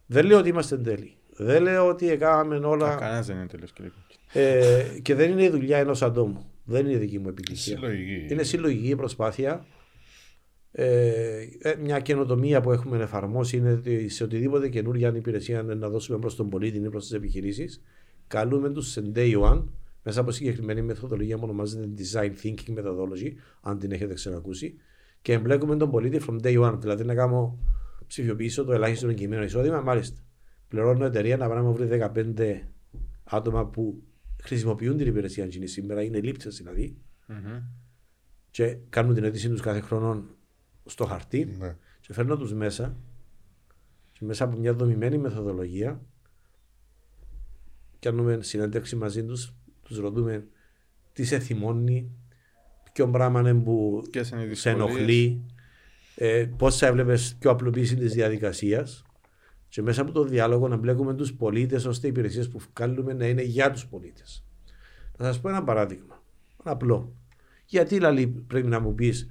Speaker 1: Δεν λέω ότι είμαστε τέλειοι. Δεν λέω ότι έκαναμε όλα.
Speaker 2: Κανένας δεν είναι τέλειος κύριε.
Speaker 1: Ε, και δεν είναι η δουλειά ενός ατόμου. Δεν είναι δική μου επιτυχία.
Speaker 3: Συλλογική.
Speaker 1: Είναι συλλογική προσπάθεια. Ε, ε, μια καινοτομία που έχουμε εφαρμόσει είναι ότι σε οτιδήποτε καινούργια υπηρεσία να δώσουμε προς τον πολίτη ή προς τις επιχειρήσεις, καλούμε τους σε day one μέσα από συγκεκριμένη μεθοδολογία που ονομάζεται Design Thinking Methodology, αν την έχετε ξανακούσει, και εμπλέκουμε τον πολίτη from day one. Δηλαδή να κάνω ψηφιοποιήσω το ελάχιστο εγκυμένο εισόδημα, μάλιστα. Πληρώνω εταιρεία να πάμε να βρει 15 άτομα που χρησιμοποιούν την υπηρεσία εκείνη σήμερα, είναι λήπτε δηλαδή,
Speaker 2: Μμμ.
Speaker 1: και κάνουν την αίτησή τους κάθε χρόνο στο χαρτί
Speaker 3: Ναι.
Speaker 1: και φέρνω τους μέσα και μέσα από μια δομημένη μεθοδολογία κάνουμε συνέντευξη μαζί τους, τους ρωτούμε τι σε θυμώνει, ποιο πράγμα είναι που
Speaker 2: Ποιες είναι οι
Speaker 1: σε
Speaker 2: δυσκολίες.
Speaker 1: ενοχλεί, ε, πώς θα έβλεπες πιο απλοποίηση της διαδικασίας. Και μέσα από το διάλογο να μπλέκουμε τους πολίτες ώστε οι υπηρεσίες που βγάλουμε να είναι για τους πολίτες. Να σας πω ένα παράδειγμα. Ένα απλό. Γιατί λαλή πρέπει να μου πεις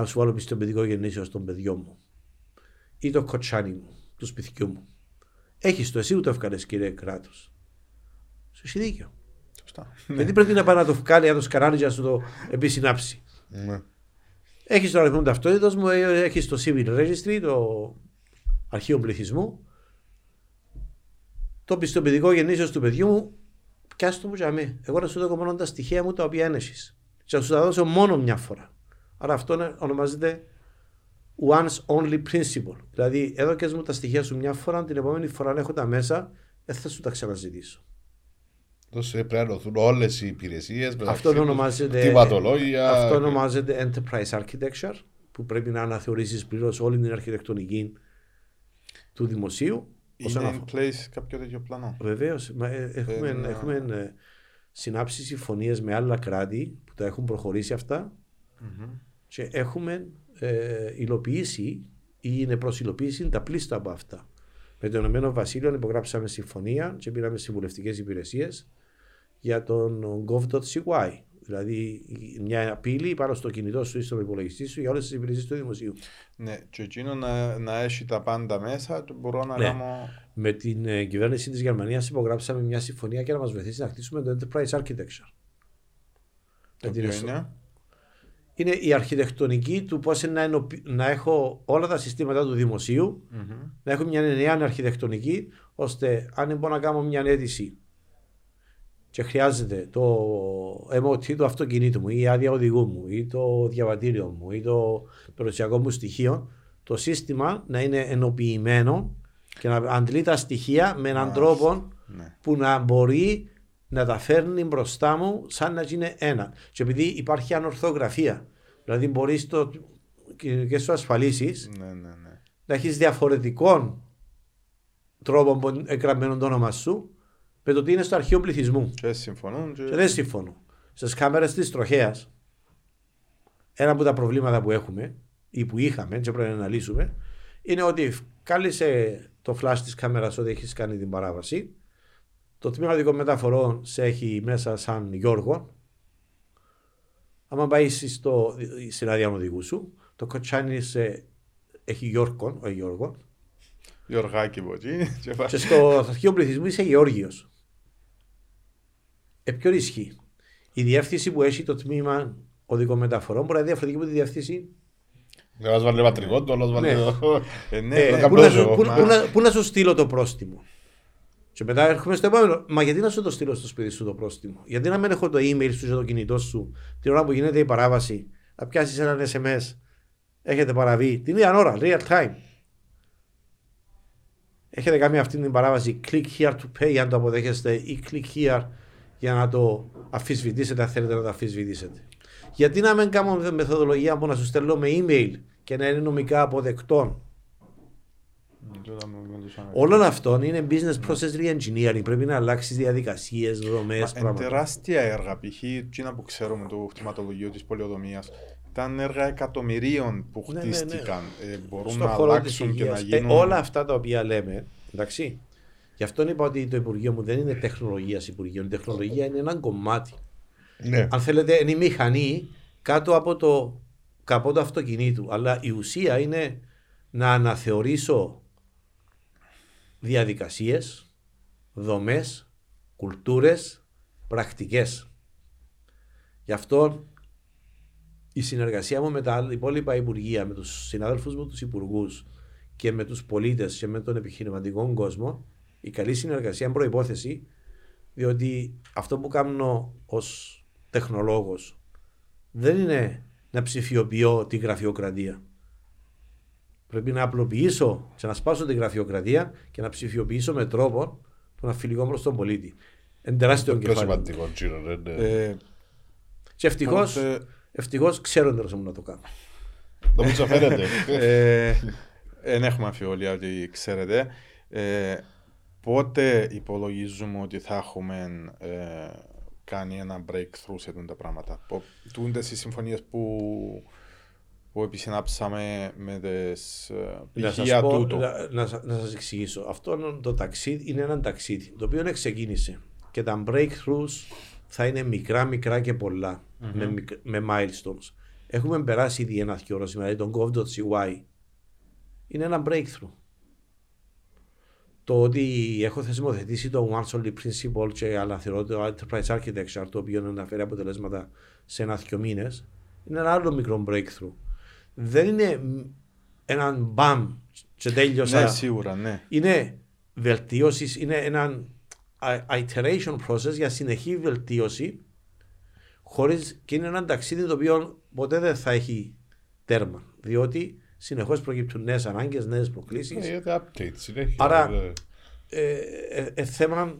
Speaker 1: να σου βάλω πιστοποιητικό γεννήσεως στον παιδιό μου ή το κοτσάνι μου, του σπιτιού μου. Έχεις το εσύ που το εύκαλε, κύριε κράτος. Σου έχει δίκιο.
Speaker 2: Σωστά.
Speaker 1: Γιατί πρέπει να πάει να το βγάλει, να το σκαράνει για να σου το επισυνάψει.
Speaker 3: Ναι.
Speaker 1: Έχεις το αριθμό ταυτότητας μου, έχεις το civil registry, το αρχείο πληθυσμού, το πιστοποιητικό γεννήσεως του παιδιού μου, πιάστο το μου για μέ. Εγώ να σου δώσω μόνο τα στοιχεία μου τα οποία ένεσαι. Και να σου τα δώσω μόνο μια φορά. Άρα αυτό είναι- ονομάζεται once only principle. Δηλαδή, έδωκες μου τα στοιχεία σου μια φορά, την επόμενη φορά αν έχω τα μέσα, δεν θα σου τα ξαναζητήσω.
Speaker 3: Τόσο πρέπει να ενωθούν όλες οι υπηρεσίες.
Speaker 1: Αυτό ονομάζεται,
Speaker 3: Κτηματολόγια.
Speaker 1: αυτό ονομάζεται enterprise architecture που πρέπει να αναθεωρήσεις πλήρως όλη την αρχιτεκτονική του δημοσίου. όσον
Speaker 2: Είναι
Speaker 1: αφορά-
Speaker 2: in place κάποιο τέτοιο πλάνο;
Speaker 1: Βεβαίως, μα, ε, έχουμε,
Speaker 2: Ε,
Speaker 1: έχουμε ε, συνάψεις συμφωνίες με άλλα κράτη που τα έχουν προχωρήσει αυτά
Speaker 2: Μμμ.
Speaker 1: και έχουμε ε, υλοποιήσει ή είναι προς υλοποίηση τα πλήστα από αυτά. Με το Ηνωμένο Βασίλειο υπογράψαμε συμφωνία και πήραμε συμβουλευτικές υπηρεσίες για τον gov.cy. Δηλαδή μια απειλή πάνω στο κινητό σου ή στον υπολογιστή σου για όλες τις υπηρεσίες του δημοσίου.
Speaker 2: Ναι, και εκείνο να, να έχει τα πάντα μέσα, το μπορώ να
Speaker 1: Ναι.
Speaker 2: κάνω...
Speaker 1: Με την ε, κυβέρνηση της Γερμανίας υπογράψαμε μια συμφωνία για να μας βοηθήσει να χτίσουμε το enterprise architecture.
Speaker 2: Το
Speaker 1: Με την
Speaker 2: οποίο
Speaker 1: εσω-
Speaker 2: είναι...
Speaker 1: είναι η αρχιτεκτονική του πώς να, ενωπη- να έχω όλα τα συστήματα του δημοσίου
Speaker 2: Μμμ.
Speaker 1: να έχω μια νέα αρχιτεκτονική ώστε αν μπορώ να κάνω μια αίτηση και χρειάζεται το MOT του αυτοκινήτου μου ή η άδεια οδηγού μου ή το διαβατήριο μου ή το περιουσιακό μου στοιχείο το σύστημα να είναι ενοποιημένο και να αντλεί τα στοιχεία με έναν
Speaker 2: Μάλιστα.
Speaker 1: τρόπο
Speaker 2: Ναι.
Speaker 1: που να μπορεί να τα φέρνει μπροστά μου σαν να είναι ένα. Και επειδή υπάρχει ανορθογραφία, δηλαδή μπορείς στο κοινωνικές σου ασφαλίσεις
Speaker 2: Ναι, ναι, ναι.
Speaker 1: να έχεις διαφορετικών τρόπων που είναι εγγραμμένο το όνομα σου με το τι είναι στο αρχείο πληθυσμού.
Speaker 2: Και συμφωνούν και...
Speaker 1: Και δεν συμφωνώ. Στις κάμερες της τροχέας, ένα από τα προβλήματα που έχουμε ή που είχαμε και πρέπει να αναλύσουμε είναι ότι κάλεσε το flash της κάμερας ότι έχεις κάνει την παράβαση. Το τμήμα δικών μεταφορών σε έχει μέσα σαν Γιώργο. Άμα πάει στο, στην άδεια οδηγού σου, το κοτσάνι σε έχει Γιώργο, όχι Γιώργος.
Speaker 2: Γιωργάκη από εκεί. και πάει.
Speaker 1: Και στο αρχείο πληθυσμού είσαι Γεώργιος. Ε, ποιο ισχύει; Η διεύθυνση που έχει το τμήμα οδικών μεταφορών μπορεί να είναι διαφορετική από τη διεύθυνση.
Speaker 3: Ο άλλος βάλει πατρικό του, ο άλλος βάλει...
Speaker 1: Ναι.
Speaker 3: το-
Speaker 2: Ε, ναι,
Speaker 1: Ε,
Speaker 2: ναι,
Speaker 1: πού, να σου,
Speaker 3: εγώ,
Speaker 1: πού-
Speaker 2: μα-
Speaker 1: πού να- πού να σου στείλω το πρόστιμο; Και μετά έρχομαι στο επόμενο. Μα γιατί να σου το στείλω στο σπίτι σου το πρόστιμο; Γιατί να μην έχω το email σου και το κινητό σου την ώρα που γίνεται η παράβαση; Να πιάσεις έναν SMS. Έχετε παραβεί την ίδια ώρα, real time. Έχετε κάνει αυτή την παράβαση. Click here to pay αν το αποδέχεστε ή click here για να το αφισβητήσετε αν θέλετε να το αφισβητήσετε. Γιατί να μην κάνουμε μεθοδολογία που να σου στέλνω με email και να είναι νομικά αποδεκτό.
Speaker 2: Τώρα με- με τους Αμερικανούς.
Speaker 1: Όλων αυτών είναι business process re-engineering. Πρέπει να αλλάξεις διαδικασίες, δομές,
Speaker 2: Μα Είναι
Speaker 1: πράγματα.
Speaker 2: τεράστια έργα. Π.χ. εκείνα που ξέρουμε το χτιματολογείο της πολιοδομία. Ήταν έργα εκατομμυρίων που
Speaker 1: Ναι, ναι, ναι.
Speaker 2: χτίστηκαν. Ε, μπορούν
Speaker 1: Στον
Speaker 2: να
Speaker 1: χώρο της
Speaker 2: αλλάξουν και να
Speaker 1: υγείας.
Speaker 2: γίνουν.
Speaker 1: Ε, όλα αυτά τα οποία λέμε, εντάξει. Γι' αυτό είπα ότι το Υπουργείο μου δεν είναι τεχνολογίας Υπουργείο. Η τεχνολογία είναι ένα κομμάτι.
Speaker 3: Ναι.
Speaker 1: Αν θέλετε, είναι η μηχανή κάτω από το καπό του αυτοκινήτου. Αλλά η ουσία είναι να αναθεωρήσω διαδικασίες, δομές, κουλτούρες, πρακτικές. Γι' αυτό η συνεργασία μου με τα υπόλοιπα υπουργεία, με τους συνάδελφους μου τους υπουργούς και με τους πολίτες και με τον επιχειρηματικό κόσμο, η καλή συνεργασία είναι προϋπόθεση διότι αυτό που κάνω ως τεχνολόγος δεν είναι να ψηφιοποιώ τη γραφειοκρατία. Πρέπει να απλοποιήσω και να σπάσω την γραφειοκρατία και να ψηφιοποιήσω με τρόπο που να φιλικό προς τον πολίτη. Είναι τεράστιο
Speaker 3: Πιο
Speaker 1: κεφάλαιο.
Speaker 3: σημαντικό γύρο, ναι, ναι.
Speaker 2: Ε,
Speaker 1: Και ευτυχώς,
Speaker 2: Οπότε-
Speaker 1: ευτυχώς ξέρω εντός μου να το κάνω.
Speaker 3: Νομίζω φαίνεται.
Speaker 2: ε, Δεν έχουμε αμφιβολία ότι ξέρετε. Ε, πότε υπολογίζουμε ότι θα έχουμε ε, κάνει ένα breakthrough σε τούτα τα πράγματα; Τούντες οι συμφωνίες που, που επισυνάψαμε με τις ε,
Speaker 1: Να
Speaker 2: π.χ.
Speaker 1: σας, πω,
Speaker 2: τούτο.
Speaker 1: να, να, σα- να σας εξηγήσω. Αυτό το ταξίδι είναι ένα ταξίδι το οποίο ξεκίνησε και τα breakthroughs θα είναι μικρά, μικρά και πολλά με, μικ- με milestones. Έχουμε περάσει ήδη ένα χιόρο σήμερα, δηλαδή τον gov.cy. Είναι ένα breakthrough. Το ότι έχω θεσμοθετήσει το Once Only Principle και αναθεωρώ το Enterprise Architecture, το οποίο αναφέρει αποτελέσματα σε ένα-δυο μήνες, είναι ένα άλλο μικρό breakthrough. Δεν είναι μ, έναν μπαμ και τέλειωσα.
Speaker 2: Ναι, σίγουρα, ναι.
Speaker 1: Είναι βελτίωσης, είναι ένα i- iteration process για συνεχή βελτίωση χωρίς και είναι ένα ταξίδι το οποίο ποτέ δεν θα έχει τέρμα. Διότι συνεχώς προκύπτουν νέες ανάγκες, νέες προκλήσεις.
Speaker 3: Ναι, γιατί update συνέχεια.
Speaker 1: Άρα-
Speaker 3: ναι.
Speaker 1: ε, ε, ε, θέμα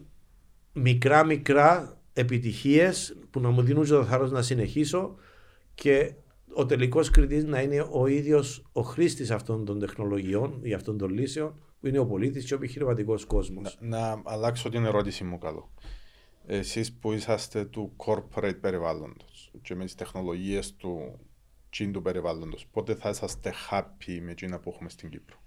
Speaker 1: μικρά μικρά επιτυχίες που να μου δίνουν και το θάρρος να συνεχίσω και ο τελικός κριτής να είναι ο ίδιος ο χρήστης αυτών των τεχνολογιών ή αυτών των λύσεων που είναι ο πολίτης και ο επιχειρηματικός κόσμος.
Speaker 2: Να αλλάξω την ερώτηση μου καλό. Εσείς που είσαστε του corporate περιβάλλοντος και με τις τεχνολογίες του τσιν του περιβάλλοντος, πότε θα είσαστε happy με εκείνα που έχουμε στην Κύπρο;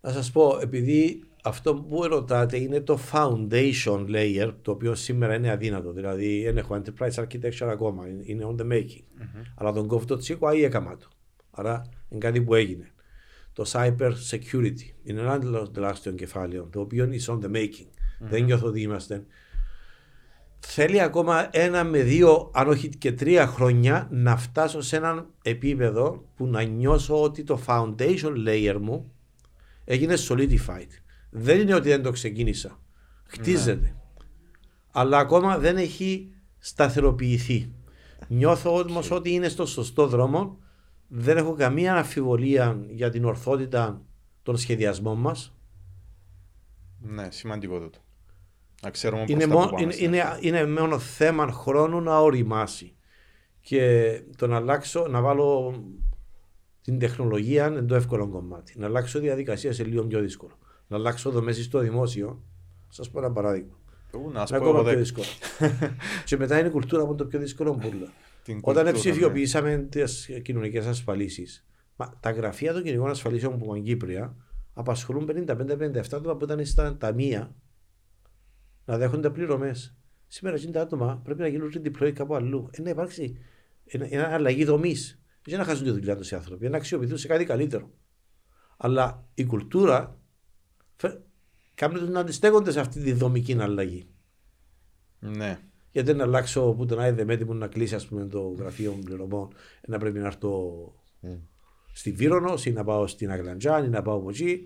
Speaker 1: Να σας πω, επειδή αυτό που ρωτάτε είναι το foundation layer, το οποίο σήμερα είναι αδύνατο. Δηλαδή, δεν έχω enterprise architecture ακόμα, είναι- είναι on the making. Αλλά τον gov.cy έκαμα το. Άρα, είναι κάτι που έγινε. Το cyber security είναι ένα άλλο τεράστιο κεφάλαιο, το οποίο είναι on the making. Δεν νιώθω ότι είμαστε. Θέλει ακόμα ένα με δύο, αν όχι και τρία χρόνια, να φτάσω σε έναν επίπεδο που να νιώσω ότι το foundation layer μου έγινε solidified. Δεν είναι ότι δεν το ξεκίνησα. Χτίζεται. Αλλά ακόμα δεν έχει σταθεροποιηθεί. Νιώθω όμως ότι είναι στο σωστό δρόμο. Δεν έχω καμία αμφιβολία για την ορθότητα των σχεδιασμών μας.
Speaker 2: Ναι, σημαντικό τούτο. Να ξέρουμε
Speaker 1: Είναι,
Speaker 2: πώς θα
Speaker 1: μο-
Speaker 2: το πάμε
Speaker 1: είναι,
Speaker 2: στην
Speaker 1: είναι,
Speaker 2: αρχή.
Speaker 1: είναι μόνο θέμα χρόνου να οριμάσει. Και το να αλλάξω, να βάλω την τεχνολογία είναι το εύκολο κομμάτι. Να αλλάξω διαδικασία σε λίγο πιο δύσκολο. Να αλλάξω δομέ στο δημόσιο. Σας πω ένα παράδειγμα.
Speaker 2: Ού, Να σου
Speaker 1: Είναι
Speaker 2: πω εγώ
Speaker 1: ακόμα πιο
Speaker 2: δέκα.
Speaker 1: δύσκολο. και μετά είναι η κουλτούρα που είναι το πιο δύσκολο που όλα. [LAUGHS]
Speaker 2: Την
Speaker 1: Όταν
Speaker 2: κουλτούρα,
Speaker 1: ψηφιοποιήσαμε τις κοινωνικές ασφαλίσεις, τα γραφεία των κοινωνικών ασφαλίσεων που είναι Κύπρια απασχολούν 55-57 άτομα που ήταν στα ταμεία να δέχονται πληρωμές. Σήμερα 60 άτομα πρέπει να γίνουν redeploy κάπου αλλού. Ε, να υπάρξει ένα, ένα αλλαγή δομής. Δεν να χάσουν τη δουλειά τους οι άνθρωποι, να αξιοποιηθούν σε κάτι καλύτερο. Αλλά η κουλτούρα φε- κάνουν τους να αντιστέκονται σε αυτή τη δομική αλλαγή.
Speaker 2: Ναι.
Speaker 1: Γιατί να αλλάξω που τον άιδε με έτοιμο να κλείσει ας πούμε, το γραφείο μου πληρωμών, να πρέπει να έρθω στη Βύρονος ή να πάω στην Αγλαντζάν ή να πάω από εκεί.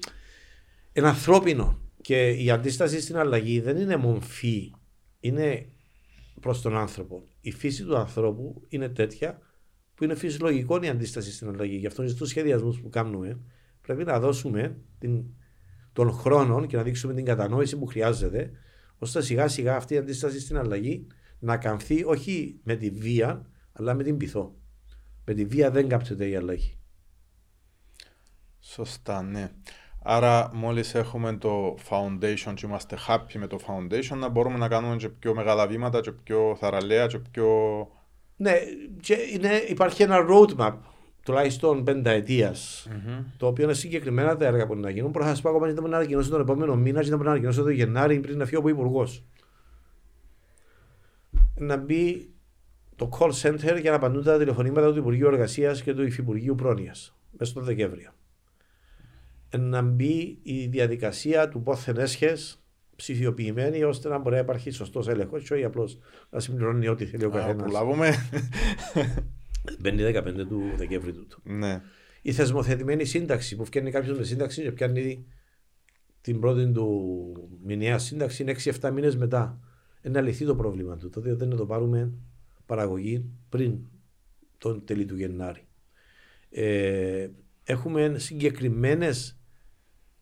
Speaker 1: Είναι ανθρώπινο. Και η αντίσταση στην αλλαγή δεν είναι μομφή, είναι προς τον άνθρωπο. Η φύση του ανθρώπου είναι τέτοια που είναι φυσιολογικό η αντίσταση στην αλλαγή. Γι' αυτό στους σχεδιασμούς που κάνουμε πρέπει να δώσουμε την, τον χρόνο και να δείξουμε την κατανόηση που χρειάζεται, ώστε σιγά σιγά αυτή η αντίσταση στην αλλαγή να καμφθεί όχι με τη βία, αλλά με την πειθό. Με τη βία δεν κάψεται η αλλαγή.
Speaker 2: Σωστά, ναι. Άρα μόλις έχουμε το foundation και είμαστε happy με το foundation να μπορούμε να κάνουμε και πιο μεγάλα βήματα και πιο θαραλέα και πιο...
Speaker 1: Ναι, και είναι, υπάρχει ένα roadmap τουλάχιστον πενταετίας, το οποίο είναι συγκεκριμένα τα έργα που να γίνουν. Μπορώ να σα πω ακόμα να ανακοινώσω τον επόμενο μήνα, και να να ανακοινώσω τον Γενάρη πριν να φύγω από υπουργός. Να μπει το call center για να απαντούν τα τηλεφωνήματα του Υπουργείου Εργασίας και του Υφυπουργείου Πρόνοιας μέσα στον Δεκέμβριο. Να μπει η διαδικασία του πόθεν έσχες ψηφιοποιημένη ώστε να μπορεί να υπάρχει σωστός έλεγχος και όχι απλώς να συμπληρώνει ό,τι θέλει ο καθένας.
Speaker 2: Που λάβουμε.
Speaker 1: Μπαίνει 15 του Δεκέμβρη τούτο.
Speaker 2: ναι.
Speaker 1: Η θεσμοθετημένη σύνταξη που φτιάχνει κάποιος με σύνταξη και πιάνει την πρώτη του μηνιαία σύνταξη είναι 6-7 μήνες μετά. Είναι λυθεί το πρόβλημα του. Το δεν να το πάρουμε παραγωγή πριν τον τελή του Γενάρη. Ε, έχουμε συγκεκριμένες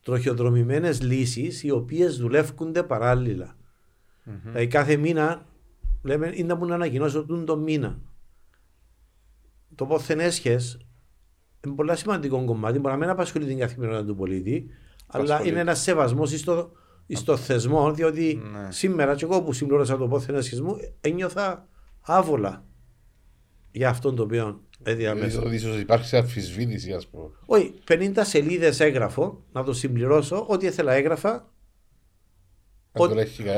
Speaker 1: τροχιοδρομημένες λύσεις οι οποίες δουλεύονται παράλληλα. Mm-hmm. Δηλαδή κάθε μήνα λέμε είναι να ανακοινώσω τον μήνα. Το πόθεν έσχες είναι πολύ σημαντικό κομμάτι. Μπορεί να μην απασχολεί την καθημερινότητα του πολίτη, αλλά είναι ένας σεβασμός στο, στο θεσμό, διότι ναι. σήμερα και εγώ που συμπλήρωσα το πόθεν έσχες μου ένιωθα άβολα για αυτόν το οποίο έδιαμέσα.
Speaker 3: Ίσως υπάρχει σε αμφισβήτηση, ας πούμε.
Speaker 1: Όχι, 50 σελίδες έγραφο, να το συμπληρώσω, ό,τι ήθελα έγραφα.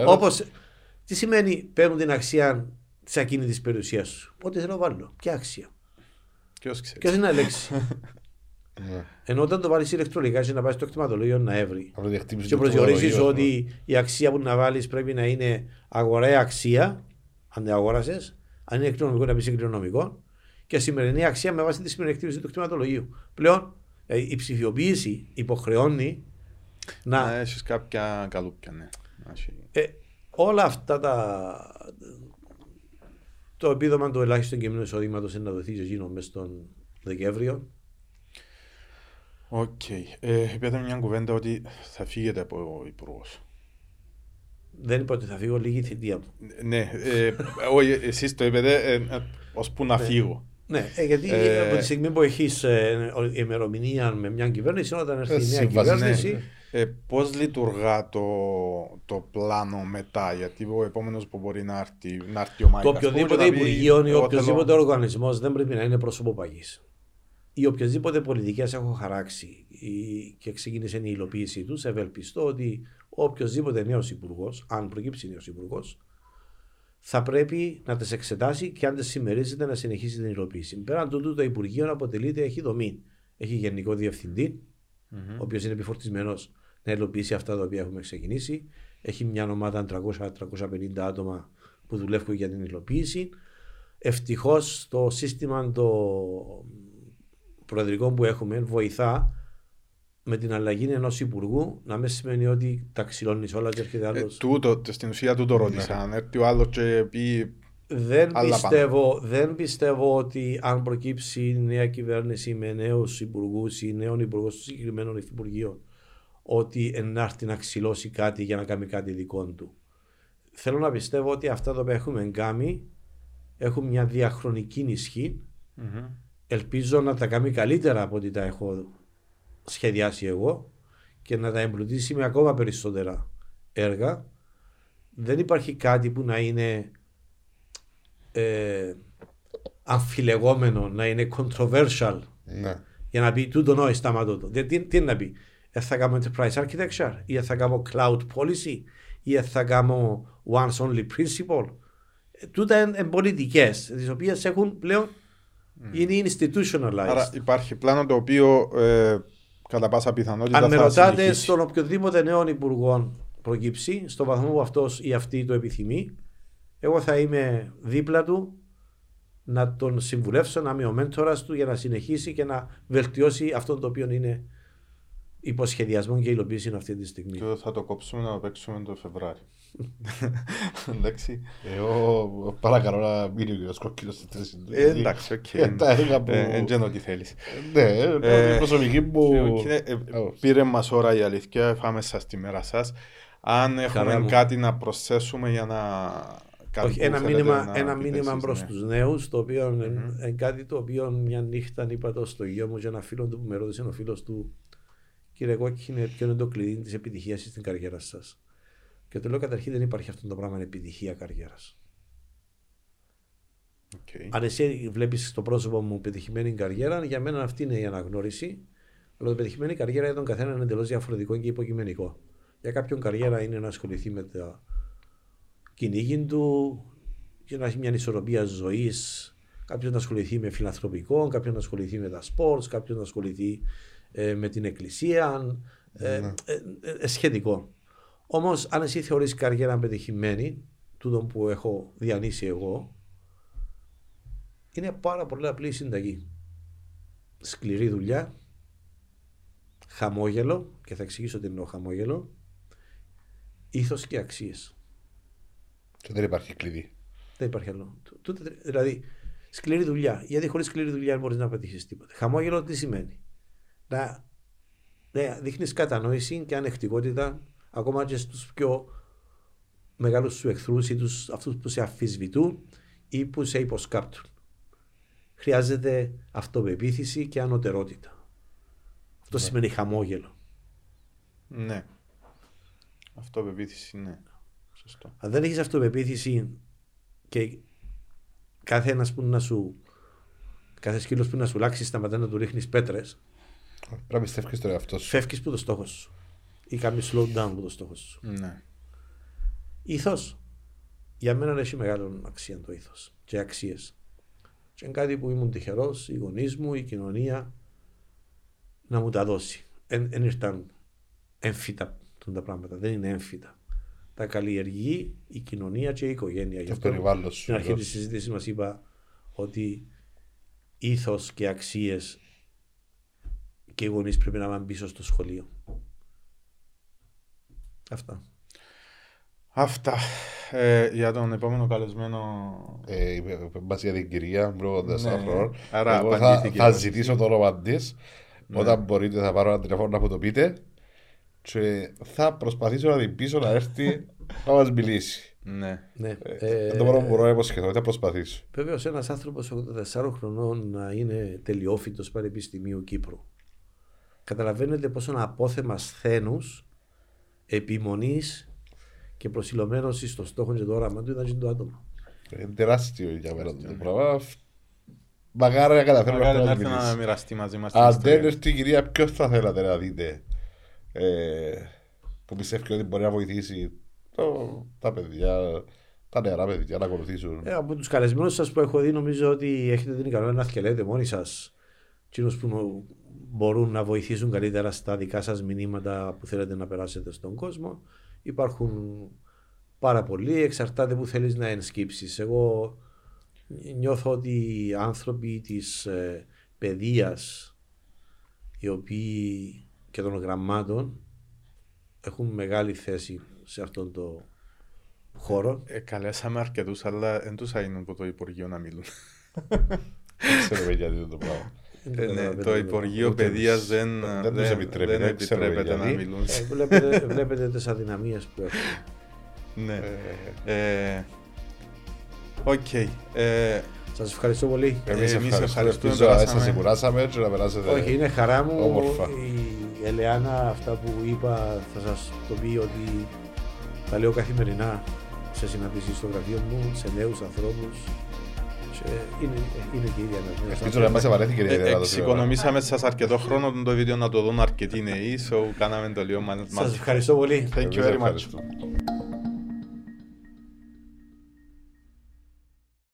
Speaker 1: Όπω. Τι σημαίνει παίρνουν την αξία τη ακίνητη περιουσίας σου. Ό,τι θέλω βάλω. Ποια αξία.
Speaker 2: Ποιος ξέρει.
Speaker 1: Ποιος είναι λέξη. [LAUGHS] Ενώ όταν το βάλει ηλεκτρονικά και να πάει στο εκτιματολόγιο να έβρει. Και προσδιορίζεις ότι η αξία που να βάλεις πρέπει να είναι αγοραία αξία, αν δεν αγόρασες, αν είναι εκτινομικό να πεις εκτινομικό, και σημερινή αξία με βάση τη σημερινή εκτίμηση του εκτιματολογίου. Πλέον η ψηφιοποίηση υποχρεώνει να.
Speaker 2: Να έχεις κάποια καλούπια, ναι.
Speaker 1: Ε, όλα αυτά τα. Το επίδομα του ελάχιστου κειμένου εισοδήματος είναι να δοθεί σε εκείνο μέσα στον Δεκέμβριο.
Speaker 2: Οκ. Okay. Ε, Είπατε μια κουβέντα ότι θα φύγετε από ο υπουργός.
Speaker 1: Δεν είπα ότι θα φύγω λήγει η θητεία μου.
Speaker 2: Ναι, ε, όχι, εσείς το είπατε ε, ως που να φύγω.
Speaker 1: Ναι, ε, γιατί ε, από τη στιγμή που έχεις ε, ημερομηνία με μια κυβέρνηση, όταν έρθει η νέα κυβέρνηση.
Speaker 2: Ναι. Ε, Πώς λειτουργά το, το πλάνο μετά, γιατί ο επόμενος που μπορεί να έρθει, να έρθει ο Μάικ.
Speaker 1: Το οποιοδήποτε υπουργείο ή οποιοδήποτε θέλω... οργανισμός δεν πρέπει να είναι προσωποπαγής. Οι οποιασδήποτε πολιτικές έχω χαράξει και ξεκίνησε η υλοποίησή τους, ευελπιστώ ότι οποιοδήποτε νέος υπουργός, αν προκύψει νέος υπουργός, θα πρέπει να τις εξετάσει και αν τις συμμερίζεται να συνεχίσει την υλοποίηση. Πέραν τούτου, το Υπουργείο αποτελείται, έχει δομή. Έχει γενικό διευθυντή, mm-hmm. ο οποίος είναι επιφορτισμένος να υλοποιήσει αυτά τα οποία έχουμε ξεκινήσει. Έχει μια ομάδα 300-350 άτομα που δουλεύουν για την υλοποίηση. Ευτυχώς το σύστημα το προεδρικό που έχουμε βοηθά με την αλλαγή ενός υπουργού να μην σημαίνει ότι τα ξυλώνεις όλα και έρχεται άλλος. Ε,
Speaker 2: τούτο, στην ουσία τούτο ρώτησα. Αν έρθει ο άλλος και πει.
Speaker 1: Δεν πιστεύω, δεν πιστεύω ότι αν προκύψει η νέα κυβέρνηση με νέους υπουργούς ή νέων υπουργών συγκεκριμένων υφυπουργείων, ότι ενάρθει να ξυλώσει κάτι για να κάνει κάτι δικό του. Θέλω να πιστεύω ότι αυτά τα οποία έχουμε κάνει έχουν μια διαχρονική ισχύ. Mm-hmm. Ελπίζω να τα κάνει καλύτερα από ό,τι τα έχω σχεδιάσει εγώ και να τα εμπλουτίσει με ακόμα περισσότερα έργα. Δεν υπάρχει κάτι που να είναι ε, αμφιλεγόμενο, να είναι controversial ναι. για να πει τούτο νόη σταματώ το. Τι, τι είναι να πει, ε, θα κάνω enterprise architecture ή θα κάνω cloud policy ή θα κάνω once only principle. Ε, τούτα είναι πολιτικές, τις οποίες έχουν πλέον είναι institutionalized.
Speaker 2: Άρα υπάρχει πλάνο το οποίο ε, κατά πάσα πιθανότητα
Speaker 1: Αν με
Speaker 2: θα
Speaker 1: ρωτάτε
Speaker 2: συνεχίσει.
Speaker 1: στον οποιοδήποτε νέο υπουργό προκύψει, στο βαθμό που αυτός ή αυτή το επιθυμεί, εγώ θα είμαι δίπλα του να τον συμβουλεύσω, να είμαι ο μέντορας του για να συνεχίσει και να βελτιώσει αυτό το οποίο είναι υπό σχεδιασμό και υλοποίηση αυτή τη στιγμή.
Speaker 2: Και θα το κόψουμε να το παίξουμε το Φεβράρι. [LAUGHS] Εντάξει.
Speaker 3: Εγώ παρακαλώ να μείνει ο κύριος Κόκκινος στη θέση του.
Speaker 2: Ε, εντάξει, οκ.
Speaker 3: Ε, τα έργα που-
Speaker 2: Ε, Δεν ό,τι θέλεις.
Speaker 3: Ναι, ε, η προσωπική μου...
Speaker 2: Κύριε, ε,
Speaker 3: Oh.
Speaker 2: Πήρε μας ώρα η αλήθεια, φάμε σας τη μέρα σας. Αν έχουμε
Speaker 1: μου.
Speaker 2: κάτι να προσθέσουμε για να... κάτι
Speaker 1: Όχι,
Speaker 2: που
Speaker 1: ένα
Speaker 2: θέλετε
Speaker 1: μήνυμα,
Speaker 2: να
Speaker 1: ένα
Speaker 2: πείτε
Speaker 1: μήνυμα
Speaker 2: εσείς,
Speaker 1: προς
Speaker 2: ναι.
Speaker 1: τους νέους, το οποίο είναι κάτι το οποίο μια νύχτα είπα το στο γιο μου και ένα φίλο του που με ρώτησε ο φίλος του, Κύριε Κόκκινε, ποιο είναι το κλειδί της επιτυχίας στην καριέρα σας. Και του λέω καταρχήν δεν υπάρχει αυτό το πράγμα επιτυχία καριέρας.
Speaker 2: Οκ.
Speaker 1: Αν εσύ βλέπεις στο πρόσωπο μου πετυχημένη καριέρα, για μένα αυτή είναι η αναγνώριση. Αλλά το πετυχημένη καριέρα για τον καθένα είναι εντελώς διαφορετικό και υποκειμενικό. Για κάποιον καριέρα είναι να ασχοληθεί με το κυνήγι του και να έχει μια ισορροπία ζωής. Κάποιο να ασχοληθεί με φιλανθρωπικό, κάποιο να ασχοληθεί με τα sports, κάποιο να ασχοληθεί ε, με την εκκλησία. Ε, ε, ε, ε, σχετικό. Όμως, αν εσύ θεωρείς καριέρα πετυχημένη, τούτο που έχω διανύσει εγώ, είναι πάρα πολύ απλή η συνταγή. Σκληρή δουλειά, χαμόγελο, και θα εξηγήσω τι εννοώ χαμόγελο, ήθος και αξίες.
Speaker 3: Και δεν υπάρχει κλειδί.
Speaker 1: Δεν υπάρχει άλλο. Τού- τούτε- δηλαδή, σκληρή δουλειά. Γιατί χωρίς σκληρή δουλειά δεν μπορείς να πετύχεις τίποτα. Χαμόγελο τι σημαίνει; Να, να δείχνεις κατανόηση και ανεκτικότητα ακόμα και στους πιο μεγάλους σου εχθρούς ή τους, αυτούς που σε αφισβητούν ή που σε υποσκάπτουν. Χρειάζεται αυτοπεποίθηση και ανωτερότητα. Αυτό σημαίνει χαμόγελο.
Speaker 2: Ναι. Αυτό πεποίθηση, ναι. Σωστό.
Speaker 1: Αν δεν έχεις αυτοπεποίθηση και κάθε ένας που να σου. Κάθε σκύλος που να σου λάξει σταματά να του ρίχνεις πέτρες,
Speaker 3: Πρέπει να πιστεύεις στον εαυτό σου.
Speaker 1: φεύγεις που το στόχος σου. Ή κάνεις slow down που το στόχος σου.
Speaker 2: Ναι.
Speaker 1: Ήθος. Για μένα έχει μεγάλη αξία το ήθος και αξίες. Και είναι κάτι που ήμουν τυχερός, οι γονείς μου, η κοινωνία να μου τα δώσει. Δεν ήρθαν έμφυτα τα πράγματα. Δεν είναι έμφυτα. Τα καλλιεργεί η κοινωνία και η οικογένεια. Γι'
Speaker 3: Το
Speaker 1: αυτό
Speaker 3: περιβάλλον σου.
Speaker 1: Στην αρχή
Speaker 3: εδώ.
Speaker 1: της συζήτησης μας είπα ότι ήθος και αξίες και οι γονείς πρέπει να πάνε πίσω στο σχολείο. Αυτά.
Speaker 2: Αυτά. Ε, για τον επόμενο καλεσμένο.
Speaker 3: Ε, είπε- είπε μας για την κυρία μου
Speaker 2: Ναι.
Speaker 3: 4 χρόνων.
Speaker 2: Άρα
Speaker 3: Εγώ θα,
Speaker 2: απαντήθηκε η
Speaker 3: θα
Speaker 2: ερώτηση.
Speaker 3: ζητήσω το όνομα της. Όταν μπορείτε θα πάρω ένα τηλέφωνο να μου το πείτε. Και θα προσπαθήσω να την πείσω να έρθει να μας μιλήσει.
Speaker 2: Ναι.
Speaker 1: Ναι.
Speaker 3: Ε, το μόνο που μπορώ να υποσχεθώ, θα προσπαθήσω.
Speaker 1: Βέβαιω ένας άνθρωπος 84 χρονών να είναι τελειόφυτος Πανεπιστημίου Κύπρου. Καταλαβαίνετε πόσο ένα απόθεμα σθένους, επιμονής και προσιλωμένος στο στόχο και το όραμα του ήταν και το άτομο.
Speaker 3: Είναι τεράστιο για μένα το πράγμα. Μακάρι να καταφέρω
Speaker 2: Μακάρι
Speaker 3: να
Speaker 2: να
Speaker 3: έρθει
Speaker 2: έρθει
Speaker 3: να
Speaker 2: να
Speaker 3: μιλήσει.
Speaker 2: μοιραστεί μαζί μας την
Speaker 3: Αν δεν
Speaker 2: ιστορία.
Speaker 3: έρθει η κυρία, ποιος θα θέλατε να δείτε ε, που πιστεύει ότι μπορεί να βοηθήσει το- τα παιδιά, τα νεαρά παιδιά να ακολουθήσουν;
Speaker 1: Ε, από τους καλεσμένους σας που έχω δει, νομίζω ότι έχετε την ικανότητα να θυκελέτε μόνοι σας. Εκείνου που νο- μπορούν να βοηθήσουν καλύτερα στα δικά σας μηνύματα που θέλετε να περάσετε στον κόσμο. Υπάρχουν πάρα πολλοί, εξαρτάται που θέλεις να ενσκύψεις. Εγώ νιώθω ότι οι άνθρωποι της ε, παιδείας οι οποίοι και των γραμμάτων έχουν μεγάλη θέση σε αυτόν το χώρο.
Speaker 2: Ε, καλέσαμε αρκετούς, αλλά δεν τους έγιναν από το Υπουργείο να μιλούν. [LAUGHS]
Speaker 3: Δεν ξέρουμε γιατί το πράγμα.
Speaker 2: Ε, ναι,
Speaker 1: καταλαβαίνω
Speaker 2: το
Speaker 1: το
Speaker 2: Υπουργείο
Speaker 3: ούτε
Speaker 2: Παιδείας
Speaker 3: εμείς.
Speaker 2: δεν,
Speaker 3: Δεν τους επιτρέπει,
Speaker 2: δεν
Speaker 3: δεν ξέρουμε
Speaker 2: επιτρέπεται να
Speaker 3: γιατί.
Speaker 2: μιλούν.
Speaker 1: Ε, βλέπετε, [LAUGHS] βλέπετε τις αδυναμίες που έχουν.
Speaker 2: Ναι. Ε, Οκ. Ε,
Speaker 1: Σας ευχαριστώ πολύ.
Speaker 3: Εμείς
Speaker 2: εμείς
Speaker 3: ευχαριστούμε.
Speaker 2: ευχαριστούμε,
Speaker 3: Ελπίζω να
Speaker 2: περάσαμε.
Speaker 3: σας κουράσαμε και να περάσετε
Speaker 1: Όχι, είναι χαρά μου.
Speaker 3: όμορφα.
Speaker 1: Η Ελεάνα, αυτά που είπα, θα σας το πει ότι τα λέω καθημερινά σε συναντήσεις στο γραφείο μου, σε νέους ανθρώπους. Και είναι, είναι και η ίδια ένα νέος
Speaker 3: Ελπίζω να μας επανέλθει η κυρία
Speaker 2: ε,
Speaker 3: Ιδέα, να το σημειώνω.
Speaker 2: Εξοικονομήσαμε σας αρκετό χρόνο το βίντεο να το δουν αρκετοί νέοι, so κάναμε το λίγο μας.
Speaker 1: Σας ευχαριστώ πολύ.
Speaker 2: Thank you
Speaker 3: Εμείς
Speaker 2: very much.
Speaker 3: ευχαριστούμε.